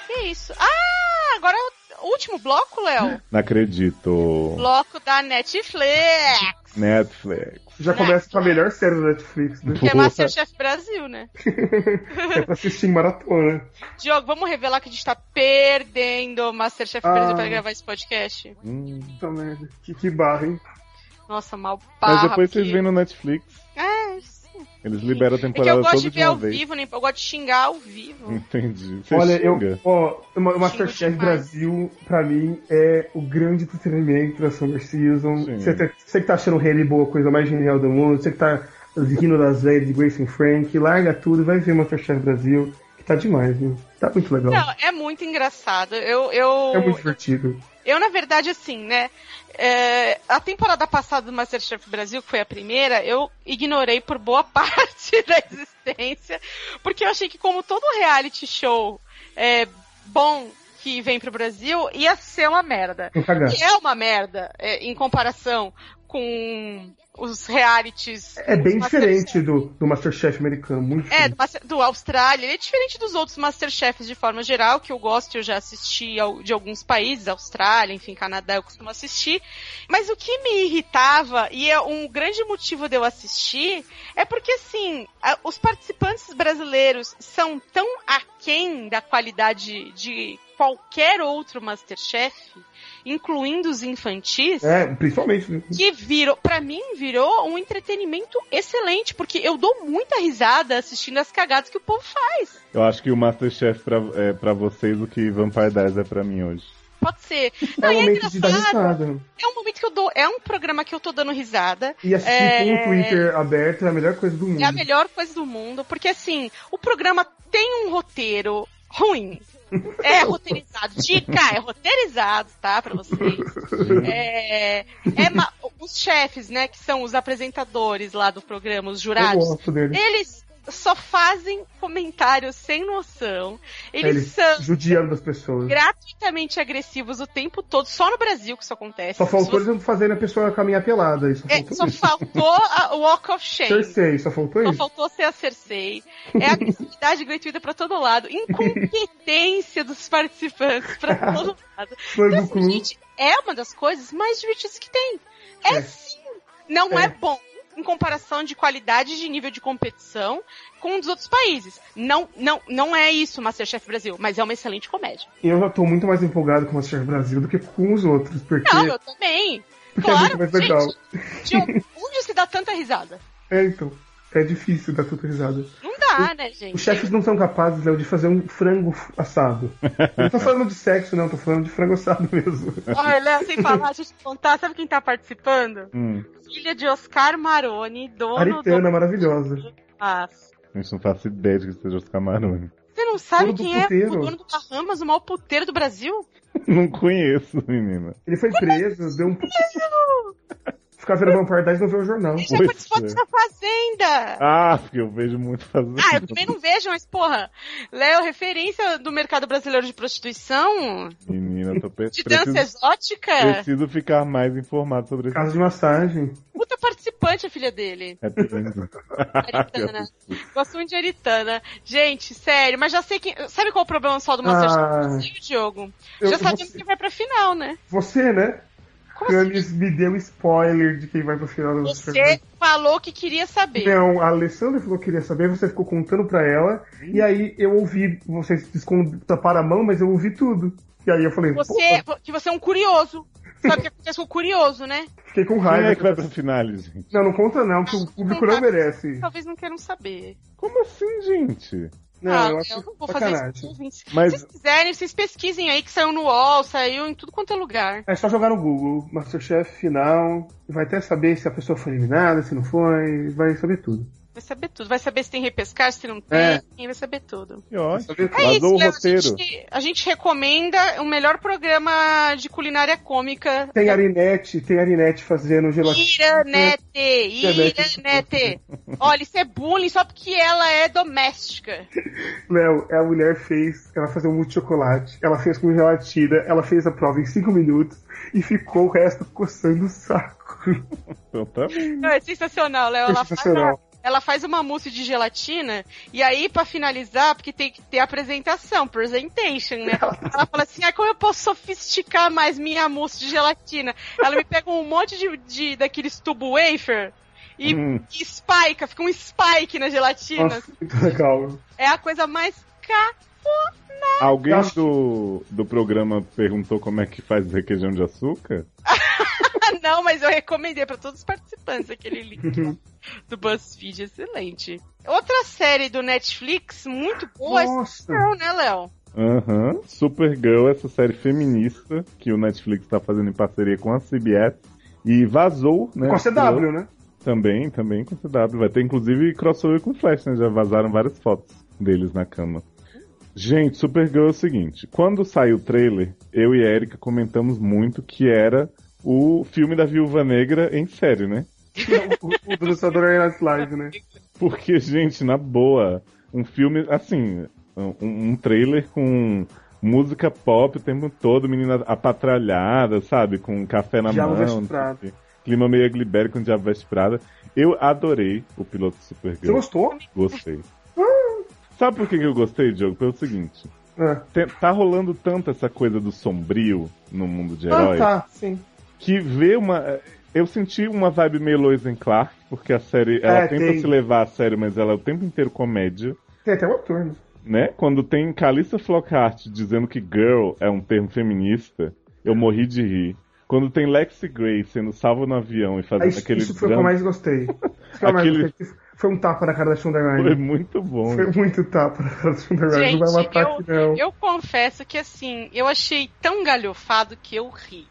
que isso? Ah, agora é o último bloco, Léo.
Não acredito.
Bloco da Netflix.
Netflix.
Já começa com a melhor série do Netflix, né?
Que é Masterchef Brasil, né? *laughs*
é pra assistir em maratona.
Diogo, vamos revelar que a gente tá perdendo o Masterchef
Ah.
Brasil pra gravar esse podcast?
Hum.
Puta merda. Que, que barra, hein?
Nossa, mal
Mas
barra.
depois vocês
porque-
veem no Netflix.
É.
Eles liberam a
É que eu
temporada
gosto de ver ao
vez.
vivo, né? Eu gosto de xingar ao vivo.
Entendi. Você
Olha,
xinga?
eu, ó, o Masterchef. Brasil, pra mim, é o grande entretenimento da Summer Season. Você, tá- você que tá achando o Hannibal a coisa mais genial do mundo, você que tá rindo das velhas de Grace and Frank, larga tudo e vai ver Masterchef Brasil, que tá demais, viu? Tá muito legal.
Não, é muito engraçado. Eu, eu,
É muito divertido.
Eu na verdade, assim, né? é, a temporada passada do Masterchef Brasil, que foi a primeira, eu ignorei por boa *laughs* parte da existência, porque eu achei que como todo reality show é, bom que vem pro Brasil, ia ser uma merda. É uma merda, é, em comparação com os realities.
É bem diferente do, do Masterchef americano, muito
É, do, do Austrália, ele é diferente dos outros Masterchefs de forma geral, que eu gosto, eu já assisti ao- de alguns países, Austrália, enfim, Canadá, eu costumo assistir. Mas o que me irritava, e é um grande motivo de eu assistir, é porque, assim, a- os participantes brasileiros são tão aquém da qualidade de qualquer outro Masterchef, incluindo os infantis,
É, principalmente. né?
que virou, pra mim, virou um entretenimento excelente, porque eu dou muita risada assistindo as cagadas que o povo faz.
Eu acho que o Masterchef pra, é pra vocês o que Vampire Diaries é pra mim hoje.
Pode ser.
É
Não,
o
e é
momento de dar risada.
É um momento que eu dou. É um programa que eu tô dando risada.
E assistir
É.
com o Twitter aberto é a melhor coisa do mundo.
É a melhor coisa do mundo, porque assim, o programa tem um roteiro ruim. É roteirizado. Dica, é roteirizado, tá? Pra vocês. É, é ma- os chefes, né, que são os apresentadores lá do programa, os
Eu
jurados,
gosto dele.
eles só fazem comentários sem noção. Eles
Eles
são
judiando das pessoas.
gratuitamente agressivos o tempo todo. Só no Brasil que isso acontece.
Só faltou
Se você-
eles fazerem a pessoa caminhar pelada. Isso
É,
faltou
só
isso.
faltou a Walk of Shame.
Cersei, só faltou
Só
isso.
faltou ser a Cersei. É agressividade *laughs* gratuita pra todo lado. Incompetência dos participantes pra *laughs* todo lado. Então, assim, gente, é uma das coisas mais divertidas que tem. É,
É.
sim. Não é.
É.
bom em comparação de qualidade de nível de competição com os outros países. Não, não, não é isso Masterchef Brasil, mas é uma excelente comédia.
Eu já tô muito mais empolgado com o Masterchef Brasil do que com os outros, porque,
Não, eu também.
porque é
claro,
muito mais legal.
gente, de onde se dá tanta risada? *laughs*
É, então. É difícil dar tanta risada.
Não dá, né, gente?
Os chefes não são capazes, Léo, de fazer um frango assado. Eu não tô falando de sexo, não, tô falando de frango assado mesmo.
Olha, Léo, sem falar, deixa eu te contar, sabe quem tá participando?
Hum,
Filha de Oscar Maroni, dono
Aritana,
do...
maravilhosa.
Ah,
a gente não faz ideia de que seja os camarões.
Você não sabe quem é
puteiro.
o dono do Bahamas, o maior puteiro do Brasil? *laughs*
Não conheço, menina.
Ele foi preso, deu um. Ficar vendo Vampire Diaries e não ver o jornal.
Pois
participou
é.
dessa fazenda!
Ah, porque eu vejo muito fazendo.
Ah, eu também não vejo, mas porra, Léo, referência do mercado brasileiro de prostituição,
Menina, eu tô pe-
de dança
preciso,
exótica,
preciso ficar mais informado sobre isso.
Casa de massagem.
puta participante a filha dele.
É.
Aritana. *laughs* Gosto muito de Aritana. Gente, sério, mas já sei que. Sabe qual é o problema só do
Ah.
Masterchef, Diogo?
Eu-
já sabemos
você-
que vai pra final, né?
Você, né?
Como assim?
Canis me deu spoiler de quem vai pro final do
Você falou que queria saber.
Não, a Alessandra falou que queria saber, você ficou contando pra ela, e aí eu ouvi, vocês taparam a mão, mas eu ouvi tudo. E aí eu falei,
Você,
"Porra",
que você é um curioso. Sabe o que acontece com o curioso, né? *laughs*
fiquei com
Quem
raiva.
é que vai pra finale, gente?
Não, não conta não, que o público não merece.
Talvez não queiram saber.
Como assim, gente?
Não,
ah,
eu
eu, não vou fazer
sacanagem.
isso. com ouvintes.
Mas-
Se vocês quiserem, vocês pesquisem aí que saiu no UOL, saiu em tudo quanto é lugar.
É só jogar no Google, Masterchef final, vai até saber se a pessoa foi eliminada, se não foi, vai saber tudo.
Vai saber tudo. Vai saber se tem repescar, se não tem.
É.
Vai saber tudo.
Que ótimo.
É isso,
o
Léo,
roteiro.
A gente, a gente recomenda o melhor programa de culinária cômica.
Tem a Arinete, tem a Arinete fazendo gelatina.
Iranete, Iranete. Olha, isso é bullying só porque ela é doméstica.
Léo, a mulher fez, ela fazia um de chocolate, ela fez com gelatina, ela fez a prova em 5 minutos e ficou o resto coçando o saco.
Então tá
é sensacional, Léo. Ela faz,
sensacional.
Ela faz uma mousse de gelatina e aí, pra finalizar, porque tem que ter apresentação, presentation, né? Ela fala assim, ah, como eu posso sofisticar mais minha mousse de gelatina? Ela me pega um monte de, de daqueles tubo wafer e,
Hum.
e spike, fica um spike na gelatina.
Nossa, legal.
É a coisa mais.
Alguém do, do programa perguntou como é que faz requeijão de açúcar? *laughs*
Não, mas eu recomendei pra todos os participantes aquele link do BuzzFeed, excelente. Outra série do Netflix muito boa é
Nossa.
Supergirl, né, Léo?
Aham. Supergirl, essa série feminista que o Netflix tá fazendo em parceria com a CBS. E vazou, né?
Com a CW, né?
Também, também com a CW. Vai ter inclusive crossover com Flash, né? Já vazaram várias fotos deles na cama. Gente, Supergirl é o seguinte: quando saiu o trailer, eu e a Erika comentamos muito que era o filme da Viúva Negra em série, né? *laughs*
o, o do Saturday Night Live, né?
Porque, gente, na boa, um filme, assim, um, um trailer com música pop o tempo todo, menina apatralhada, sabe? Com café na
Diabo
mão. Quê. Clima meio Gliberry com Diabo Veste Prada. Eu adorei o piloto
Você
Supergirl.
gostou?
Gostei. Sabe por que eu gostei, Diogo? Pelo seguinte.
É.
tem- tá rolando tanto essa coisa do sombrio no mundo de
Ah,
heróis
tá, sim.
que vê uma. Eu senti uma vibe meio Lois and Clark, porque a série ela
É,
tenta
tem.
se levar a sério, mas ela é o tempo inteiro comédia,
Tem até o ator, né?
Quando tem Calista Flockhart dizendo que girl é um termo feminista, eu morri de rir. Quando tem Lexi Gray sendo salva no avião e fazendo
isso,
aquele
isso foi o que eu mais gostei. *laughs* Isso que eu mais
Aquele-
gostei. Foi um tapa na cara da Shonda
foi
Rhimes.
muito bom.
Foi muito tapa na cara da Shonda Rhimes.
Gente,
Não vai matar
eu,
aqui, não.
eu confesso que assim, eu achei tão galhofado que eu ri.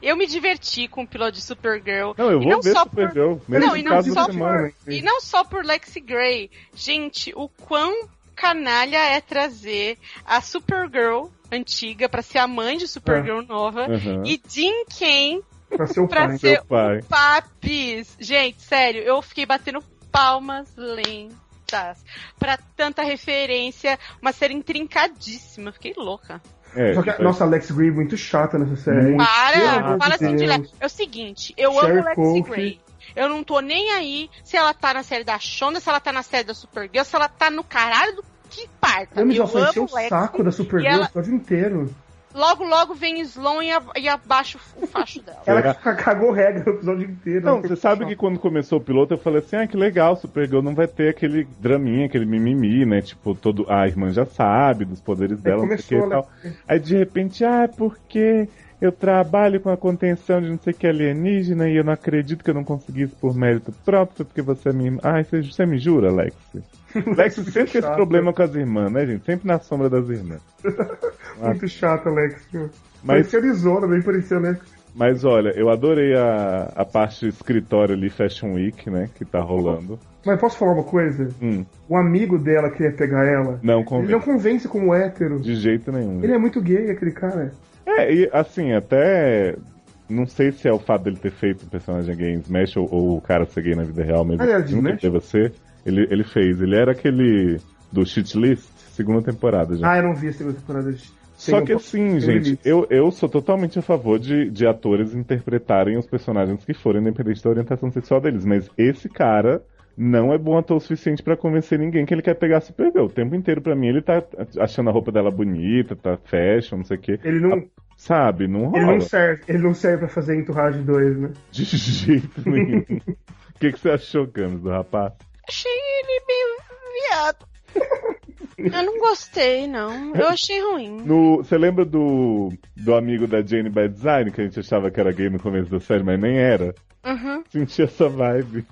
Eu me diverti com o piloto de Supergirl.
Não, eu
E
vou
não
ver
só por-
Supergirl. Mesmo
Não, e não
caso
só por, e não só por Lexi Gray. Gente, o quão canalha é trazer a Supergirl antiga pra ser a mãe de Supergirl nova
Aham.
e Jim Kane
Pra ser o
pra
pai.
ser o Papis. Gente, sério, eu fiquei batendo palmas lentas pra tanta referência, uma série intrincadíssima, fiquei louca.
É,
Só que,
vai-
nossa, a Alex Gray é muito chata nessa série. hein?
Para, fala assim de. Lex. É o seguinte, eu
Sherry
amo Lexi
Coke.
Gray. Eu não tô nem aí se ela tá na série da Shonda, se ela tá na série da Supergirl, se ela tá no caralho do que parta.
Eu me
eu
só encheu o saco da Supergirl
ela-
o episódio inteiro.
Logo, logo vem Sloan e, a- e abaixa o, facho dela.
Ela *laughs* cagou regra o episódio inteiro.
Não, você sabe que quando começou o piloto eu falei assim, ah, que legal, Supergirl não vai ter aquele draminha, aquele mimimi, né? Tipo, todo a irmã já sabe dos poderes dela, não sei o que
começou,
e tal. Aí de repente, ah, é porque eu trabalho com a contenção de não sei que alienígena e eu não acredito que eu não consegui isso por mérito próprio, porque você é irmã. Ai, você, você me jura, Alex? Alex *laughs* sempre tem esse
chato.
problema com as irmãs, né, gente? Sempre na sombra das irmãs. *laughs*
Muito chato, Alex. viu?
Mas-
Arizona, bem parecia, né?
Mas olha, eu adorei a, a parte escritório ali, Fashion Week, né, que tá rolando.
Mas posso falar uma coisa?
Hum,
O amigo dela queria pegar ela.
não
Ele
convence.
não convence como hétero.
De jeito nenhum.
Ele é muito gay, aquele cara.
É, e assim, até não sei se é o fato dele ter feito um personagem gay em Smash ou, ou o cara ser gay na vida real, mas
Ah, era de
nunca ser. Ele, ele fez. Ele era aquele do Cheat List, segunda temporada já.
Ah, eu não vi a segunda temporada de.
Só que assim, gente, eu, eu sou totalmente a favor de, de atores interpretarem os personagens que forem, independente da orientação sexual deles. Mas esse cara não é bom ator o suficiente pra convencer ninguém que ele quer pegar a Supergirl. O tempo inteiro, pra mim, ele tá achando a roupa dela bonita, tá fashion, não sei o quê.
Ele não,
Sabe, não
ele
rola.
não serve, ele não serve pra fazer Entourage 2, né?
De *laughs* jeito nenhum. O que, que você achou, Camis, do rapaz?
Achei ele meio viado. Eu não gostei, não. Eu achei ruim.
No, você lembra do, do amigo da Jane by Design, que a gente achava que era gay no começo da série, mas nem era?
Uhum.
Senti essa vibe.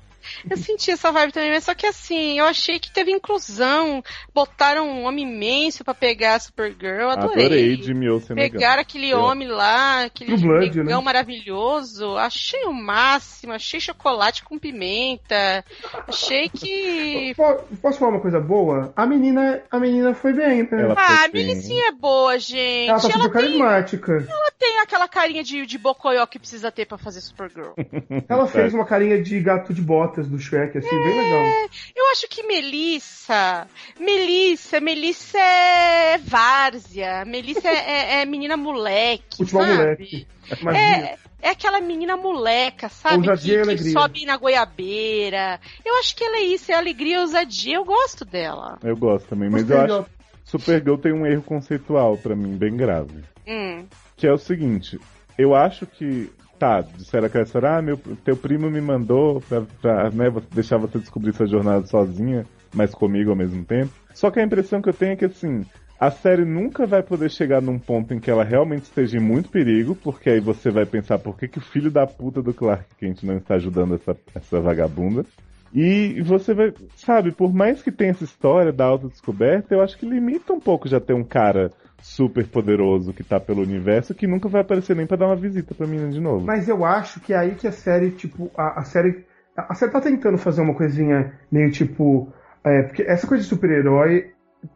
Eu senti essa vibe também, mas só que assim, eu achei que teve inclusão. Botaram um homem imenso pra pegar a Supergirl. Adorei.
Adorei Jimmy Olsen negão.
Pegaram aquele
Eu-
homem lá, aquele
Blood,
negão
né?
maravilhoso. Achei o máximo, achei chocolate com pimenta. Achei que.
Po- Posso falar uma coisa boa? A menina, a menina foi bem, né?
Ela
Ah,
foi
a
bem.
Milicinha é boa, gente.
Ela tá
Ela,
super
tem,
carismática.
ela tem aquela carinha de, de bocoió que precisa ter pra fazer Supergirl. *laughs*
Ela fez uma carinha de gato de botas do Shrek, assim, bem legal.
Eu acho que Melissa. Melissa, Melissa é várzea. Melissa é, é- é menina moleque.
Futebol
sabe?
moleque. Magia.
É, é aquela menina moleca, sabe? Que,
Ousadia e
que
alegria.
sobe na goiabeira. Eu acho que ela é isso, é alegria e ousadia. Eu gosto dela.
Eu gosto também, mas
Gostei
eu acho que Supergirl tem um erro conceitual pra mim, bem grave.
Hum.
Que é o seguinte, eu acho que. Tá, disseram aquela história, ah, meu, teu primo me mandou pra, pra né, deixar você descobrir sua jornada sozinha, mas comigo ao mesmo tempo. Só que a impressão que eu tenho é que assim, a série nunca vai poder chegar num ponto em que ela realmente esteja em muito perigo, porque aí você vai pensar por que, que o filho da puta do Clark Kent não está ajudando essa, essa vagabunda. E você vai, sabe, por mais que tenha essa história da autodescoberta, eu acho que limita um pouco já ter um cara super poderoso que tá pelo universo que nunca vai aparecer nem pra dar uma visita pra menina de novo.
Mas eu acho que é aí que a série, tipo, a, a série. A a série tá tentando fazer uma coisinha meio tipo. é, porque essa coisa de super-herói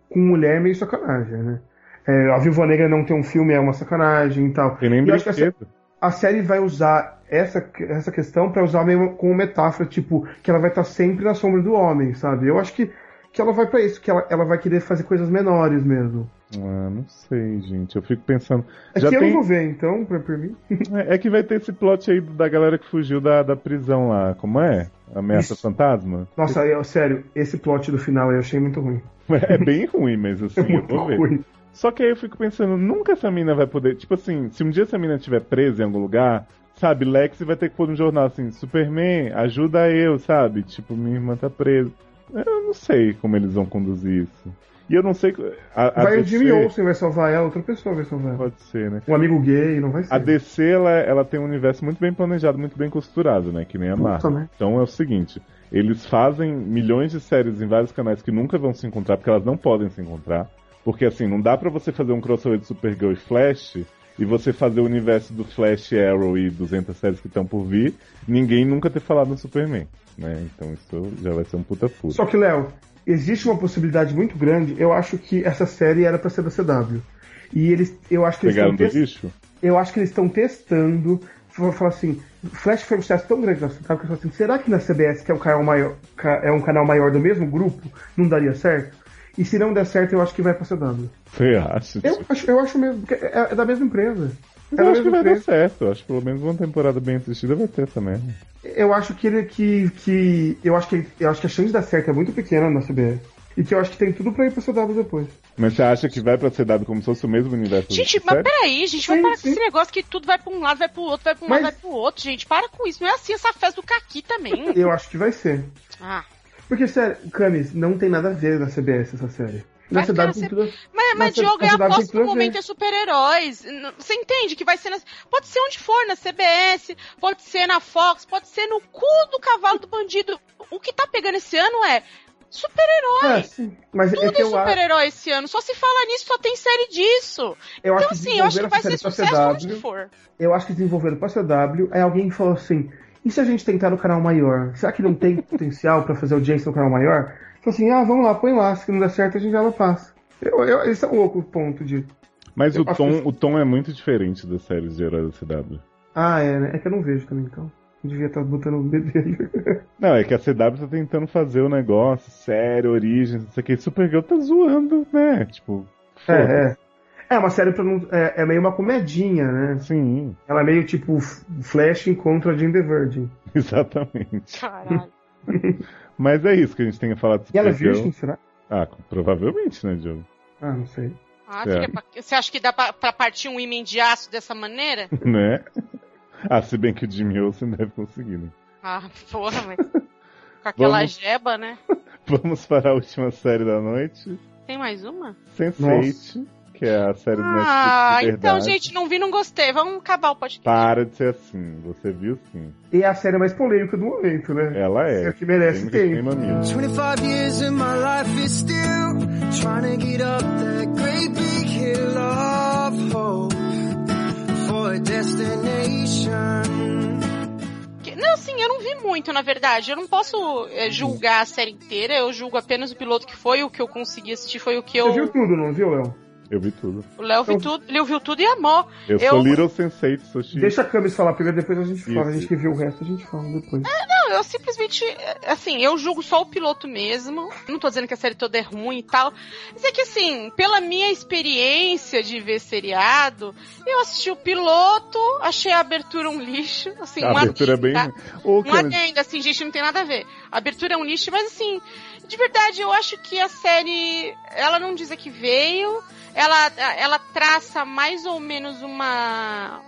com mulher é meio sacanagem, né? É, a Viúva Negra não ter um filme é uma sacanagem e tal.
Tem nem
E acho que a, série vai usar essa, essa questão pra usar meio como metáfora, tipo, que ela vai estar sempre na sombra do homem, sabe? Eu acho que, que ela vai pra isso, que ela, ela vai querer fazer coisas menores mesmo.
Ah, não sei, gente. Eu fico pensando.
É
já
que eu
tem...
não vou ver, então, pra, por mim. *laughs*
É é que vai ter esse plot aí da galera que fugiu da, da prisão lá. Como é? Ameaça
Isso.
fantasma?
Nossa, eu, sério, esse plot do final eu achei muito ruim. *laughs*
É bem ruim, mas assim, *laughs*
É
eu
muito
vou ver.
ruim.
Só que aí eu fico pensando, nunca essa mina vai poder. Tipo assim, se um dia essa mina estiver presa em algum lugar, sabe, Lex vai ter que pôr no jornal assim, Superman, ajuda eu, sabe? Tipo, minha irmã tá presa. Eu não sei como eles vão conduzir isso. E eu não sei. A, a
Vai o
DC
Jimmy Olsen vai salvar ela, outra pessoa vai salvar ela.
Pode ser, né?
Um amigo gay, não vai ser.
A DC, ela, ela tem um universo muito bem planejado, muito bem costurado, né? Que nem a Marvel.
Também.
Então é o seguinte, eles fazem milhões de séries em vários canais que nunca vão se encontrar, porque elas não podem se encontrar. Porque assim, não dá pra você fazer um crossover de Supergirl e Flash e você fazer o universo do Flash, Arrow e 200 séries que estão por vir, ninguém nunca ter falado no Superman, né? Então isso já vai ser um puta furo.
Só que, Léo, existe uma possibilidade muito grande. Eu acho que essa série era pra ser da CW. E eles, eu acho que eles
Pegaram
estão test-
lixo?
eu acho que eles estão testando. Vou falar assim, Flash foi um sucesso tão grande na CW que eu falo assim, será que na CBS, que é um canal maior, é um canal maior do mesmo grupo, não daria certo? E se não der certo, eu acho que vai pra CW. Eu acho, eu acho mesmo, porque é, é da mesma empresa.
Mas eu acho que vai dar certo. Eu acho que pelo menos uma temporada bem assistida vai ter essa merda.
Eu acho que ele que, que eu acho que eu acho que a chance de dar certo é muito pequena na CBS. E que eu acho que tem tudo pra ir pra CW depois.
Mas você acha que vai pra ser dado como se fosse o mesmo universo?
Gente, mas peraí, gente, vai
Sim,
parar
sim.
com esse negócio que tudo vai pra um lado, vai pro outro, vai pra um
Mas-
lado, vai pro outro, gente. Para com isso. Não é assim essa festa do Caqui também.
Eu acho que vai ser.
ah.
Porque, sério, Camis, não tem nada a ver na CBS essa série. Na
Vai ficar
CW
na
tem
C-
tudo.
Mas, mas
Nossa,
Diogo, é aposto
pra
no momento
ver.
é super-heróis. Você entende que vai ser na... Pode ser onde for, na CBS, pode ser na Fox, pode ser no cu do cavalo do bandido. O que tá pegando esse ano é super-herói.
É, sim. Mas é
Tudo
que
é
eu, acho,
super-herói esse ano. Só se fala nisso, só tem série disso.
eu
Então,
que
assim, eu acho que vai ser sucesso
pra
onde
CW.
for.
Eu acho que desenvolveram pra CW. Aí alguém falou assim: e se a gente tentar no canal maior? Será que não tem *laughs* potencial pra fazer audiência no canal maior? Falou assim: ah, vamos lá, põe lá. Se não der certo, a gente já passa. Eu, eu, esse é o louco ponto de.
Mas
Eu
o tom,
que-
o tom é muito diferente das séries de heróis da CW.
Ah, é, né? É que eu não vejo também, então. Eu devia estar botando o dele. *laughs*
Não, é que a CW tá tentando fazer o negócio sério, origem, não sei o que. Supergirl tá zoando, né? Tipo.
É, é. É uma série pra não. É, é meio uma comedinha, né?
Sim,
Ela é meio tipo Flash encontra Jane the Virgin. *laughs*
exatamente.
Caralho. *laughs*
Mas é isso que a gente tem que falar de
E ela é virgem, será?
Ah, provavelmente, né, Diogo?
Ah, não sei.
Ah,
É.
pra- Você acha que dá pra, pra partir um imã de aço dessa maneira? *laughs*
né? Ah, se bem que o Jimmy Olsen deve conseguir, né?
Ah, porra, mas. *laughs* Com aquela
Vamos.
jeba, né?
Vamos para a última série da noite.
Tem mais uma?
Sense8, que é a série do
Ah,
Netflix de
então, gente, não vi, não gostei. Vamos acabar o podcast.
Para de ser assim. Você viu sim.
E é a série mais polêmica do momento, né?
Ela
É
é.
que merece tempo.
sem mamilos.
25 years and my life is still trying to get up that great big hill of hope for a destination.
Não, assim, eu não vi muito, na verdade. Eu não posso é, julgar a série inteira. Eu julgo apenas o piloto que foi. O que eu consegui assistir foi o que
Você viu
eu.
tudo, não viu, Léo?
Eu vi tudo.
O Léo viu tudo, ele viu tudo e amou.
Eu,
Eu-
sou Little Sense8, sou X.
Deixa a Camis falar primeiro, depois a gente fala. A
Isso.
gente que viu o resto, a gente fala depois.
Não, eu simplesmente, é, assim, eu julgo só o piloto mesmo. Não tô dizendo que a série toda é ruim e tal. Mas é que, assim, pela minha experiência de ver seriado, eu assisti o piloto, achei a abertura um lixo. Assim,
A abertura é bem.
adendo,
Ô,
Um adendo, assim, gente, não tem nada a ver. A abertura é um lixo, mas assim, de verdade, eu acho que a série, ela não diz a que veio, ela, ela traça mais ou menos uma.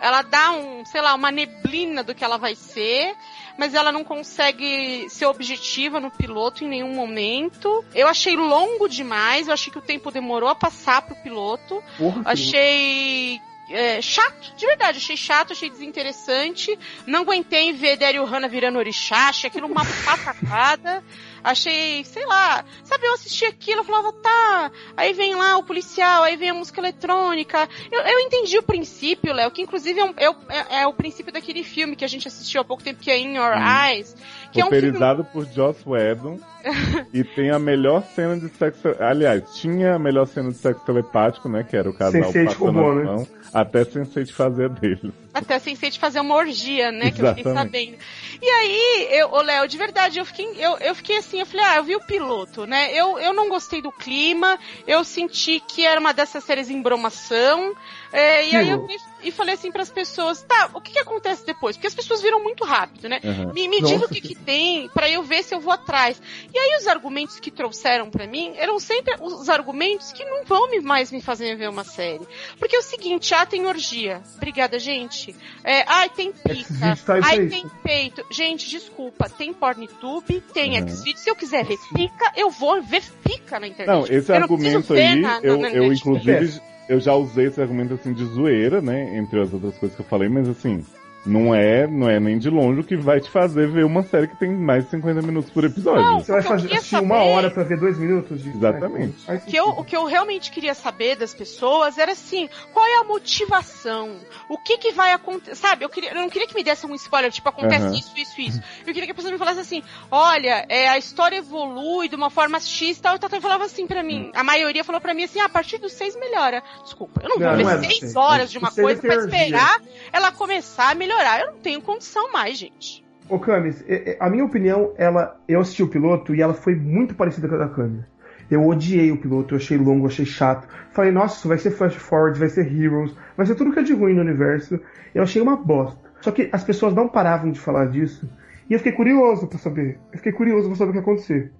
Ela dá um, sei lá, uma neblina do que ela vai ser, mas ela não consegue ser objetiva no piloto em nenhum momento. Eu achei longo demais, eu achei que o tempo demorou a passar pro piloto.
Porra,
Achei é, chato, de verdade, achei chato, achei desinteressante. Não aguentei ver Daryl Hannah virando orixá, achei aquilo uma *laughs* patacada. Achei, sei lá, sabe, eu assisti aquilo, eu falava, tá, aí vem lá o policial, aí vem a música eletrônica. Eu, eu entendi o princípio, Léo, que inclusive é, um- é o- é- é o princípio daquele filme que a gente assistiu há pouco tempo, que é In Your Eyes, que é um filme
roteirizado por Joss Whedon. *laughs* e tem a melhor cena de sexo. Aliás, tinha a melhor cena de sexo telepático, né? Que era o casal
Sense8
passando a
né?
mão. Até Sense8 fazer a dele.
Até sem ser de fazer uma orgia, né? Que eu fiquei
Exatamente.
sabendo. E aí, eu, ô Léo, de verdade, eu fiquei, eu, eu fiquei assim, eu falei, ah, eu vi o piloto, né? Eu, eu não gostei do clima, eu senti que era uma dessas séries em bromação. É, e aí eu e falei assim pras pessoas, tá, o que, que acontece depois? Porque as pessoas viram muito rápido, né?
Uhum.
Me, me diga o que, que tem pra eu ver se eu vou atrás. E aí os argumentos que trouxeram pra mim eram sempre os argumentos que não vão me mais me fazer ver uma série. Porque é o seguinte, ah, tem orgia. Obrigada, gente. É, ai, tem pica.
Tá isso
ai, tem peito. Gente, desculpa, tem PornTube, tem
Uhum.
Xvideos. Se eu quiser ver pica, eu vou ver pica na internet.
Não, esse
Eu não
argumento
ver
aí,
na- na-
eu,
na
eu inclusive, eu já usei esse argumento assim de zoeira, né? Entre as outras coisas que eu falei, mas assim, não é, não é nem de longe o que vai te fazer ver uma série que tem mais de 50 minutos por episódio.
Não,
Você vai
o que eu
fazer uma hora pra ver dois minutos de.
Exatamente.
Faz
O que, eu, o que eu realmente queria saber das pessoas era assim, qual é a motivação? O que que vai acontecer? Sabe, eu, queria, eu não queria que me desse um spoiler, tipo, acontece
Aham.
isso, isso, isso. Eu queria que a pessoa me falasse assim, olha, é, a história evolui de uma forma X e tal, e tal, tal, e falava assim pra mim. A maioria falou pra mim assim, ah, a partir dos seis melhora. Desculpa, eu não vou
Não,
ver
não é
seis horas de uma coisa
é
pra
teoria.
esperar ela começar a melhorar. Eu não tenho condição mais, gente.
Ô, Camis, é- é- a minha opinião, ela, eu assisti o piloto e ela foi muito parecida com a da Camis. Eu odiei o piloto, eu achei longo, achei chato. Falei, nossa, isso vai ser Flash Forward, vai ser Heroes, vai ser tudo que é de ruim no universo. Eu achei uma bosta. Só que as pessoas não paravam de falar disso. E eu fiquei curioso pra saber. Eu fiquei curioso pra saber o que ia acontecer.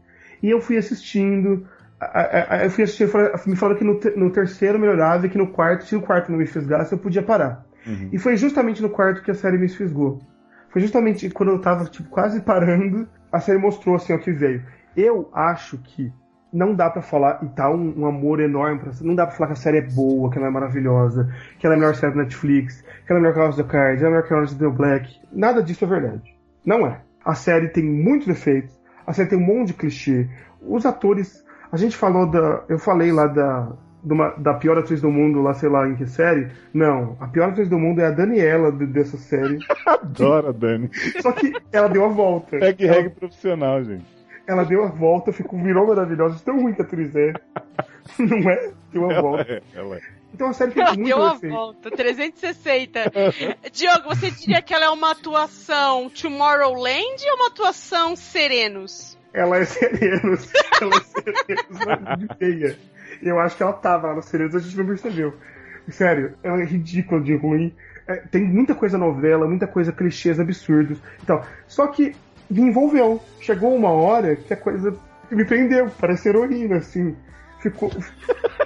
E eu fui assistindo. Eu fui assistir, me falaram que no terceiro melhorava e que no quarto, se o quarto não me fisgasse, eu podia parar.
Uhum.
E foi justamente no quarto que a série me fisgou. Foi justamente quando eu tava, tipo, quase parando, a série mostrou, assim, o que veio. Eu acho que não dá pra falar, e tá um, um amor enorme pra não dá pra falar que a série é boa, que ela é maravilhosa, que ela é a melhor série da Netflix, que ela é a melhor que House of Cards, ela é a melhor que Orange is the New Black. Nada disso é verdade. Não é. A série tem muitos defeitos, a série tem um monte de clichê. Os atores, a gente falou da, eu falei lá da uma- da pior atriz do mundo, lá sei lá em que série. Não, a pior atriz do mundo é a Daniela de- dessa série. *laughs*
Adoro a Dani.
Só que ela deu a volta.
Tag
ela,
reg profissional, gente.
ela deu a volta, ficou, virou maravilhosa. Tão ruim que a atriz é. *laughs* Não é? Deu a
Ela
volta.
é, ela é.
Então a série tem
Ela
muito
deu a
efeito.
volta, 360. *laughs* Diogo, você diria que ela é uma atuação Tomorrowland ou uma atuação Serenos?
Ela é Serenos. ela é Serenos de feia. Eu acho que ela tava lá no Serenos, a gente não percebeu. Sério, ela é ridícula de ruim. É, tem muita coisa novela, muita coisa clichês absurdos e tal. Só que me envolveu. Chegou uma hora que a coisa me prendeu. Parece heroína, assim. Ficou.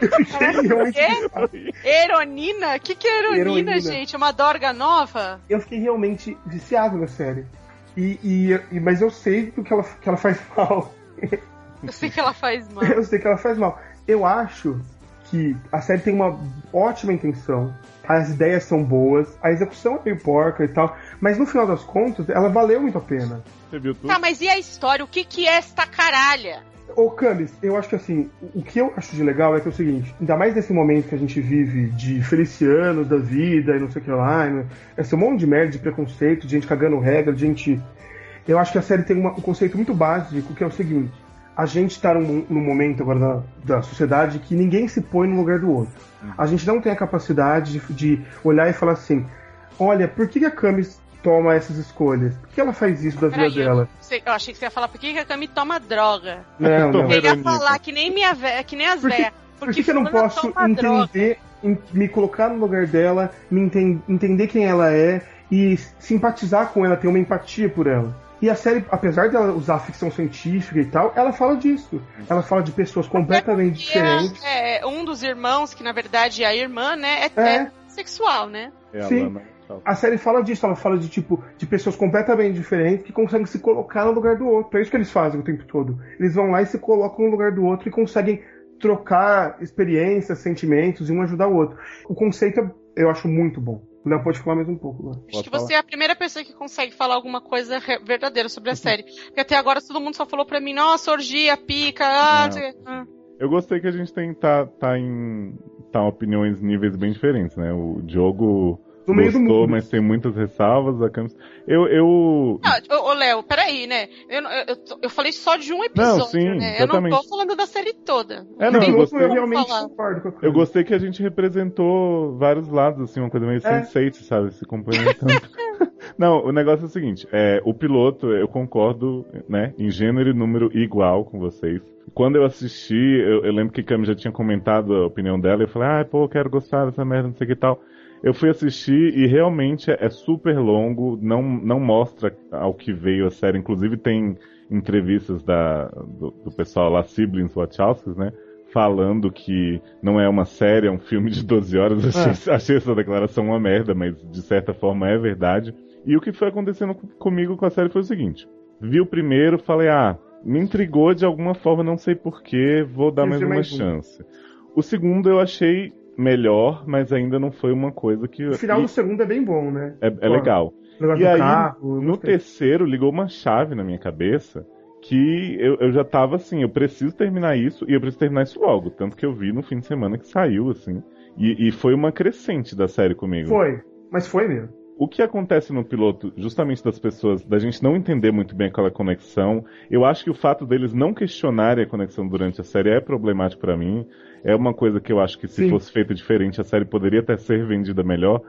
Eu fiquei realmente.
quê? Eronina? O que, que é Eronina,
Heroína.
gente? Uma dorga nova?
Eu fiquei realmente viciado na série. E, e- e- mas eu sei que ela, que ela faz mal.
Eu sei que ela faz *laughs* mal.
Eu sei que ela faz mal. Eu acho que a série tem uma ótima intenção, as ideias são boas, a execução é meio porca e tal, mas no final das contas, ela valeu muito a pena.
Você viu tudo?
Tá, mas e a história? O que, que é esta caralha?
Ô, Camis, eu acho que assim, o que eu acho de legal é que é o seguinte, ainda mais nesse momento que a gente vive de felicianos da vida e não sei o que lá, né? esse monte de merda, de preconceito, de gente cagando regra, de gente. Eu acho que a série tem uma- um conceito muito básico que é o seguinte: a gente tá num, num momento agora da, da sociedade que ninguém se põe no lugar do outro. A gente não tem a capacidade de, de olhar e falar assim: olha, por que que a Camis toma essas escolhas? Por que ela faz isso da vida
Peraí, eu,
dela?
sei- eu achei que você ia falar por que que a Cami toma droga.
Não, não.
Toma
Eu ia falar que nem minha véia, que nem as
Por que-
véias.
Por que, que eu não posso entender, em- me colocar no lugar dela, me enten- entender quem ela é e simpatizar com ela, ter uma empatia por ela? E a série, apesar dela usar ficção científica e tal, ela fala disso. Ela fala de pessoas completamente
é-
diferentes.
é, um dos irmãos, que na verdade é a irmã, né? É,
É.
é sexual, né?
É
Sim.
Wachowski.
A série fala disso, ela fala de tipo de pessoas completamente diferentes que conseguem se colocar no lugar do outro. É isso que eles fazem o tempo todo. Eles vão lá e se colocam no lugar do outro e conseguem trocar experiências, sentimentos e um ajudar o outro. O conceito é- eu acho muito bom. O Léo pode falar mais um pouco. Léo.
Acho que
falar.
você é a primeira pessoa que consegue falar alguma coisa verdadeira sobre a *laughs* série. Porque até agora todo mundo só falou pra mim, nossa, orgia, pica, ah. Ah.
Eu gostei que a gente tem tá, tá em tá opiniões níveis bem diferentes, né? O Diogo
No meio do
gostou,
mundo.
mas tem muitas ressalvas. A Camis... Eu, eu
Ah, ô, ô, Léo, peraí, né? Eu, não- eu, eu, falei só de um episódio,
sim,
né? Eu não tô
exatamente.
falando da série toda.
É, não,
De
eu gostei.
eu realmente
Falar.
concordo com a
Eu gostei que a gente representou vários lados, assim, uma coisa meio
É.
sense sabe? Se complementando. *laughs* Não, o negócio é o seguinte, é, o piloto, eu concordo, né, em gênero e número igual com vocês. Quando eu assisti, eu, eu lembro que a Cami já tinha comentado a opinião dela, e eu falei, ah, pô, eu quero gostar dessa merda, não sei o que e tal. Eu fui assistir e realmente é, é super longo, não, não mostra ao que veio a série, inclusive tem entrevistas da, do, do pessoal lá, Siblings Wachowskis, né, falando que não é uma série, é um filme de 12 horas. Achei, achei essa declaração uma merda, mas de certa forma é verdade. E o que foi acontecendo com- comigo com a série foi o seguinte: vi o primeiro, falei, ah, me intrigou de alguma forma, não sei porquê, vou dar mais uma
um.
chance. O segundo eu achei melhor, mas ainda não foi uma coisa que.
O final
e-
do segundo é bem bom, né?
é, é legal. E aí,
carro.
No terceiro, ligou uma chave na minha cabeça que eu, eu já tava assim, eu preciso terminar isso e eu preciso terminar isso logo. Tanto que eu vi no fim de semana que saiu, assim. E, e foi uma crescente da série comigo.
Foi, mas foi mesmo.
O que acontece no piloto, justamente das pessoas, da gente não entender muito bem aquela conexão, eu acho que o fato deles não questionarem a conexão durante a série é problemático pra mim. É uma coisa que eu acho que se
Sim.
fosse feita diferente, a série poderia até ser vendida melhor.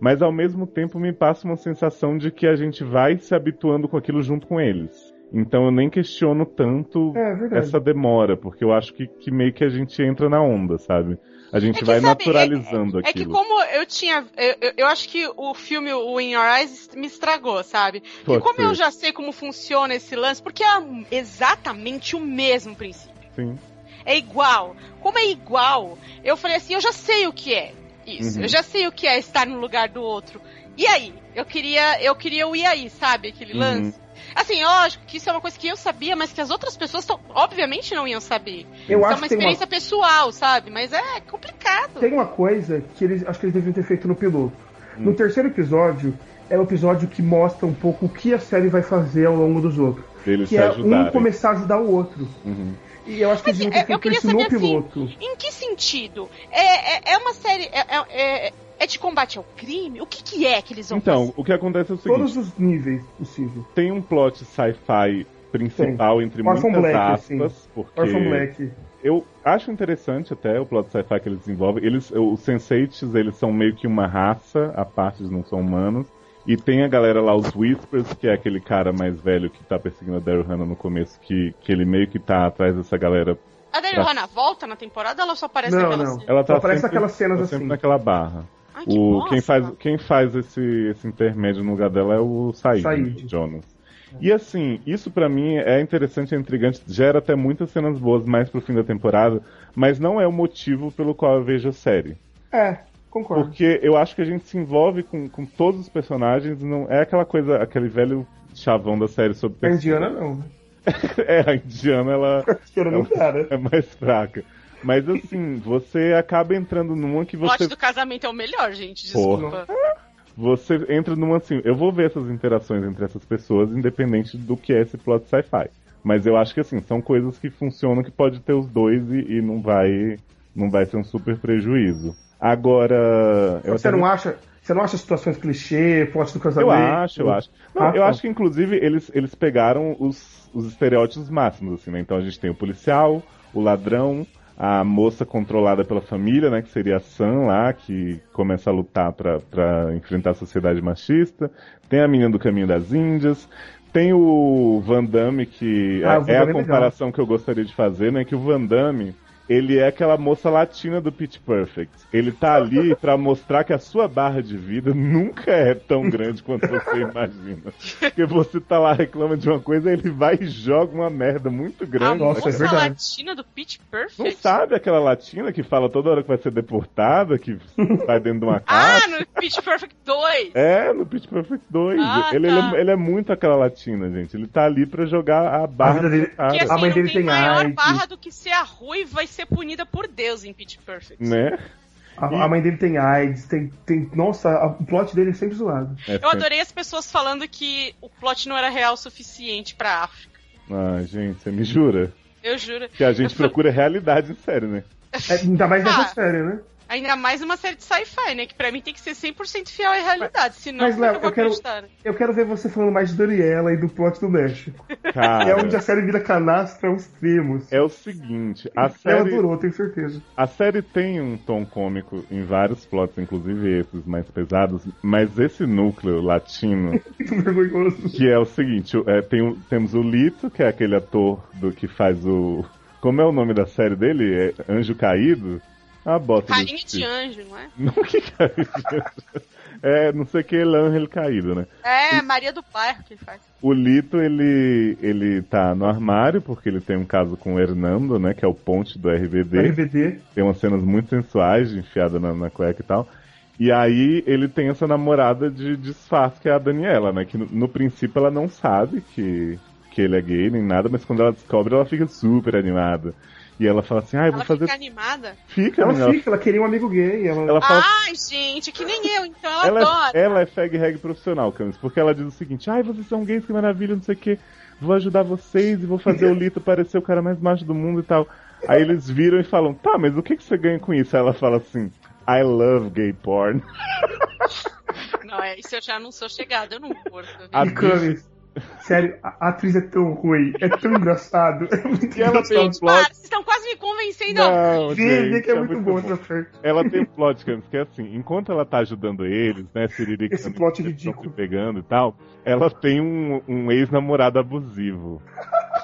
Mas ao mesmo tempo me passa uma sensação de que a gente vai se habituando com aquilo junto com eles. Então eu nem questiono tanto
É verdade.
essa demora, porque eu acho que, que meio que a gente entra na onda, sabe? A gente
É que,
vai
sabe,
naturalizando
É que
aquilo.
como eu tinha. Eu, eu- acho que o filme o In Your Eyes me estragou, sabe? E
Pode
como
ser.
eu já sei como funciona esse lance, porque é exatamente o mesmo princípio.
Sim.
É igual. Como é igual, eu falei assim, eu já sei o que é isso.
Uhum.
Eu já sei o que é estar no lugar do outro. E aí? Eu queria, eu queria o e aí, sabe? Aquele
Uhum.
lance. Assim, lógico que isso é uma coisa que eu sabia, mas que as outras pessoas tão, obviamente não iam saber.
Eu
Isso é
acho
uma
que tem uma,
experiência pessoal, sabe? Mas é complicado.
tem uma coisa que eles acho que eles deviam ter feito no piloto.
Hum.
No terceiro episódio, é o episódio que mostra um pouco o que a série vai fazer ao longo dos outros.
Deles
Que
se
é
ajudarem.
um começar a ajudar o outro.
Uhum.
E eu acho que eles
Mas,
deviam ter
é, eu
feito
queria
isso
saber
no
assim,
piloto.
Em que sentido? É, é, é uma série. É, é- é- de combate ao crime? O que, que é que eles vão
Então,
fazer?
o que acontece é o seguinte:
Todos os níveis possíveis.
tem um plot sci-fi principal, entre
Orphan
muitas
Black,
aspas,
assim.
porque
Orphan Black.
eu acho interessante até o plot sci-fi que eles desenvolvem. Eles, os Sensates, eles são meio que uma raça, a parte eles não são humanos. E tem a galera lá, os Whispers, que é aquele cara mais velho que tá perseguindo a Daryl Hannah no começo, que, que ele meio que tá atrás dessa galera.
A Daryl
Tá.
Hannah volta na temporada ou ela só aparece
Não,
naquela
não.
cena?
Ela tá
Só aparece
sempre,
naquelas cenas
tá sempre
assim.
naquela barra.
Ai, que
O,
bosta.
quem faz, quem faz esse, esse intermédio no lugar dela é o Said,
Said.
o Jonas. E assim, isso pra mim é interessante, é intrigante, gera até muitas cenas boas mais pro fim da temporada, mas não é o motivo pelo qual eu vejo a série.
É, concordo.
Porque eu acho que a gente se envolve com, com todos os personagens, não é aquela coisa, aquele velho chavão da série sobre
A Indiana não. né? *laughs*
é, a indiana ela
A *laughs* Indiana não dá, né?
é mais fraca. Mas assim, você acaba entrando numa que
O plot
você
do casamento é o melhor, gente.
Porra.
Desculpa.
você entra numa assim, eu vou ver essas interações entre essas pessoas, independente do que é esse plot sci-fi. Mas eu acho que assim, são coisas que funcionam que pode ter os dois e, e não vai não vai ser um super prejuízo. Agora, eu
Você
até
não acha. Você não acha situações clichê, plot do
eu
casamento?
acho, eu acho. Não,
Ah,
eu
tá.
acho que inclusive eles, eles pegaram os, os estereótipos máximos, assim, né? Então a gente tem o policial, o ladrão, a moça controlada pela família, né? Que seria a Sam lá, que começa a lutar pra, pra enfrentar a sociedade machista. Tem a menina do caminho das Índias. Tem o Van Damme, que
Ah,
é, é a
é
comparação que eu gostaria de fazer, né? Que o Van Damme, ele é aquela moça latina do Pitch Perfect. Ele tá ali *laughs* pra mostrar que a sua barra de vida nunca é tão grande quanto você *laughs* imagina. Porque você tá lá, reclama de uma coisa, ele vai e joga uma merda muito
A
grande.
Nossa, é
moça
verdade.
latina do Pitch
Não
Perfect?
sabe aquela latina que fala toda hora que vai ser deportada, que *laughs* vai dentro de uma
Ah,
casa?
no Pitch Perfect 2!
É, no Pitch Perfect 2.
Ah,
ele,
tá.
ele, é, ele é muito aquela latina, gente. Ele tá ali pra jogar a
A
barra
vida dele-
Porque assim,
A mãe
não
dele
tem,
tem
maior barra do que ser a ruiva e ser punida por Deus em Pitch Perfect.
né?
A, a mãe dele tem AIDS, tem. tem nossa, a- o plot dele é sempre zoado.
É
Eu adorei as pessoas falando que o plot não era real o suficiente pra África.
Ah, gente, você me jura?
Eu juro.
Que a gente
Eu
procura realidade em série, né?
É, ainda mais nessa
Ah.
série, né?
Ainda mais uma série de sci-fi, né? Que pra mim tem que ser 100% fiel à realidade. Senão,
mas,
é
Léo,
eu vou
eu quero-
acreditar? né?
Eu quero ver você falando mais de Daniela e do plot do México.
Cara,
É onde a série vira canastra aos extremos.
é o seguinte, a
Ela
série,
durou, tenho certeza.
a série tem um tom cômico em vários plots, inclusive esses mais pesados, mas esse núcleo latino, *laughs*
Muito vergonhoso.
que é o seguinte, é, tem o- temos o Lito, que é aquele ator do que faz o... Como é o nome da série dele? É Anjo Caído? Ah, bota *laughs*
Carinha de anjo, não é?
Não que caído. É, não sei o que, L'Angel Caído, né?
É, Maria do Bairro que ele faz.
O Lito, ele, ele tá no armário, porque ele tem um caso com o Hernando, né? Que é o ponte do RBD.
RBD.
Tem umas cenas muito sensuais, de enfiada na, na cueca e tal. E aí ele tem essa namorada de disfarce, que é a Daniela, né? Que no, no princípio ela não sabe que, que ele é gay nem nada, mas quando ela descobre, ela fica super animada. E ela fala assim, ah, eu vou
Ela
fazer.
fica animada.
Fica,
Ela
menina.
fica, ela queria um amigo gay. Ela...
Ela fala
Ai, gente, que nem eu, então ela,
ela,
adora.
é, ela é fag reg profissional, Camis, porque ela diz o seguinte, ai, vocês são gays, que maravilha, não sei o que, vou ajudar vocês e vou fazer o Lito parecer o cara mais macho do mundo e tal. Aí eles viram e falam, tá, mas o que, que você ganha com isso? Aí ela fala assim, I love gay porn.
Não, é, isso eu já não sou chegada, eu não curto.
A
Camis, sério, a atriz é tão ruim, é tão engraçado. É muito
E ela tem um
engraçado.
plot...
Para, vocês estão quase me convencendo.
Não,
Vê, vê
gente,
que é, muito bom essa série.
Ela tem um plot, que é assim, enquanto ela tá ajudando eles, né, Siririca,
Esse plot
eles tão
ridículo.
se pegando e tal, ela tem um, um ex-namorado abusivo.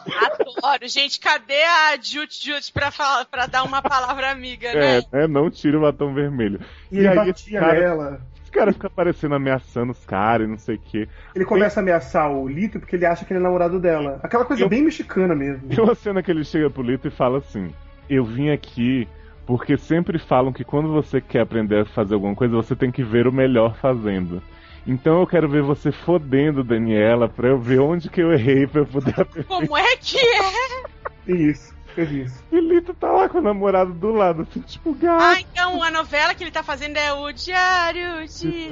Adoro. Gente, cadê a Jut Jut pra, falar, pra dar uma palavra amiga,
É,
né?
né, não tira o batom vermelho.
E ele
aí
batia
cara-
nela.
Cara fica aparecendo ameaçando os caras e não sei o quê.
Ele começa a ameaçar o Lito porque ele acha que ele é namorado dela. Aquela coisa
Eu-
bem mexicana mesmo.
Tem uma cena que ele chega pro Lito e fala assim: Eu vim aqui porque sempre falam que quando você quer aprender a fazer alguma coisa, você tem que ver o melhor fazendo. Então eu quero ver você fodendo Daniela pra eu ver onde que eu errei pra eu poder *laughs* aprender.
Como é que é?
Isso, isso.
E Lito tá lá com o namorado do lado, assim, tipo,
Ah,
gato.
então a novela que ele tá fazendo é o Diário de.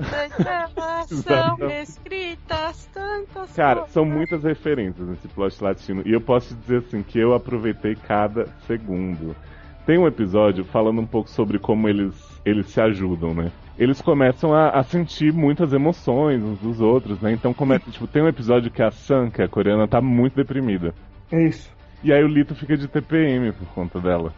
São escritas tantas
Cara,
coisas.
são muitas referências nesse plot latino. E eu posso te dizer assim que eu aproveitei cada segundo. Tem um episódio falando um pouco sobre como eles, eles se ajudam, né? eles começam a, a sentir muitas emoções uns dos outros, né? Então começa, *laughs* tipo, tem um episódio que a Sam, que é a coreana, tá muito deprimida.
É isso.
E aí o Lito fica de TPM por conta dela.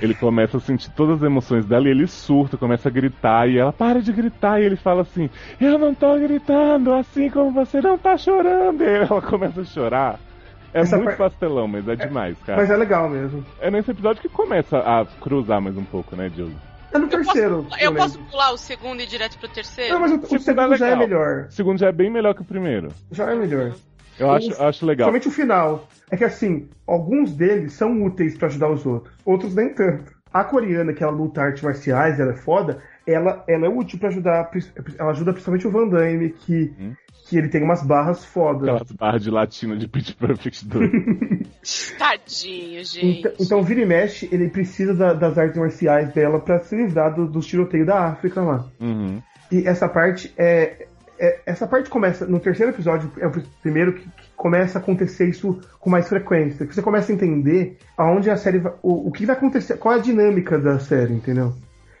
Ele começa a sentir todas as emoções dela e ele surta, começa a gritar e ela para de gritar e ele fala assim: Eu não tô gritando, assim como você não tá chorando. E aí ela começa a chorar. É
Essa
muito
par-
pastelão, mas é demais, cara.
Mas é legal mesmo.
É nesse episódio que começa a cruzar mais um pouco, né, Diogo?
É no
Eu posso,
terceiro.
eu
lembro.
posso pular o segundo e ir direto pro terceiro?
Não, mas o, o
segundo
segundo
é
já é melhor.
O segundo já é bem melhor que o primeiro.
Já é melhor.
Eu acho, acho legal.
Somente o final. É que assim, alguns deles são úteis pra ajudar os outros, outros nem tanto. A coreana, que ela luta artes marciais, ela é foda, ela, ela é útil pra ajudar. Ela ajuda principalmente o Van Damme, que,
Hum.
que ele tem umas barras fodas.
Aquelas barras de latino de Pitch Perfect 2. *laughs*
Tadinho, gente.
Então, então, vira e mexe, ele precisa da- das artes marciais dela pra se livrar do- dos tiroteios da África lá.
uhum.
E essa parte é, é- Essa parte começa. No terceiro episódio, é o primeiro que começa a acontecer isso com mais frequência. Que você começa a entender aonde a série vai. O, o que vai acontecer. Qual é a dinâmica da série, entendeu?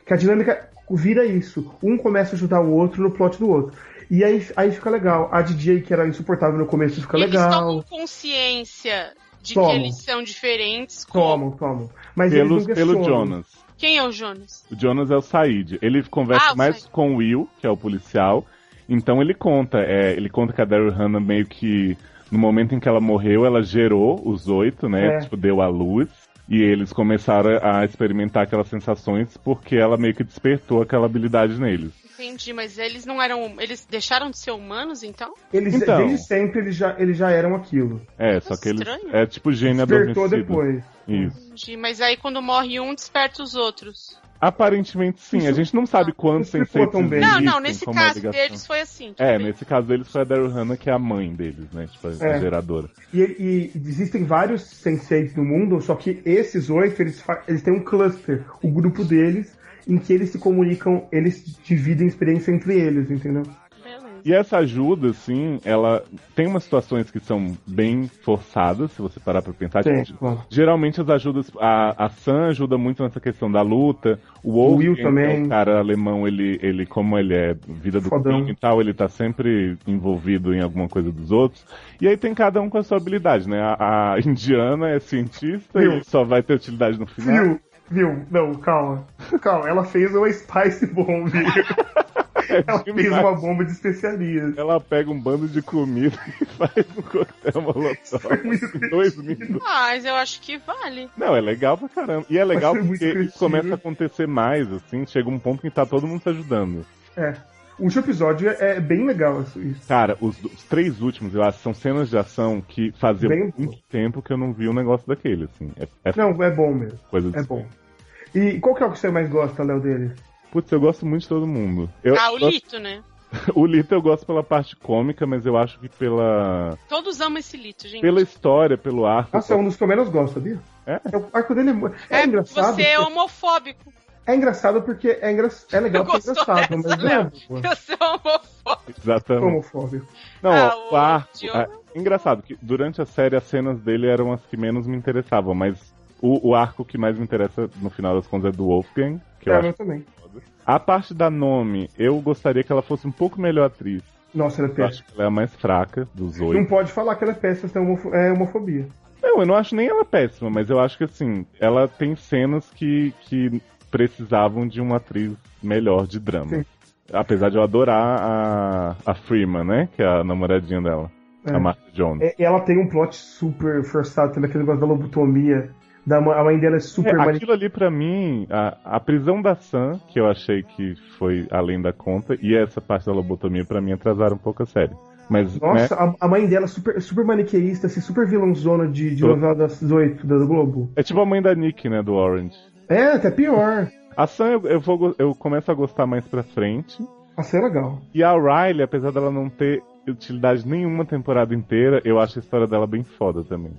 Que a dinâmica vira isso. Um começa a ajudar o outro no plot do outro. E aí, aí fica legal. A DJ, que era insuportável no começo, fica
eles
legal.
tomam consciência de
Tomam.
que eles são diferentes. como-
Tomam, tomam. Mas
Pelo,
eles não
pelo. Jonas.
Quem é o Jonas?
O Jonas é o Said. Ele conversa
Ah,
mais
Said.
com o Will, que é o policial. Então ele conta, é, ele conta que a Daryl Hannah meio que no momento em que ela morreu, ela gerou os oito, né?
É.
Tipo, deu a luz. E eles começaram a experimentar aquelas sensações porque ela meio que despertou aquela habilidade neles.
Entendi, mas eles não eram. Eles deixaram de ser humanos, então?
Eles,
Então.
desde sempre, eles já, eles já eram aquilo.
É, só que eles.
Estranho.
É tipo gênio
Despertou
adormecido.
depois.
Isso.
Entendi, mas aí quando morre um, desperta os outros.
Aparentemente sim, a
Isso-
gente não sabe quantos senseitos.
Não,
existem,
não, nesse
a
caso deles foi assim. tudo
É,
bem.
nesse caso deles foi a Daryl Hannah, que é a mãe deles, né? Tipo, a
É.
geradora.
E, e existem vários senseis no mundo, só que esses oito, eles, fa- eles têm um cluster, o grupo deles, em que eles se comunicam, eles dividem experiência entre eles, entendeu?
E essa ajuda, assim, ela tem umas situações que são bem forçadas, se você parar pra pensar.
Claro.
geralmente as ajudas. A, a Sam ajuda muito nessa questão da luta. O Wolf,
Will
que é
também.
o cara alemão, ele, ele, como ele é vida do crime e tal, ele tá sempre envolvido em alguma coisa dos outros. E aí tem cada um com a sua habilidade, né? A, a *laughs* indiana é cientista
Will.
e só vai ter utilidade no final.
Viu? Viu? Não, calma. Calma, ela fez uma Spice Bomb. *laughs* *laughs* ela fez uma bomba de especiarias.
Ela pega um bando de comida *laughs* e faz um coquetel molotov.
muito
Dois minutos.
Mas eu acho que vale.
Não, é legal pra caramba. E é legal porque começa a acontecer mais, assim, chega um ponto que tá todo mundo se ajudando.
É. O último episódio é bem legal isso. isso.
Cara, os, os três últimos, eu acho, são cenas de ação que faziam
Bem-
muito tempo que eu não vi um negócio daquele, assim. É, é
Não, é bom mesmo.
coisa
É bom. E qual que é o que você mais gosta, Léo, dele?
Putz, eu gosto muito de todo mundo. Eu,
Ah, o
eu-
Lito, né? *laughs*
o Lito eu gosto pela parte cômica, mas eu acho que pela,
Todos amam esse Lito, gente.
pela história, pelo arco.
Nossa, é um dos que eu menos gosto, sabia?
É?
O arco dele é, é,
É,
engraçado.
você é homofóbico.
É engraçado porque é, engra... é legal porque é
Gostou
engraçado,
dessa,
mas não é boa.
Você é homofóbico.
Exatamente.
homofóbico.
Não,
Ah,
ó,
o
arco. É, engraçado que durante a série as cenas dele eram as que menos me interessavam, mas o, o arco que mais me interessa no final das contas é do Wolfgang, que eu
É,
acho
eu também.
A parte da nome, eu gostaria que ela fosse um pouco melhor atriz.
Nossa, ela é
Eu acho
péssima.
que ela é a mais fraca dos
Não
oito.
pode falar que ela é péssima, senão é é homofobia.
Não, eu não acho nem ela péssima, mas eu acho que assim, ela tem cenas que, que precisavam de uma atriz melhor de drama.
Sim.
Apesar de eu adorar a, a Freeman, né? Que é a namoradinha dela.
É.
A Martha Jones.
É, ela tem um plot super forçado, tem aquele negócio da lobotomia. Da, a mãe dela é super
É, aquilo ali pra mim, a, a prisão da Sam, que eu achei que foi além da conta, e essa parte da lobotomia pra mim atrasaram um pouco a série. Mas,
Nossa,
né,
a, a mãe dela é super, super maniqueísta, assim, super vilãozona de, de novela das oito da Globo.
é tipo a mãe da Nick, né, do Orange.
É, até pior.
A Sam eu, eu, vou, eu começo a gostar mais pra frente.
Assim é legal.
E a Riley, apesar dela não ter utilidade nenhuma temporada inteira, eu acho a história dela bem foda também.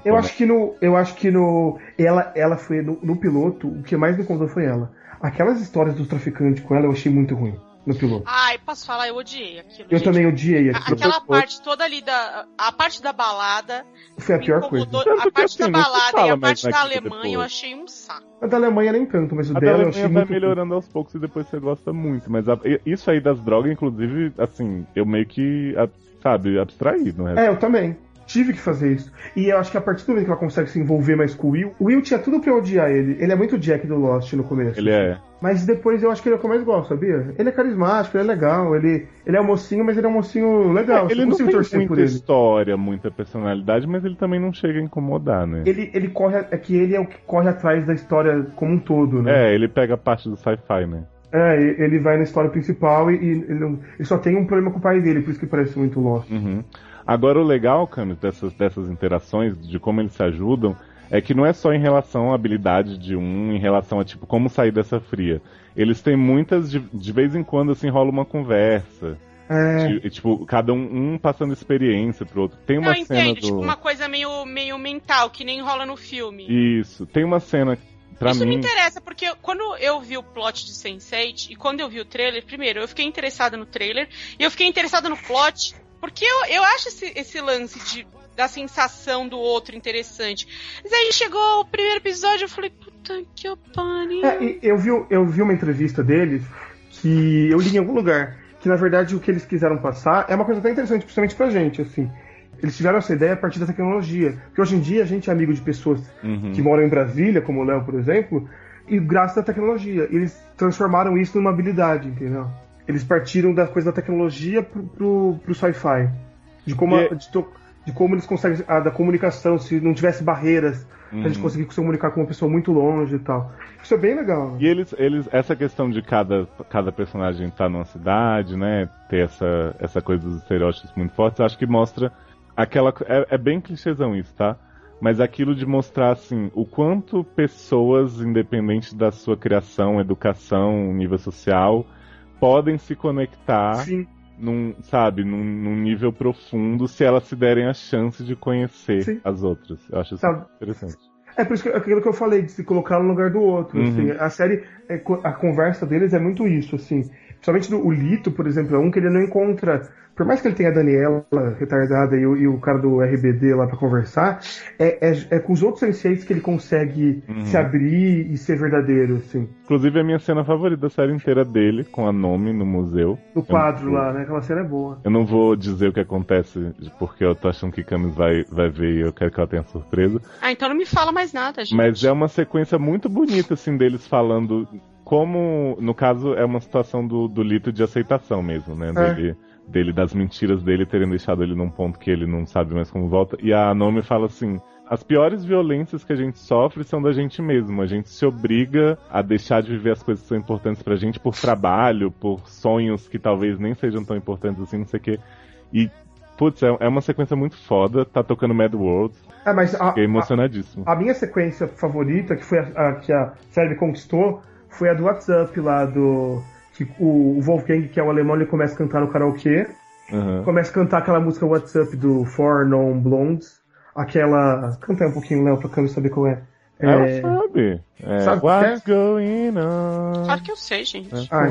Que
Eu acho que no. Eu acho que no. Ela, ela foi no, no piloto, o que mais me contou foi ela. Aquelas histórias dos traficantes com ela eu achei muito ruim. no piloto.
Ai, posso falar, eu odiei aquilo.
Eu
gente.
também odiei
A-
aquilo.
Aquela parte toda ali da. A parte da balada.
Foi a pior coisa.
A parte
assim,
da
não
balada e a parte da Alemanha eu
depois.
achei um saco.
A da Alemanha nem tanto, mas o
A da
dela eu achei
Alemanha vai
muito.
melhorando aos poucos e depois você gosta muito. Mas a- isso aí das drogas, inclusive, assim, eu meio que, a- sabe, abstraí no resto.
É, eu também. Tive que fazer isso. E eu acho que a partir do momento que ela consegue se envolver mais com o Will, o Will tinha tudo pra odiar ele. Ele é muito Jack do Lost no começo.
Ele é.
Mas depois eu acho que ele é o que eu mais gosto, sabia? Ele é carismático, ele é legal, ele, ele é um mocinho, mas ele é um mocinho legal.
É, ele não tem muita história, muita personalidade, mas ele também não chega a incomodar, né?
Ele, ele corre. É que ele é o que corre atrás da história como um todo, né?
É, ele pega a parte do sci-fi, né?
É, ele vai na história principal e, e ele, ele só tem um problema com o pai dele, por isso que parece muito Lost.
Uhum. Agora, o legal, Camis, dessas, dessas interações, de como eles se ajudam, é que não é só em relação à habilidade de um, em relação a, tipo, como sair dessa fria. Eles têm muitas, de, de vez em quando, assim, rola uma conversa.
É,
De- tipo, cada um, um passando experiência pro outro. Tem uma
eu
cena
entendo,
do...
tipo, uma coisa meio, meio mental, que nem rola no filme.
Isso. Tem uma cena, pra
Isso me
mim...
interessa, porque quando eu vi o plot de Sense8 e quando eu vi o trailer, primeiro, eu fiquei interessada no trailer e eu fiquei interessada no plot, porque eu, eu acho esse, esse lance de, da sensação do outro interessante. Mas aí chegou o primeiro episódio eu falei, puta que pariu.
é, e eu, vi, eu vi uma entrevista deles que eu li em algum lugar. Que na verdade o que eles quiseram passar é uma coisa até interessante, principalmente pra gente, assim. Eles tiveram essa ideia a partir da tecnologia. Porque hoje em dia a gente é amigo de pessoas
Uhum.
que moram em Brasília, como o Léo, por exemplo, e graças à tecnologia. Eles transformaram isso numa habilidade, entendeu? Eles partiram da coisa da tecnologia pro, pro, pro sci-fi. De como, a-
E-
de, to- de como eles conseguem. A, da comunicação, se não tivesse barreiras, a gente
Uhum.
conseguir se comunicar com uma pessoa muito longe e tal. Isso é bem legal.
E eles, eles, essa questão de cada, cada personagem estar numa cidade, né? Ter essa, essa coisa dos estereótipos muito fortes, acho que mostra aquela. É, é bem clichêzão isso, tá? Mas aquilo de mostrar, assim, o quanto pessoas, independente da sua criação, educação, nível social, podem se conectar
Sim,
num, sabe, num, num nível profundo se elas se derem a chance de conhecer
Sim.
as outras. Eu acho isso
Sabe.
interessante.
É por isso que aquilo que eu falei, de se colocar no lugar do outro.
Uhum.
assim. a série, é a conversa deles é muito isso, assim. Do, o Lito, por exemplo, é um que ele não encontra. Por mais que ele tenha a Daniela retardada e o, e o cara do RBD lá pra conversar, é, é, é com os outros senseis que ele consegue
Uhum.
se abrir e ser verdadeiro, assim.
Inclusive, a minha cena favorita da série inteira dele, com a nome no museu.
No quadro
Eu-
lá, né? Aquela cena é boa.
Eu não vou dizer o que acontece, porque eu tô achando que Camis vai, vai ver e eu quero que ela tenha surpresa.
Ah, então não me fala mais nada, gente.
Mas é uma sequência muito bonita, assim, deles falando como, no caso, é uma situação do, do Lito de aceitação mesmo, né?
É.
Dele, dele, das mentiras dele terem deixado ele num ponto que ele não sabe mais como volta. E a Nomi fala assim. As piores violências que a gente sofre são da gente mesmo. A gente se obriga a deixar de viver as coisas que são importantes pra gente por trabalho, por sonhos que talvez nem sejam tão importantes assim, não sei o quê. E, putz, é, é uma sequência muito foda. Tá tocando Mad World.
É, mas a,
Fiquei
a,
emocionadíssimo.
a minha sequência favorita, que foi a, a que a série conquistou, foi a do WhatsApp lá do. Que o, o Wolfgang, que é o alemão, ele começa a cantar no karaokê.
Aham.
Começa a cantar aquela música WhatsApp do Four Non Blondes. Aquela. Canta aí um pouquinho, Léo, pra câmera saber qual é. É,
Ela sabe. É,
Sabe
What's going on?
Claro que eu sei, gente.
Ah,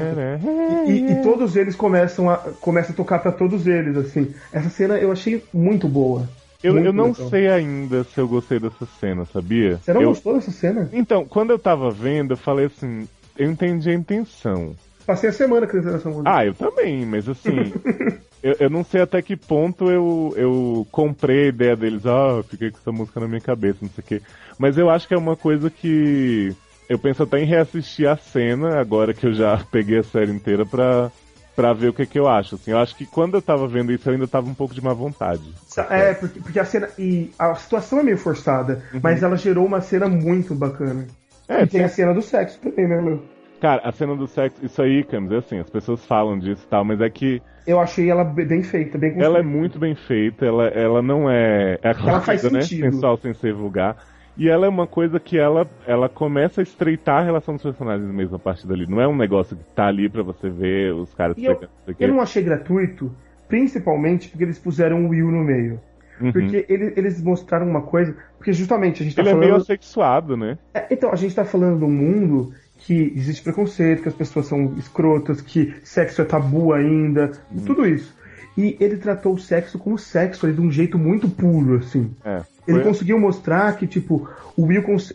E, e todos eles começam a, começam a tocar pra todos eles, assim. Essa cena eu achei muito boa.
Eu, eu não
legal.
sei ainda se eu gostei dessa cena, sabia?
Você não
eu...
gostou dessa cena?
Então, quando eu tava vendo, eu falei assim, eu entendi a intenção.
Passei a semana cantando essa música.
Ah, eu também, mas assim, *laughs* eu, eu não sei até que ponto eu, eu comprei a ideia deles, ah, eu fiquei com essa música na minha cabeça, não sei o quê. Mas eu acho que é uma coisa que eu penso até em reassistir a cena, agora que eu já *laughs* peguei a série inteira pra, pra ver o que, que eu acho. Assim, eu acho que quando eu tava vendo isso, eu ainda tava um pouco de má vontade.
É, porque, porque a cena. E a situação é meio forçada, mas ela gerou uma cena muito bacana.
É,
e tem a cena do sexo também, né, Léo?
Cara, a cena do sexo, isso aí, Camis, é assim, as pessoas falam disso e tal, mas é que
Eu achei ela be- bem feita, bem construída.
ela é muito bem feita, ela, ela não é. É aquela
Ela faz
coisa, né?
sentido.
Sensual sem ser vulgar. E ela é uma coisa que ela, ela começa a estreitar a relação dos personagens mesmo a partir dali. Não é um negócio que tá ali pra você ver os caras
eu-. Eu não achei gratuito, principalmente porque eles puseram o Will no meio.
Uhum.
Porque ele- eles mostraram uma coisa. Porque justamente a gente tá
Ele é
falando.
meio assexuado, né?
É, então, a gente tá falando de um mundo que existe preconceito, que as pessoas são escrotas, que sexo é tabu ainda, tudo isso. E ele tratou o sexo como sexo ali, de um jeito muito puro, assim.
É,
Ele
foi-
conseguiu mostrar que, tipo, o Will. cons-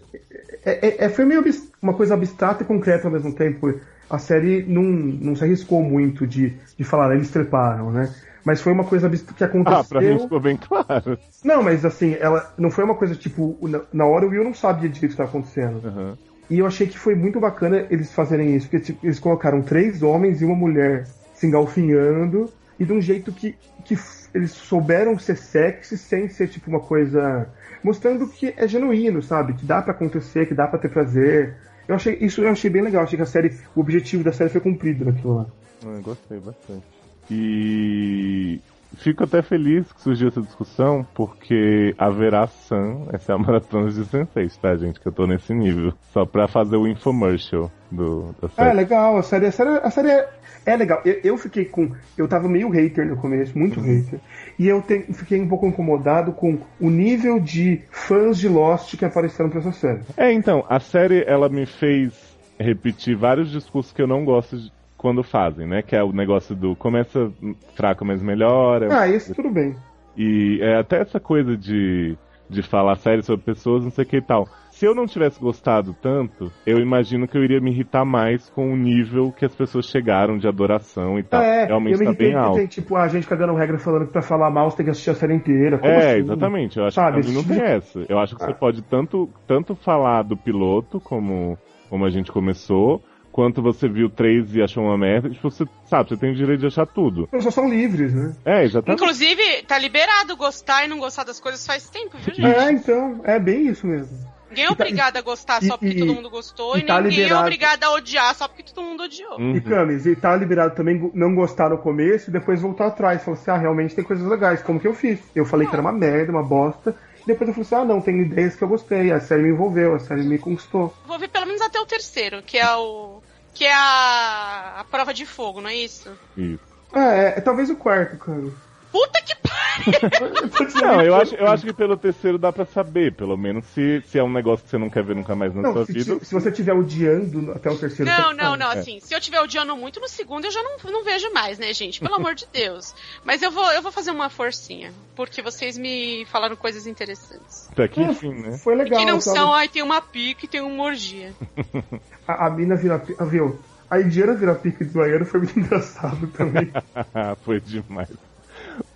É, é- é- foi meio uma coisa abstrata e concreta ao mesmo tempo. A série não, não se arriscou muito de, de falar, eles treparam, né? Mas foi uma coisa que aconteceu.
Ah, pra mim ficou bem claro.
Não, mas assim, ela não foi uma coisa tipo. Na, hora o Will não sabia direito o que estava acontecendo.
Aham.
E eu achei que foi muito bacana eles fazerem isso, porque tipo, eles colocaram três homens e uma mulher se engalfinhando, e de um jeito que, que eles souberam ser sexy sem ser tipo uma coisa. mostrando que é genuíno, sabe? Que dá pra acontecer, que dá pra ter prazer. Eu achei isso eu achei bem legal, achei que a série. O objetivo da série foi cumprido naquilo lá.
Eu gostei bastante. E fico até feliz que surgiu essa discussão, porque haverá Sun, essa é a *laughs* maratona de Sense, tá, gente? Que eu tô nesse nível. Só pra fazer o infomercial do, da
Ah,
série.
é legal, a série, a série, a série é, é legal. Eu, eu fiquei com. Eu tava meio hater no começo, muito hater. E eu te- fiquei um pouco incomodado com o nível de fãs de Lost que apareceram pra essa série.
É, então, a série ela me fez repetir vários discursos que eu não gosto de quando fazem, né? Que é o negócio do começa fraco, mas melhora.
Ah, esse tudo bem.
E é até essa coisa de, de falar sério sobre pessoas, não sei o que e tal. Se eu não tivesse gostado tanto, eu imagino que eu iria me irritar mais com o nível que as pessoas chegaram de adoração e tal.
é,
Realmente
eu me
tá bem alto.
tem tipo a gente cagando regra falando que pra falar mal você tem que assistir a série inteira. Como
É,
assim?
exatamente. Eu acho
Sabe,
que não
esse
tem essa. Eu acho que você
Ah.
pode tanto, tanto falar do piloto, como, como a gente começou, quanto você viu três e achou uma merda. Tipo, você sabe, você tem o direito de achar tudo.
As pessoas são livres, né?
É, exatamente.
Inclusive, tá liberado gostar e não gostar das coisas faz tempo, viu, gente?
É, então, é bem isso mesmo.
Ninguém é
tá-
obrigado a gostar
e-
só porque
e-
todo mundo gostou
e
e,
tá
ninguém
liberado.
é obrigado a odiar só porque todo mundo odiou.
Uhum.
E Camis, e tá liberado também não gostar no começo e depois voltar atrás. Falar assim, ah, realmente tem coisas legais, como que eu fiz. Eu falei que era uma merda, uma bosta. Depois eu falei assim, ah, não, tem ideias que eu gostei. A série me envolveu, a série me conquistou.
Vou ver pelo menos até o terceiro, que é o. que é a, a prova de fogo, não é isso?
Isso.
Ah, é, é talvez o quarto, cara.
Puta que pariu! *laughs*
Não, eu acho, eu acho que pelo terceiro dá pra saber, pelo menos se, se é um negócio que você não quer ver nunca mais na
Não,
sua
se,
vida.
se você estiver odiando até o terceiro...
Não,
você
não, não,
É.
assim, se eu tiver odiando muito no segundo, eu já não, não vejo mais, né, gente? Pelo amor de Deus. Mas eu vou, eu vou fazer uma forcinha, porque vocês me falaram coisas interessantes.
Até que
É,
enfim, né?
Foi
E
legal.
que não
sabe?
são, ai, tem uma pique e tem uma orgia. *laughs*
A, a mina vira... ah, Viu? A Indiana vira pique do banheiro foi muito *laughs* engraçado também.
Foi demais.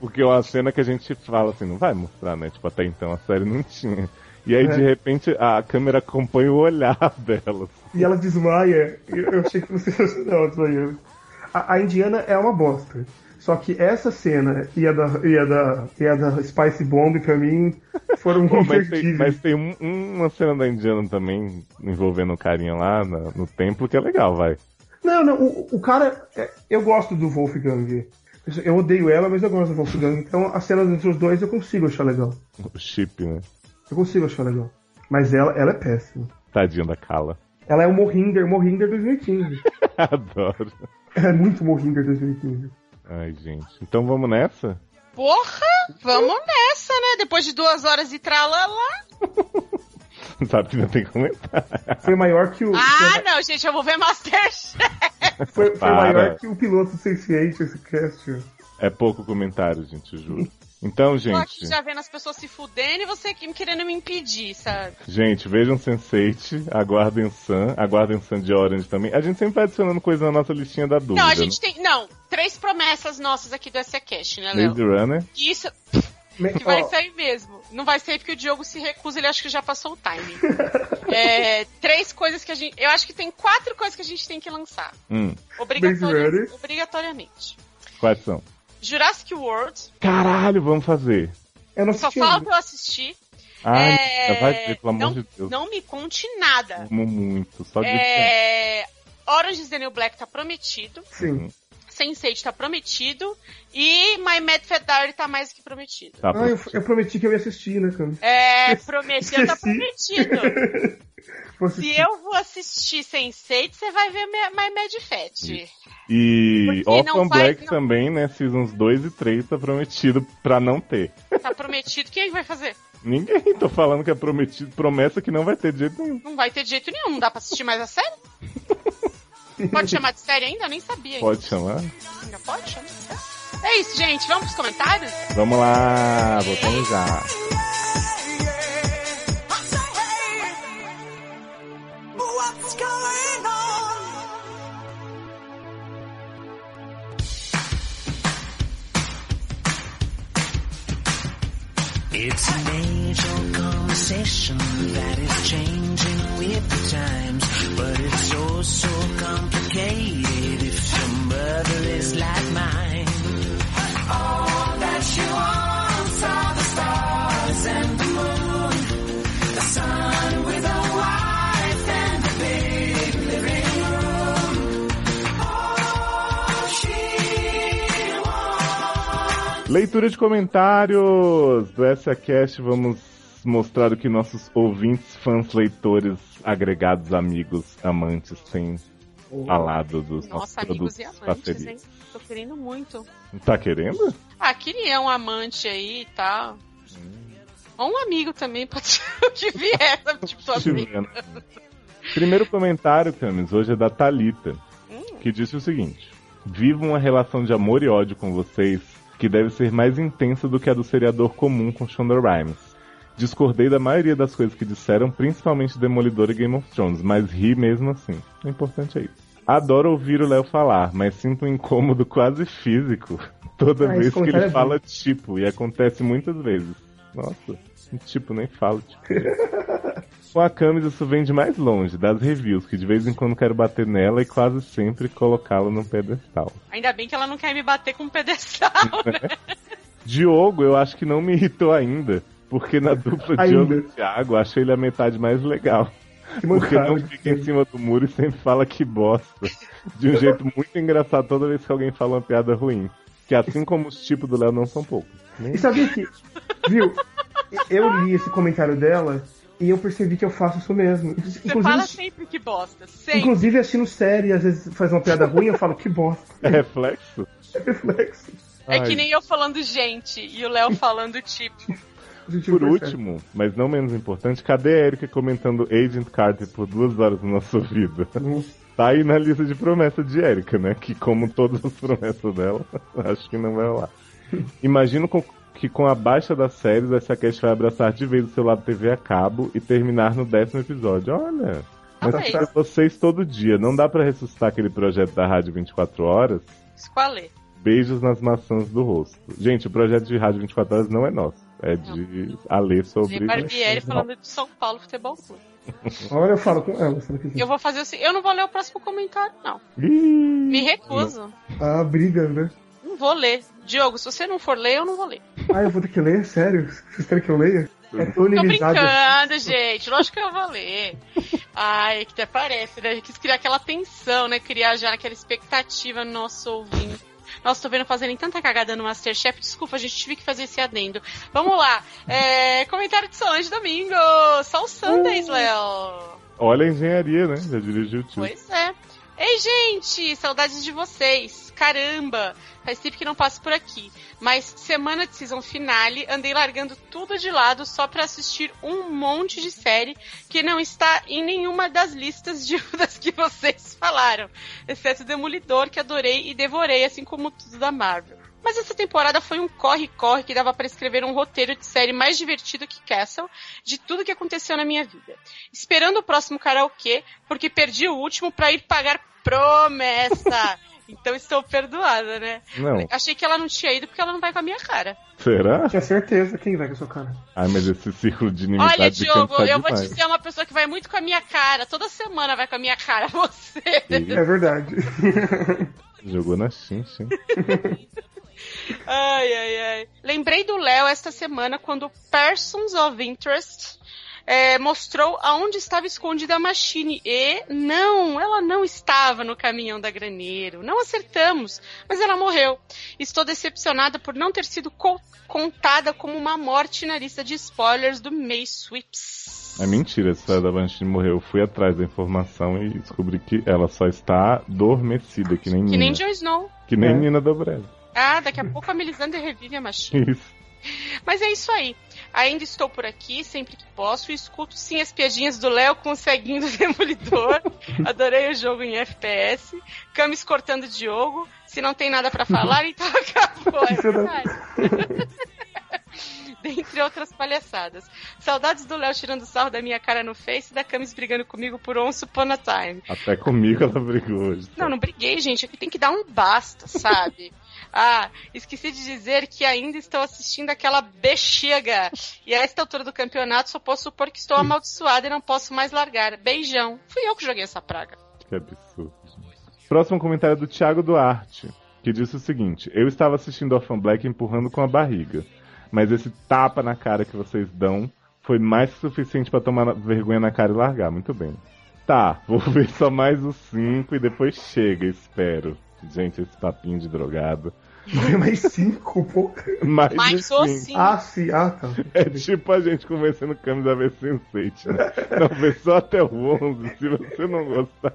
Porque é uma cena que a gente fala assim, não vai mostrar, né? Tipo, até então a série não tinha. E aí,
É.
de repente, a câmera acompanha o olhar *laughs* dela.
E ela desmaia. Eu achei que fosse *laughs* sensacional do banheiro. A, a Indiana é uma bosta. Só que essa cena e a da, e a da, e a da Spice Bomb, pra mim, foram *laughs*
Pô, mas tem, mas tem um- um- uma cena da Indiana também, envolvendo o carinha lá na- no templo, que é legal, vai.
Não, não, o, o cara. é, Eu gosto do Wolfgang. Eu odeio ela, mas eu gosto do Wolfgang. Então a cena entre os dois eu consigo achar legal.
O chip, né?
Eu consigo achar legal. Mas ela, ela é péssima.
Tadinha da Kala.
Ela é o Mohinder, Mohinder 2015. *laughs*
Adoro.
Ela é muito Mohinder 2015.
Ai, gente. Então vamos nessa?
Porra! Vamos nessa, né? Depois de duas horas de tralala. *laughs*
Sabe que não tem comentário.
Foi maior que o.
Ah, não, gente, eu vou ver Masterchef.
foi, foi maior que o piloto Sense8 esse cast.
É pouco comentário, gente, eu juro. Então,
Tô aqui
gente,
já vendo as pessoas se fudendo e você aqui querendo me impedir, sabe?
gente, vejam Sense8, aguardem Sun, aguardem Sun de Orange também. A gente sempre vai adicionando coisa na nossa listinha da dúvida.
Não, a gente tem. Não, três promessas nossas aqui do SCCast, né,
né?
Léo?
Maze Runner.
Isso que *laughs* vai sair mesmo. Não vai sair porque o Diogo se recusa, ele acha que já passou o timing. *laughs* É, três coisas que a gente. Eu acho que tem quatro coisas que a gente tem que lançar.
Hum,
Obrigatori-
Runner.
obrigatoriamente.
quais são?
Jurassic World.
Caralho, vamos fazer.
eu não
Só
assisti
falta eu assistir.
Ai,
É,
vai ver, pelo amor
não,
de Deus.
Não me conte nada.
Amo muito. Só de
É, Orange is the New Black tá prometido.
Sim.
Sense8 tá prometido. E My Mad Fat Diary tá mais que prometido.
Tá,
Ah, eu, eu prometi que eu ia assistir, né, cara?
É, prometido, *laughs* tá prometido. Se eu vou assistir Sense8, você vai ver My Mad Fat.
E
não
Orphan Black
não-
também, né? Seasons 2 e 3 tá prometido pra não ter.
Tá prometido, quem é que vai fazer?
Ninguém tô falando que é prometido, promessa que não vai ter de jeito nenhum.
Não vai ter de jeito nenhum, não dá pra assistir mais a série? *laughs* Pode chamar de série ainda? Eu nem sabia.
Pode chamar?
Ainda pode chamar? É isso, gente. Vamos pros comentários?
Vamos lá, voltamos já.
It's an age-old conversation that is changing with the times, but it's oh so complicated if your mother is like mine. All that she wants are the stars and the moon, the sun with a wife and a big living room. All she wants.
Leitura de comentários do SACast. Vamos mostrar o que nossos ouvintes, fãs, leitores, agregados, amigos, amantes têm falado dos nossos
Nossa, amigos
produtos
e amantes, hein? Tô querendo muito.
Tá querendo?
Ah, queria um amante aí e tal. Ou um amigo também, *laughs* pode ser o que vier? Tipo,
ver, né? Primeiro comentário, Camis, hoje é da Talita,
Hum.
que disse o seguinte: Vivo uma relação de amor e ódio com vocês que deve ser mais intensa do que a do seriador comum com Shonda Rhimes. Discordei da maioria das coisas que disseram, principalmente Demolidor e Game of Thrones, mas ri mesmo assim. O importante é isso. Adoro ouvir o Léo falar, mas sinto um incômodo quase físico *laughs* toda
Ah,
vez que ele fala tipo, e acontece muitas vezes. Nossa, tipo, nem falo tipo. *laughs* Com a Camis isso vem de mais longe, das reviews, que de vez em quando quero bater nela e quase sempre colocá-la no pedestal.
Ainda bem que ela não quer me bater com um pedestal, *laughs* né?
Diogo, eu acho que não me irritou ainda, porque na dupla
Ainda.
Diogo e Thiago, achei ele a metade mais legal.
Que
Porque não fica em cima do muro e sempre fala que bosta. De um jeito muito engraçado toda vez que alguém fala uma piada ruim. Que assim como os tipos do Léo não são poucos. Nem-
E sabia que, viu? Eu li esse comentário dela e eu percebi que eu faço isso mesmo.
Você
Inclusive,
fala sempre que bosta. Sempre.
inclusive assistindo série, às vezes faz uma piada ruim, eu falo que bosta.
É reflexo?
É reflexo.
É
Ai.
que nem eu falando gente e o Léo falando tipo.
Por último, mas não menos importante, cadê a Erika comentando Agent Carter por duas horas na nossa vida?
Nossa.
Tá aí na lista de promessas de Erika, né? Que como todas as promessas dela, *laughs* acho que não vai rolar. Imagino com- que com a baixa das séries, essa cast vai abraçar de vez o seu lado TV a cabo e terminar no décimo episódio. Olha, mas pra vocês todo dia. Não dá pra ressuscitar aquele projeto da Rádio 24 Horas?
Esqualê.
Beijos nas maçãs do rosto. Gente, o projeto de Rádio 24 Horas não é nosso. É de Alê sobre...
De Barbieri falando de São Paulo Futebol Clube.
Olha, eu falo com ela.
Eu vou fazer assim. Eu não vou ler o próximo comentário, não.
Ih,
Me recuso.
Ah, briga, né?
Não vou ler. Diogo, se você não for ler, eu não vou ler.
Ah, eu vou ter que ler? Sério? Vocês querem que eu leia? É tão
Tô brincando, gente. Lógico que eu vou ler. Ai, que até parece, né? A gente quis criar aquela tensão, né? Criar já aquela expectativa no nosso ouvinte. Nossa, tô vendo fazerem tanta cagada no Masterchef. Desculpa, a gente tive que fazer esse adendo. Vamos lá. É, comentário de Solange Domingo. Só o Sundays, Léo.
Olha a engenharia, né? Já dirigiu o tio.
Pois é. Ei, gente, saudades de vocês. Caramba, faz tempo que não passo por aqui. Mas semana de season finale, andei largando tudo de lado só pra assistir um monte de série que não está em nenhuma das listas de *laughs* das que vocês falaram, exceto Demolidor, que adorei e devorei, assim como tudo da Marvel. Mas essa temporada foi um corre-corre que dava pra escrever um roteiro de série mais divertido que Castle, de tudo que aconteceu na minha vida. Esperando o próximo karaokê, porque perdi o último pra ir pagar promessa. *laughs* então estou perdoada, né?
Não.
Achei que ela não tinha ido porque ela não vai com a minha cara.
Será?
Tinha certeza. Quem vai com a sua cara?
Ai, mas esse círculo de inimizade
Olha,
de
Diogo,
cansar
eu vou te
demais.
dizer uma pessoa que vai muito com a minha cara. Toda semana vai com a minha cara, *laughs* você.
É verdade. *laughs*
Jogou na chincha, hein?
Ai, ai, ai. Lembrei do Léo esta semana quando Persons of Interest é, mostrou aonde estava escondida a Machine. E não, ela não estava no caminhão da Graneiro. Não acertamos, mas ela morreu. Estou decepcionada por não ter sido co- contada como uma morte na lista de spoilers do May Sweeps.
É mentira, essa história da Banshee morreu. Eu fui atrás da informação e descobri que ela só está adormecida, que nem
Que
Nina.
nem Jon Snow.
Que nem
É.
Nina Dobrev.
Ah, daqui a pouco a Melisandre revive a Machine.
Isso.
Mas é isso aí. Ainda estou por aqui, sempre que posso, e escuto sim as piadinhas do Léo com o *laughs* Demolidor. Adorei o jogo em FPS. Camis cortando Diogo. Se não tem nada pra falar, então *laughs* acabou. É verdade. *laughs* Dentre outras palhaçadas. Saudades do Léo tirando sarro da minha cara no Face e da Camis brigando comigo por Once Upon a Time.
Até comigo ela brigou hoje.
Não, não briguei, gente. Aqui tem que dar um basta, sabe? Ah, esqueci de dizer que ainda estou assistindo aquela bexiga. E a esta altura do campeonato só posso supor que estou amaldiçoada e não posso mais largar. Beijão. Fui eu que joguei essa praga.
Que absurdo. Próximo comentário é do Thiago Duarte, que disse o seguinte: Eu estava assistindo Orphan Black empurrando com a barriga, mas esse tapa na cara que vocês dão foi mais que suficiente pra tomar vergonha na cara e largar. Muito bem. Tá, vou ver só mais os cinco e depois chega, espero. Gente, esse papinho de drogado.
Mais cinco, pô.
Mais
Mas o
cinco.
sim.
Ah, sim. Ah, tá.
É tipo a gente conversando camisa ver Sense8, né? Não, vê só até o 11, se você não gostar.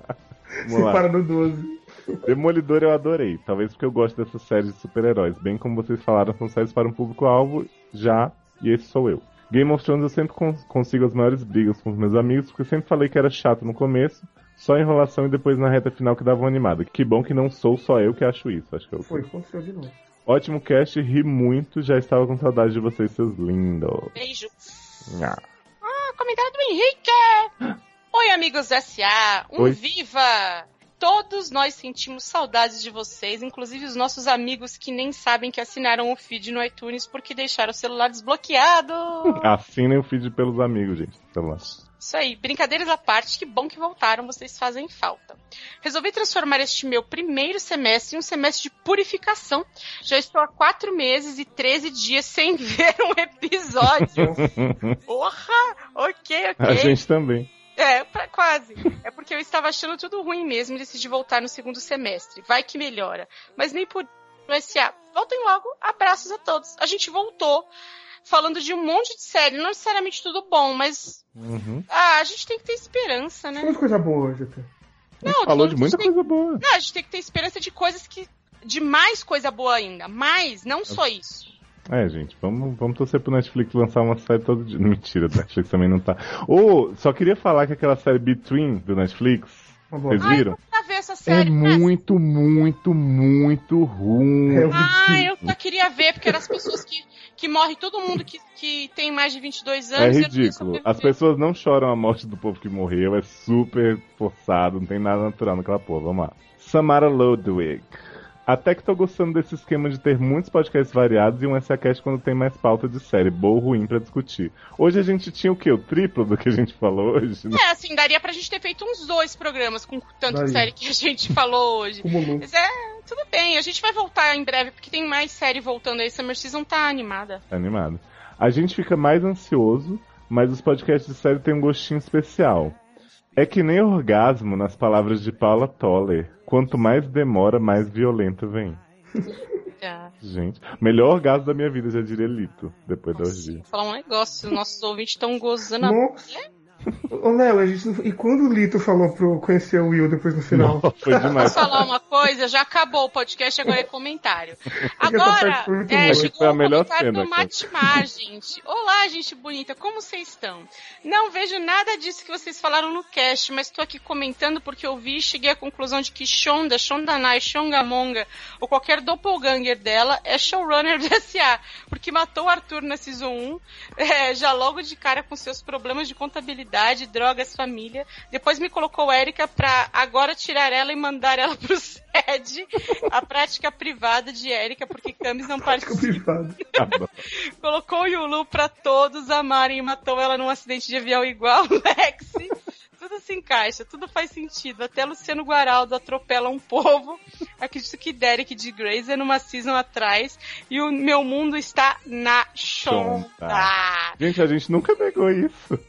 Vamos
Você
lá.
para no 12.
Demolidor eu adorei, talvez porque eu gosto dessa série de super-heróis. Bem como vocês falaram, são séries para um público-alvo já, e esse sou eu. Game of Thrones eu sempre con- consigo as maiores brigas com os meus amigos, porque sempre falei que era chato no começo, só enrolação e depois na reta final que dava uma animada. Que bom que não sou só eu que acho isso, acho que eu
Foi, aconteceu de novo.
Ótimo cast, ri muito, já estava com saudade de vocês, seus lindos.
Beijo.
Ah.
Ah, comentário do Henrique. *gasps* Oi, amigos do SA. Um
Oi.
viva! Todos nós sentimos saudades de vocês, inclusive os nossos amigos que nem sabem que assinaram o feed no iTunes porque deixaram o celular desbloqueado. *laughs*
Assinem o feed pelos amigos, gente. Sei lá.
Isso aí, brincadeiras à parte, que bom que voltaram, vocês fazem falta. Resolvi transformar este meu primeiro semestre em um semestre de purificação. Já estou há quatro meses e 13 dias sem *laughs* ver um episódio. *laughs* Porra! Ok, ok.
A gente também.
É, pra- quase. É porque eu estava achando tudo ruim mesmo e decidi voltar no segundo semestre. Vai que melhora. Mas nem por SA. Voltem logo. Abraços a todos. A gente voltou falando de um monte de série. Não necessariamente tudo bom, mas.
Uhum.
Ah, a gente tem que ter esperança, né?
Falamos coisa boa hoje até.
Não,
Falou
a
de
gente
muita
tem-
coisa boa.
Não, a gente tem que ter esperança de coisas que. De mais coisa boa ainda. Mais, não só isso.
É, gente, vamos, vamos torcer pro Netflix lançar uma série todo dia. *laughs* Mentira, o Netflix também não tá. Ô, só queria falar que aquela série Between do Netflix, vocês viram?
Pra ver essa
É
série. né?
muito, muito, muito ruim.
É,
Ah, eu só queria ver, porque eram as pessoas que, que morrem, todo mundo que, que tem mais de 22
É
anos. eu
ridículo. As pessoas não choram a morte do povo que morreu, é super forçado, não tem nada natural naquela porra. Vamos lá. Samara Ludwig. Até que tô gostando desse esquema de ter muitos podcasts variados e um SACast quando tem mais pauta de série, boa ou ruim pra discutir. Hoje a gente tinha o quê? O triplo do que a gente falou hoje? né?
É, assim, daria pra gente ter feito uns dois programas com tanto
Daria.
de série que a gente *laughs* falou hoje. Mas é, tudo bem, a gente vai voltar em breve, porque tem mais série voltando aí. Summer Season tá animada.
Tá animado. A gente fica mais ansioso, mas os podcasts de série têm um gostinho especial. É que nem orgasmo nas palavras de Paula Toller. Quanto mais demora, mais violento vem.
Já. *laughs*
Gente, melhor orgasmo da minha vida, já diria Lito, depois da orgia.
Vou falar um negócio, os nossos ouvintes estão gozando a
Nossa. *laughs* Ô, Léo, a gente não- e quando o Lito falou pro conhecer o Will depois no final?
Não, foi demais.
Posso falar uma coisa? Já acabou o podcast, agora é comentário. *laughs* Agora, é, chegou
a
o
melhor
comentário
cena,
do. Matimar, gente. Olá, gente bonita, como vocês estão? Não vejo nada disso que vocês falaram no cast, mas tô aqui comentando porque eu vi e cheguei à conclusão de que Shonda, Shondanai, Shongamonga, ou qualquer doppelganger dela é showrunner do *laughs* SA, porque matou o Arthur na Season 1, é, já logo de cara com seus problemas de contabilidade, drogas, família. Depois me colocou Erika pra agora tirar ela e mandar ela pro SED, a prática privada de Erika, porque Camis não participa.
Privado.
Tá bom.
Colocou o Yulu pra todos amarem e matou ela num acidente de avião igual o Lexi. Tudo se encaixa, tudo faz sentido. Até Luciano Guaraldo atropela um povo. Acredito que Derek de Grace é numa season atrás. E o meu mundo está na. Shonda.
Gente, a gente nunca negou isso.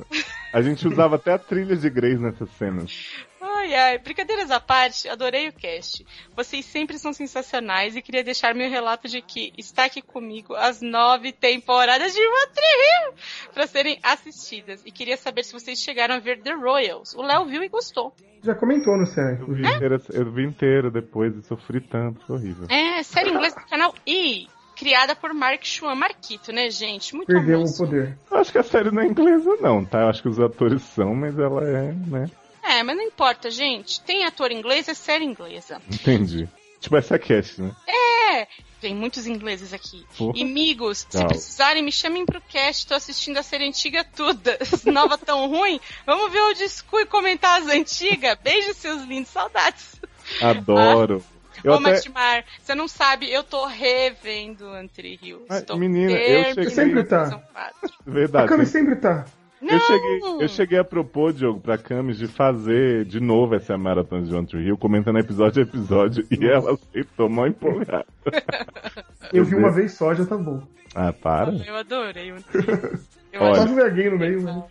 A gente usava até a trilha de Grace nessas cenas.
Ai, ai, brincadeiras à parte, adorei o cast. Vocês sempre são sensacionais e queria deixar meu relato de que está aqui comigo as nove temporadas de One Tree Hill para serem assistidas. E queria saber se vocês chegaram a ver The Royals. O Léo viu e gostou.
Já comentou no céu,
Eu vi,
inclusive.
inteira, eu vi inteiro depois e sofri tanto, foi horrível.
É, série inglesa do canal E. criada por Mark Schwann. Marquito, né, gente? Muito
Perdeu o poder.
Eu acho que a série não é inglesa, não, tá? Eu acho que os atores são, mas ela é, né?
É, mas não importa, gente. Tem ator inglês, é série inglesa.
Entendi. Tipo essa cast, né?
É, tem muitos ingleses aqui.
Porra.
E, amigos, se
Tchau.
precisarem, me chamem pro cast. Tô assistindo a série antiga toda. *laughs* Nova tão ruim. Vamos ver o disco e comentar as antigas. Beijo, seus lindos. Saudades.
Adoro. Eu
Ô,
até...
Matimar, você não sabe, eu tô revendo.
Ah,
Tô
menina, eu cheguei-
Sempre tá.
quatro.
A
Verdade.
Cami sempre tá.
Não!
Eu cheguei, eu cheguei a propor, Diogo, pra Camis de fazer de novo essa maratona de One Hill, comentando episódio a episódio, e ela aceitou mal empolgada. *laughs*
Eu vi uma vez só, já tá bom.
Ah, para.
Eu adorei. One Tree. *laughs* Eu,
Olha.
Gay no meio, né?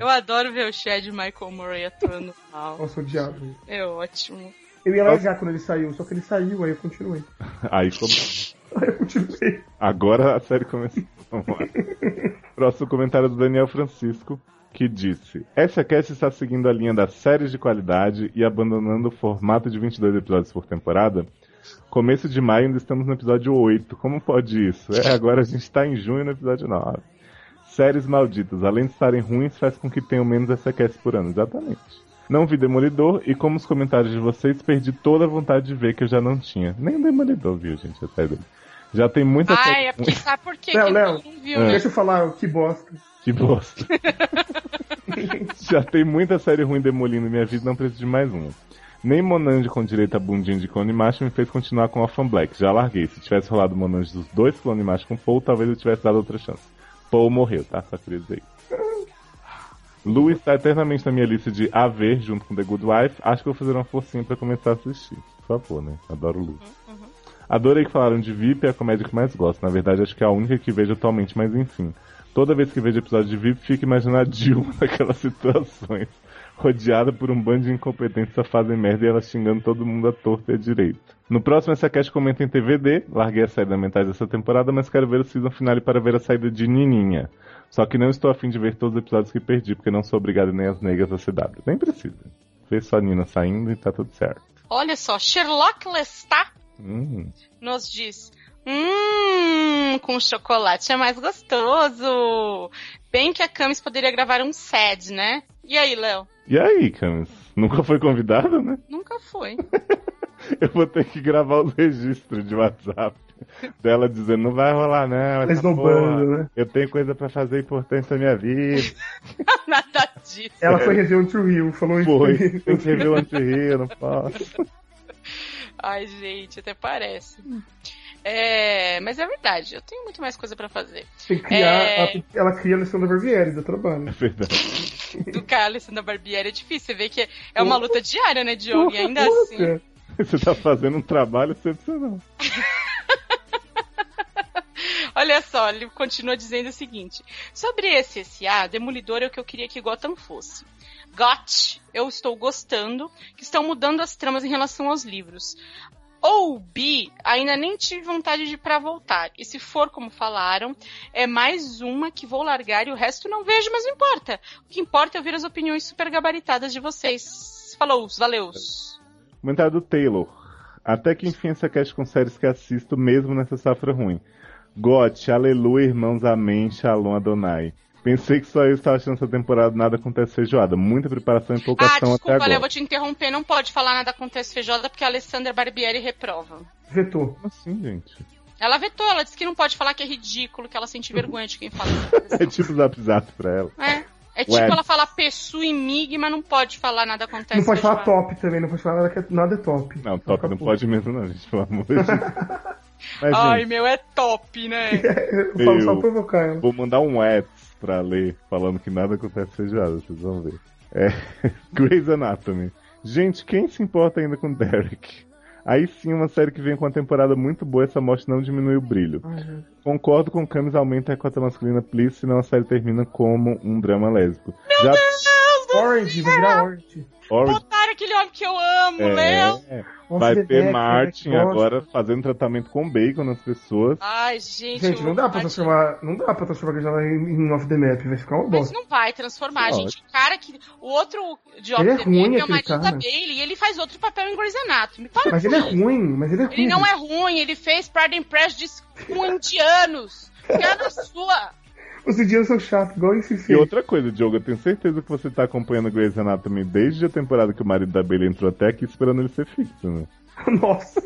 eu adoro ver o Chad Michael Murray atuando mal.
Nossa, o diabo.
É ótimo.
Eu ia largar quando ele saiu, só que ele saiu, aí eu continuei. *laughs*
Aí como...
Aí eu continuei.
Agora a série começou. Vamos lá. Próximo comentário do Daniel Francisco, que disse: Essa cast está seguindo a linha das séries de qualidade e abandonando o formato de 22 episódios por temporada. Começo de maio ainda estamos no episódio 8. Como pode isso? É, agora a gente está em junho no episódio 9. Séries malditas, além de estarem ruins, faz com que tenham menos essa cast por ano. Exatamente. Não vi Demolidor e, como os comentários de vocês, perdi toda a vontade de ver que eu já não tinha. Nem Demolidor, viu, gente? É sério. Já tem muita
Ai,
série
é porque sabe por quê?
Léo,
que
Léu,
não viu,
É.
né?
Deixa eu falar, que bosta.
Que bosta. *laughs* Já tem muita série ruim demolindo minha vida, não preciso de mais uma. Nem Monange com direito a bundinha de clone macho me fez continuar com Orphan Black. Já larguei. Se tivesse rolado Monange dos dois clone macho com Paul, talvez eu tivesse dado outra chance. Paul morreu, tá? Só queria dizer isso. Lu está eternamente na minha lista de a ver junto com The Good Wife. Acho que vou fazer uma forcinha pra começar a assistir. Por favor, né? Adoro Lu. Adorei que falaram de VIP, é a comédia que mais gosto. Na verdade, acho que é a única que vejo atualmente, mas enfim. Toda vez que vejo episódio de VIP, fico imaginando a Dilma naquelas *laughs* situações. Rodeada por um bando de incompetentes só fazem merda e ela xingando todo mundo à torta e à direita. No próximo, essa cast comenta em TVD. Larguei a série da metade dessa temporada, mas quero ver o season finale para ver a saída de Nininha. Só que não estou afim de ver todos os episódios que perdi, porque não sou obrigado nem as negas a CW. Nem precisa. Vê só a Nina saindo e tá tudo certo.
Olha só, Sherlock Lestat
Hum.
nos diz: Hum, com chocolate é mais gostoso. Bem que a Camis poderia gravar um SED, né? E aí, Léo?
E aí, Camis? Nunca foi convidada, né?
Nunca foi. *laughs*
Eu vou ter que gravar os registros de WhatsApp *laughs* dela dizendo, não vai rolar não, essa
Esnobando,
porra.
né?
Eu tenho coisa pra fazer importante na minha vida. *laughs*
Nada disso.
Ela foi rever o True Hill, falou isso.
Foi, tem que rever o anti-rio, não posso. *laughs*
Ai, gente, até parece. É, mas é verdade, eu tenho muito mais coisa pra fazer.
Tem que criar,
É.
ela, ela cria a da Barbieri, do trabalho.
É verdade.
Do Carlos da Barbieri é difícil. Você vê que é uma luta diária, né, Diogo? E ainda assim.
cara.
Você tá fazendo um trabalho excepcional.
Olha só, ele continua dizendo o seguinte: sobre esse SA, Demolidor é o que eu queria que Gotham fosse. Got, eu estou gostando, que estão mudando as tramas em relação aos livros. Ou B, ainda nem tive vontade de ir pra voltar. E se for como falaram, é mais uma que vou largar e o resto não vejo, mas não importa. O que importa é ouvir as opiniões super gabaritadas de vocês. Falou, valeus.
Comentário do Taylor. Até que enfim essa cast com séries que assisto mesmo nessa safra ruim. Got, Aleluia, Irmãos, Amém, Shalom, Adonai. Pensei que só eu estava achando essa temporada nada acontece feijoada. Muita preparação e
Ah,
empolgação até
desculpa,
agora.
Léo, eu vou te interromper. Não pode falar nada acontece feijoada porque a Alessandra Barbieri reprova.
Vetou.
Como assim, gente?
Ela vetou, ela disse que não pode falar que é ridículo, que ela sente vergonha de quem fala. *laughs*
É tipo zap zap pra ela.
É. É tipo
Ué.
ela falar Pessu e Mig, mas não pode falar nada acontece.
Não pode falar top também, não pode falar nada, que é- nada é top.
Não, top não pode mesmo não, gente, pelo amor de Deus. *laughs* Mas,
Ai,
gente,
meu, é top, né? *laughs*
Eu falo só provocar ela.
vou mandar um ads pra ler, falando que nada acontece feijoada, vocês vão ver. É, *laughs* Grey's Anatomy. Gente, quem se importa ainda com Derek? Aí sim, uma série que vem com uma temporada muito boa, essa morte não diminui o brilho. Concordo com Camis, aumenta a cota masculina, please, senão a série termina como um drama lésbico. Já
Orange, vai virar Orange.
Orange
Botaram aquele homem que eu amo, Léo.
é,
Nossa,
vai ter Martin
Bebek,
agora fazendo tratamento com bacon nas pessoas.
Ai, gente.
Gente, não dá pra
Martin.
transformar. Não dá pra transformar aquele jornal em, em off the map, vai ficar uma
Mas
bosta.
não vai transformar,
Não,
gente. O cara que. O outro de
Ele é
Off the
ruim,
Map é o marido da
cara.
Bailey e ele faz outro papel em Grey's Anatomy. Para
Mas ele é ruim, mas ele é ruim.
Ele não é ruim, ele fez Pride and Prejudice com *laughs* indianos. Na sua.
Os indianos são chatos, igual esse
E
filme.
outra coisa, Diogo, eu tenho certeza que você tá acompanhando Grey's Anatomy desde a temporada que o marido da Bailey entrou até aqui esperando ele ser fixo, né? *laughs*
Nossa.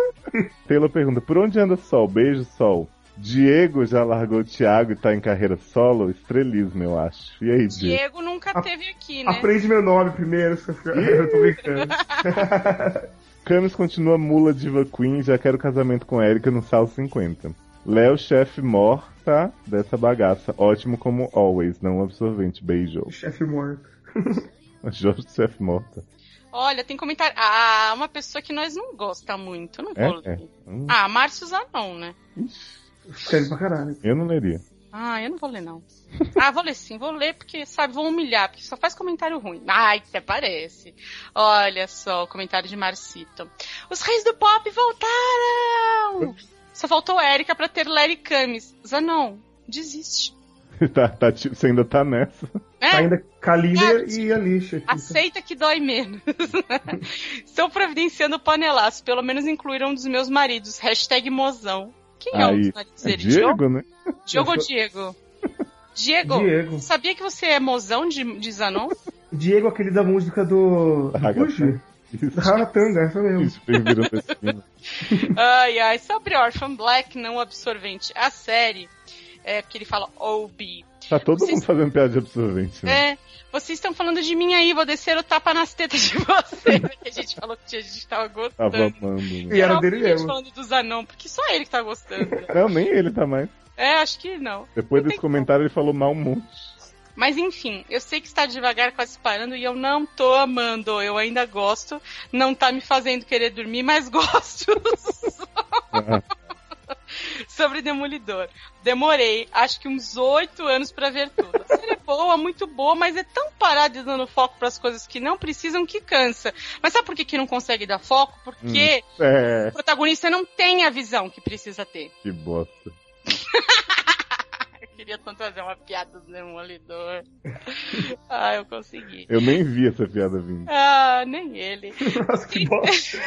*laughs*
Taylor pergunta, por onde anda Sol? Beijo, Sol. Diego já largou o Thiago e tá em carreira solo? Estrelismo, eu acho. E aí, Diego?
Diego nunca teve aqui, né?
Aprende meu nome primeiro. *laughs* eu tô brincando.
Camis continua mula diva queen, já quero casamento com Erika no Sal 50. Léo, chefe morta dessa bagaça. Ótimo como always, não absorvente. Beijo.
Chefe morto. *laughs*
Jorge, chefe morta.
Olha, tem comentário. Ah, uma pessoa que nós não gosta muito. Não
É?
vou
É.
ler.
Hum,
Ah, Márcio Zanon, né?
Escreve pra caralho.
eu não leria.
Ah, eu não vou ler, não. Ah, vou ler sim, vou ler porque, sabe, vou humilhar, porque só faz comentário ruim. Ai, até parece. Olha só o comentário de Marcito. Os reis do pop voltaram! Só faltou Érica pra ter Larry Camis. Zanon, desiste. *laughs*
tá, tá, tipo, você ainda tá nessa.
É,
Ainda Calíndria
Gato.
e a lixa. aqui.
aceita que dói menos. *laughs* Estou providenciando panelaço. Pelo menos incluíram um dos meus maridos. Hashtag mozão. Quem é um
Aí,
dos maridos
é?
Diogo?
Diego, né?
Diogo ou Diego? *laughs* Diego,
Diego.
sabia que você é mozão de, de Zanon?
Diego, aquele da música do.
Ragatanga.
Ragatanga, essa mesmo.
Ai, ai, sobre Orphan Black não absorvente. A série, é porque ele fala OB.
Tá todo
Vocês-
mundo fazendo piada de absorvente, né?
É, vocês estão falando de mim aí, vou descer o tapa nas tetas de *laughs* vocês. que a gente falou que a gente tava gostando.
Tava amando, né?
E era
Não,
dele
a gente
mesmo.
falando do Zanon, porque só ele que tá gostando.
Não, nem ele tá mais.
É, acho que não.
Depois
Não
desse comentário ele falou mal um monte.
Mas enfim, eu sei que está devagar, quase parando, e eu não tô amando. Eu ainda gosto. Não tá me fazendo querer dormir, mas *laughs* gosto. *laughs* Sobre Demolidor. Demorei, acho que uns oito anos pra ver tudo. A série é boa, muito boa, mas é tão parada dando foco pras coisas que não precisam que cansa. Mas sabe por que, que não consegue dar foco? Porque
É,
o protagonista não tem a visão que precisa ter.
que bosta. *laughs*
Queria tanto fazer uma piada do Demolidor. *laughs* ah, eu consegui.
Eu nem vi essa piada vindo.
Ah, nem ele. *laughs*
Nossa, que bosta.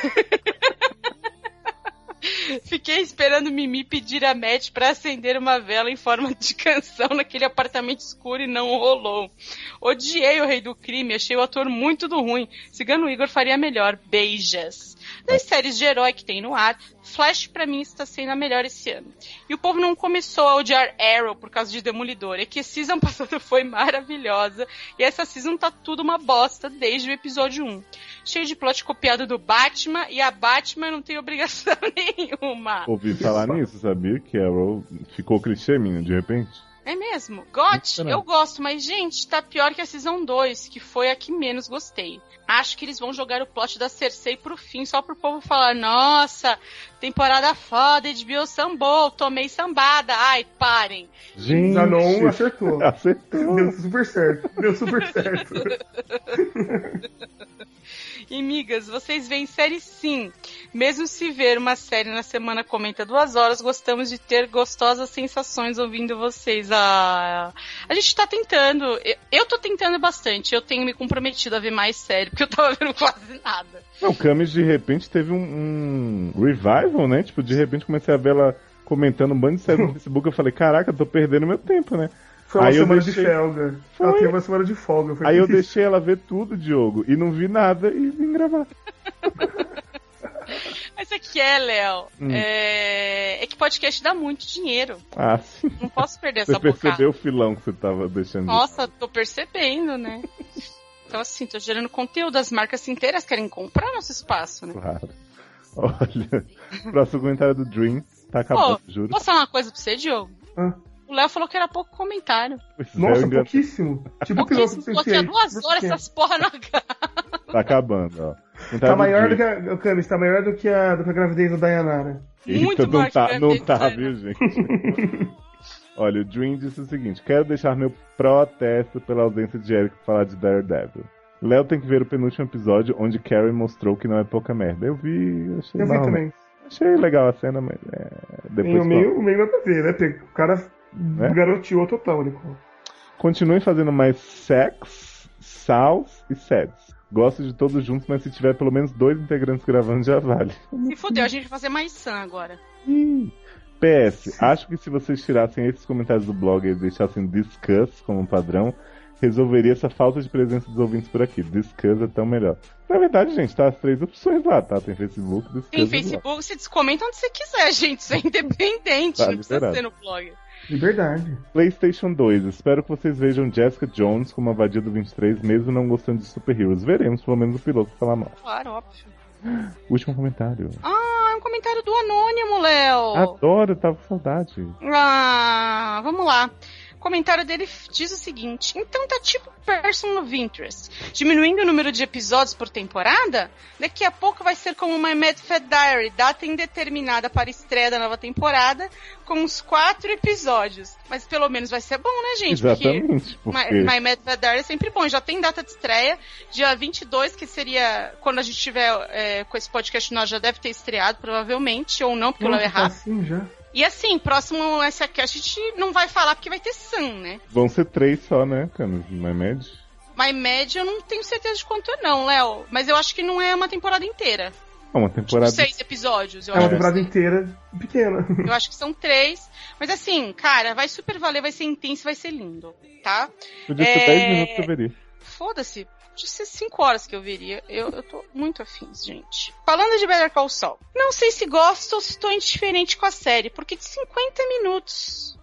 *laughs*
Fiquei esperando Mimi pedir a Matt pra acender uma vela em forma de canção naquele apartamento escuro e não rolou. Odiei o Rei do Crime, achei o ator muito do ruim. Cigano Igor faria melhor. Beijas. Das séries de herói que tem no ar, Flash pra mim está sendo a melhor esse ano. E o povo não começou a odiar Arrow por causa de Demolidor. É que a season *laughs* passada foi maravilhosa e essa season tá tudo uma bosta desde o episódio 1. Cheio de plot copiado do Batman e a Batman não tem obrigação *laughs* nenhuma.
Ouvi falar nisso, sabia? Que Arrow ficou clichê, menino, de repente.
É mesmo? Got, eu gosto, mas gente, tá pior que a Season 2, que foi a que menos gostei. Acho que eles vão jogar o plot da Cersei pro fim, só pro povo falar, nossa, temporada foda, HBO sambou, tomei sambada. Ai, parem.
Gente,
Zanon acertou. *laughs*
acertou.
Deu super certo. Deu super certo. *laughs*
E migas, vocês veem série sim. Mesmo se ver uma série na semana comenta duas horas, gostamos de ter gostosas sensações ouvindo vocês. Ah, a gente tá tentando. Eu, eu tô tentando bastante. Eu tenho me comprometido a ver mais série, porque eu tava vendo *laughs* quase nada.
Não, Camis de repente teve um, um revival, né? Tipo, de repente comecei a ver ela comentando um bando de séries no *laughs* Facebook. Eu falei, caraca, tô perdendo meu tempo, né?
Foi uma
Aí eu
semana
deixei-
de folga.
Foi.
Ela teve uma semana de folga. Foi
Aí eu deixei ela ver tudo, Diogo, e não vi nada e vim gravar. *laughs*
Mas é que é, Léo.
Hum.
É... é que podcast dá muito dinheiro.
Ah, sim.
Não posso perder
Você
essa bocada.
percebeu o filão que você tava deixando.
Nossa, tô percebendo, né? Então, assim, tô gerando conteúdo. As marcas inteiras querem comprar nosso espaço, né?
Claro. Olha, *laughs* próximo comentário do Dream. Tá acabando, juro.
Posso falar uma coisa pra você, Diogo?
Ah.
O Léo falou que era pouco comentário.
Pois é,
Nossa,
eu engano-
pouquíssimo. Tipo
Pouquíssimo,
do
coloquei há
Sense8.
duas horas essas porra na cara.
Tá acabando, ó.
Tá
do
maior do que a, o Camis, tá maior do que a, do que a gravidez da Dayanara.
Muito
Eita, não
que
tá,
a
não tá, viu, gente? *laughs* Olha, o Dream disse o seguinte: quero deixar meu protesto pela ausência de Eric pra falar de Daredevil. Léo tem que ver o penúltimo episódio onde Carrie mostrou que não é pouca merda. Eu vi, achei
Eu vi
mal,
também.
Achei legal a cena, mas é, depois
o meio, o meio nada a ver, né? O cara
É?
garoteou total, Nico.
Continuem fazendo mais sex, sals e seds. Gosto de todos juntos, mas se tiver pelo menos dois integrantes gravando já vale.
Se fudeu, a gente vai fazer mais Sam agora.
Ih, PS, acho que se vocês tirassem esses comentários do blog e deixassem discuss como padrão, resolveria essa falta de presença dos ouvintes por aqui. Discuss é tão melhor. Na verdade, gente, tá as três opções lá, tá? Tem Facebook, Discuss
Tem
e blog.
Facebook, você descomenta onde você quiser, gente. Isso é independente,
Tá
não precisa ser no blog.
Liberdade.
PlayStation 2. Espero que vocês vejam Jessica Jones como a vadia do 23, mesmo não gostando de Super Heroes. Veremos pelo menos o piloto falar mal.
Claro, óbvio.
Último comentário.
Ah, é um comentário do Anônimo, Léo.
Adoro, tava com saudade.
Ah, vamos lá. O comentário dele diz o seguinte: então tá tipo Person of Interest, diminuindo o número de episódios por temporada? Daqui a pouco vai ser como My Mad Fat Diary, data indeterminada para a estreia da nova temporada, com uns quatro episódios. Mas pelo menos vai ser bom, né, gente?
Exatamente,
Porque
porque-
My, My Mad Fat Diary é sempre bom. Já tem data de estreia, dia 22, que seria quando a gente tiver é, com esse podcast, nós já deve ter estreado, provavelmente, ou não, porque eu
Nossa,
levo
tá
errado.
assim já.
E assim, próximo SAQ a gente não vai falar porque vai ter Sun, né?
Vão ser três só, né, Canos? My Med?
My Med eu não tenho certeza de quanto é não, Léo. Mas eu acho que não é uma temporada inteira.
É uma
Tipo,
temporada.
seis episódios. Eu,
É uma
acho,
temporada inteira pequena.
eu acho que são três. Mas assim, cara, vai super valer, vai ser intenso, vai ser lindo, tá?
Podia ser
É,
10 minutos que eu veria.
Foda-se. Podia ser 5 horas que eu veria. Eu, eu tô muito afins, gente. Falando de Better Call Saul. Não sei se gosto ou se tô indiferente com a série, porque de 50 minutos.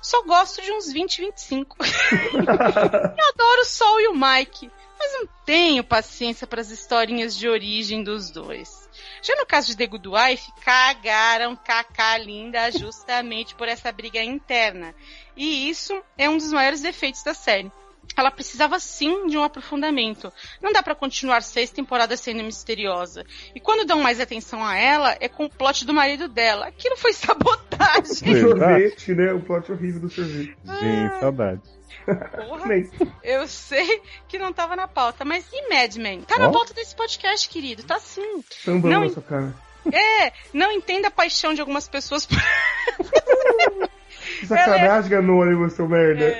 Só gosto de uns 20, 25. *laughs* eu adoro o Sol e o Mike, mas não tenho paciência para as historinhas de origem dos dois. Já no caso de The Good Wife, cagaram Kaká linda justamente por essa briga interna. E isso é um dos maiores defeitos da série. Ela precisava sim de um aprofundamento. Não dá pra continuar seis temporadas sendo misteriosa. E quando dão mais atenção a ela, é com o plot do marido dela. Aquilo foi *laughs* sabotagem.
O sorvete, né? O plot horrível do sorvete.
Gente, saudade.
Porra.
Nem.
Eu sei que não tava na pauta, mas e Mad Men? Tá na pauta desse podcast, querido. Tá sim.
Sambando
Não,
na sua cara.
É, não entenda a paixão de algumas pessoas por *laughs*
Que sacanagem, Anônimo, seu merda.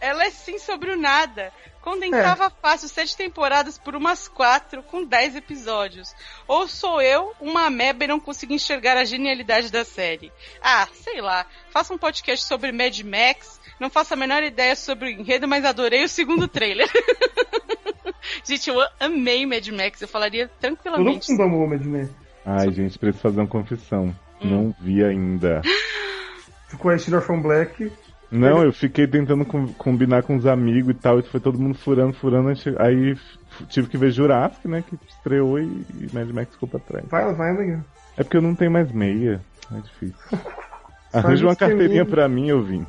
Ela é sim sobre o nada. Condensava fácil sete temporadas por umas quatro, com dez episódios. Ou sou eu, uma ameba e não consigo enxergar a genialidade da série. Ah, sei lá. Faça um podcast sobre Mad Max. Não faço a menor ideia sobre o enredo, mas adorei o segundo trailer. *laughs* Gente, eu amei Mad Max. Eu falaria
Eu não
tranquilamente.
fundamos o Mad Men.
Ai, gente, preciso fazer uma confissão.
Hum.
Não vi ainda. *laughs*
Ficou a Steelers from Black.
Não, eu fiquei tentando com- combinar com os amigos e tal, e foi todo mundo furando, furando. Aí tive que ver Jurassic, né? Que estreou e, e Mad Max ficou pra trás.
Vai, vai amanhã.
É porque eu não tenho mais meia. É difícil. *laughs* Arranja uma
um
carteirinha
esqueminha.
pra mim, eu vim.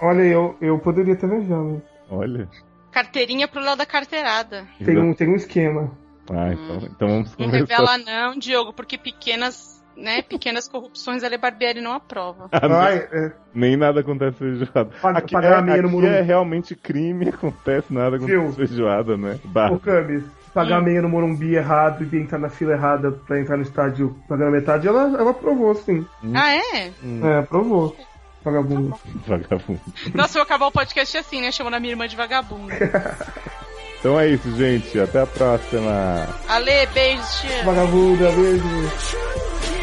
Olha, eu, eu poderia ter viajado.
Olha.
Carteirinha pro lado da carteirada.
Tem um, tem um esquema.
Ah, então, então vamos
Não revela não, Diogo, porque pequenas, né, pequenas corrupções a Lei Barbieri não aprova.
Ah, *laughs* nem-
Ai, é,
Nem nada acontece feijoada.
Paga-
Aqui, é, aqui é realmente crime, *laughs* acontece nada
Viu?
com feijoada, né?
ô
Barra.
Camis, pagar
Hum.
meia no Morumbi errado e entrar na fila errada pra entrar no estádio pagando metade, ela, ela aprovou, sim.
Ah, é?
É, aprovou. Vagabundo.
Vagabundo.
Nossa, eu vou acabar o podcast assim, né? Chamando a minha irmã de vagabunda. *laughs*
Então é isso, gente. Até a próxima.
Ale, beijos, tia.
Vagabunda, beijo.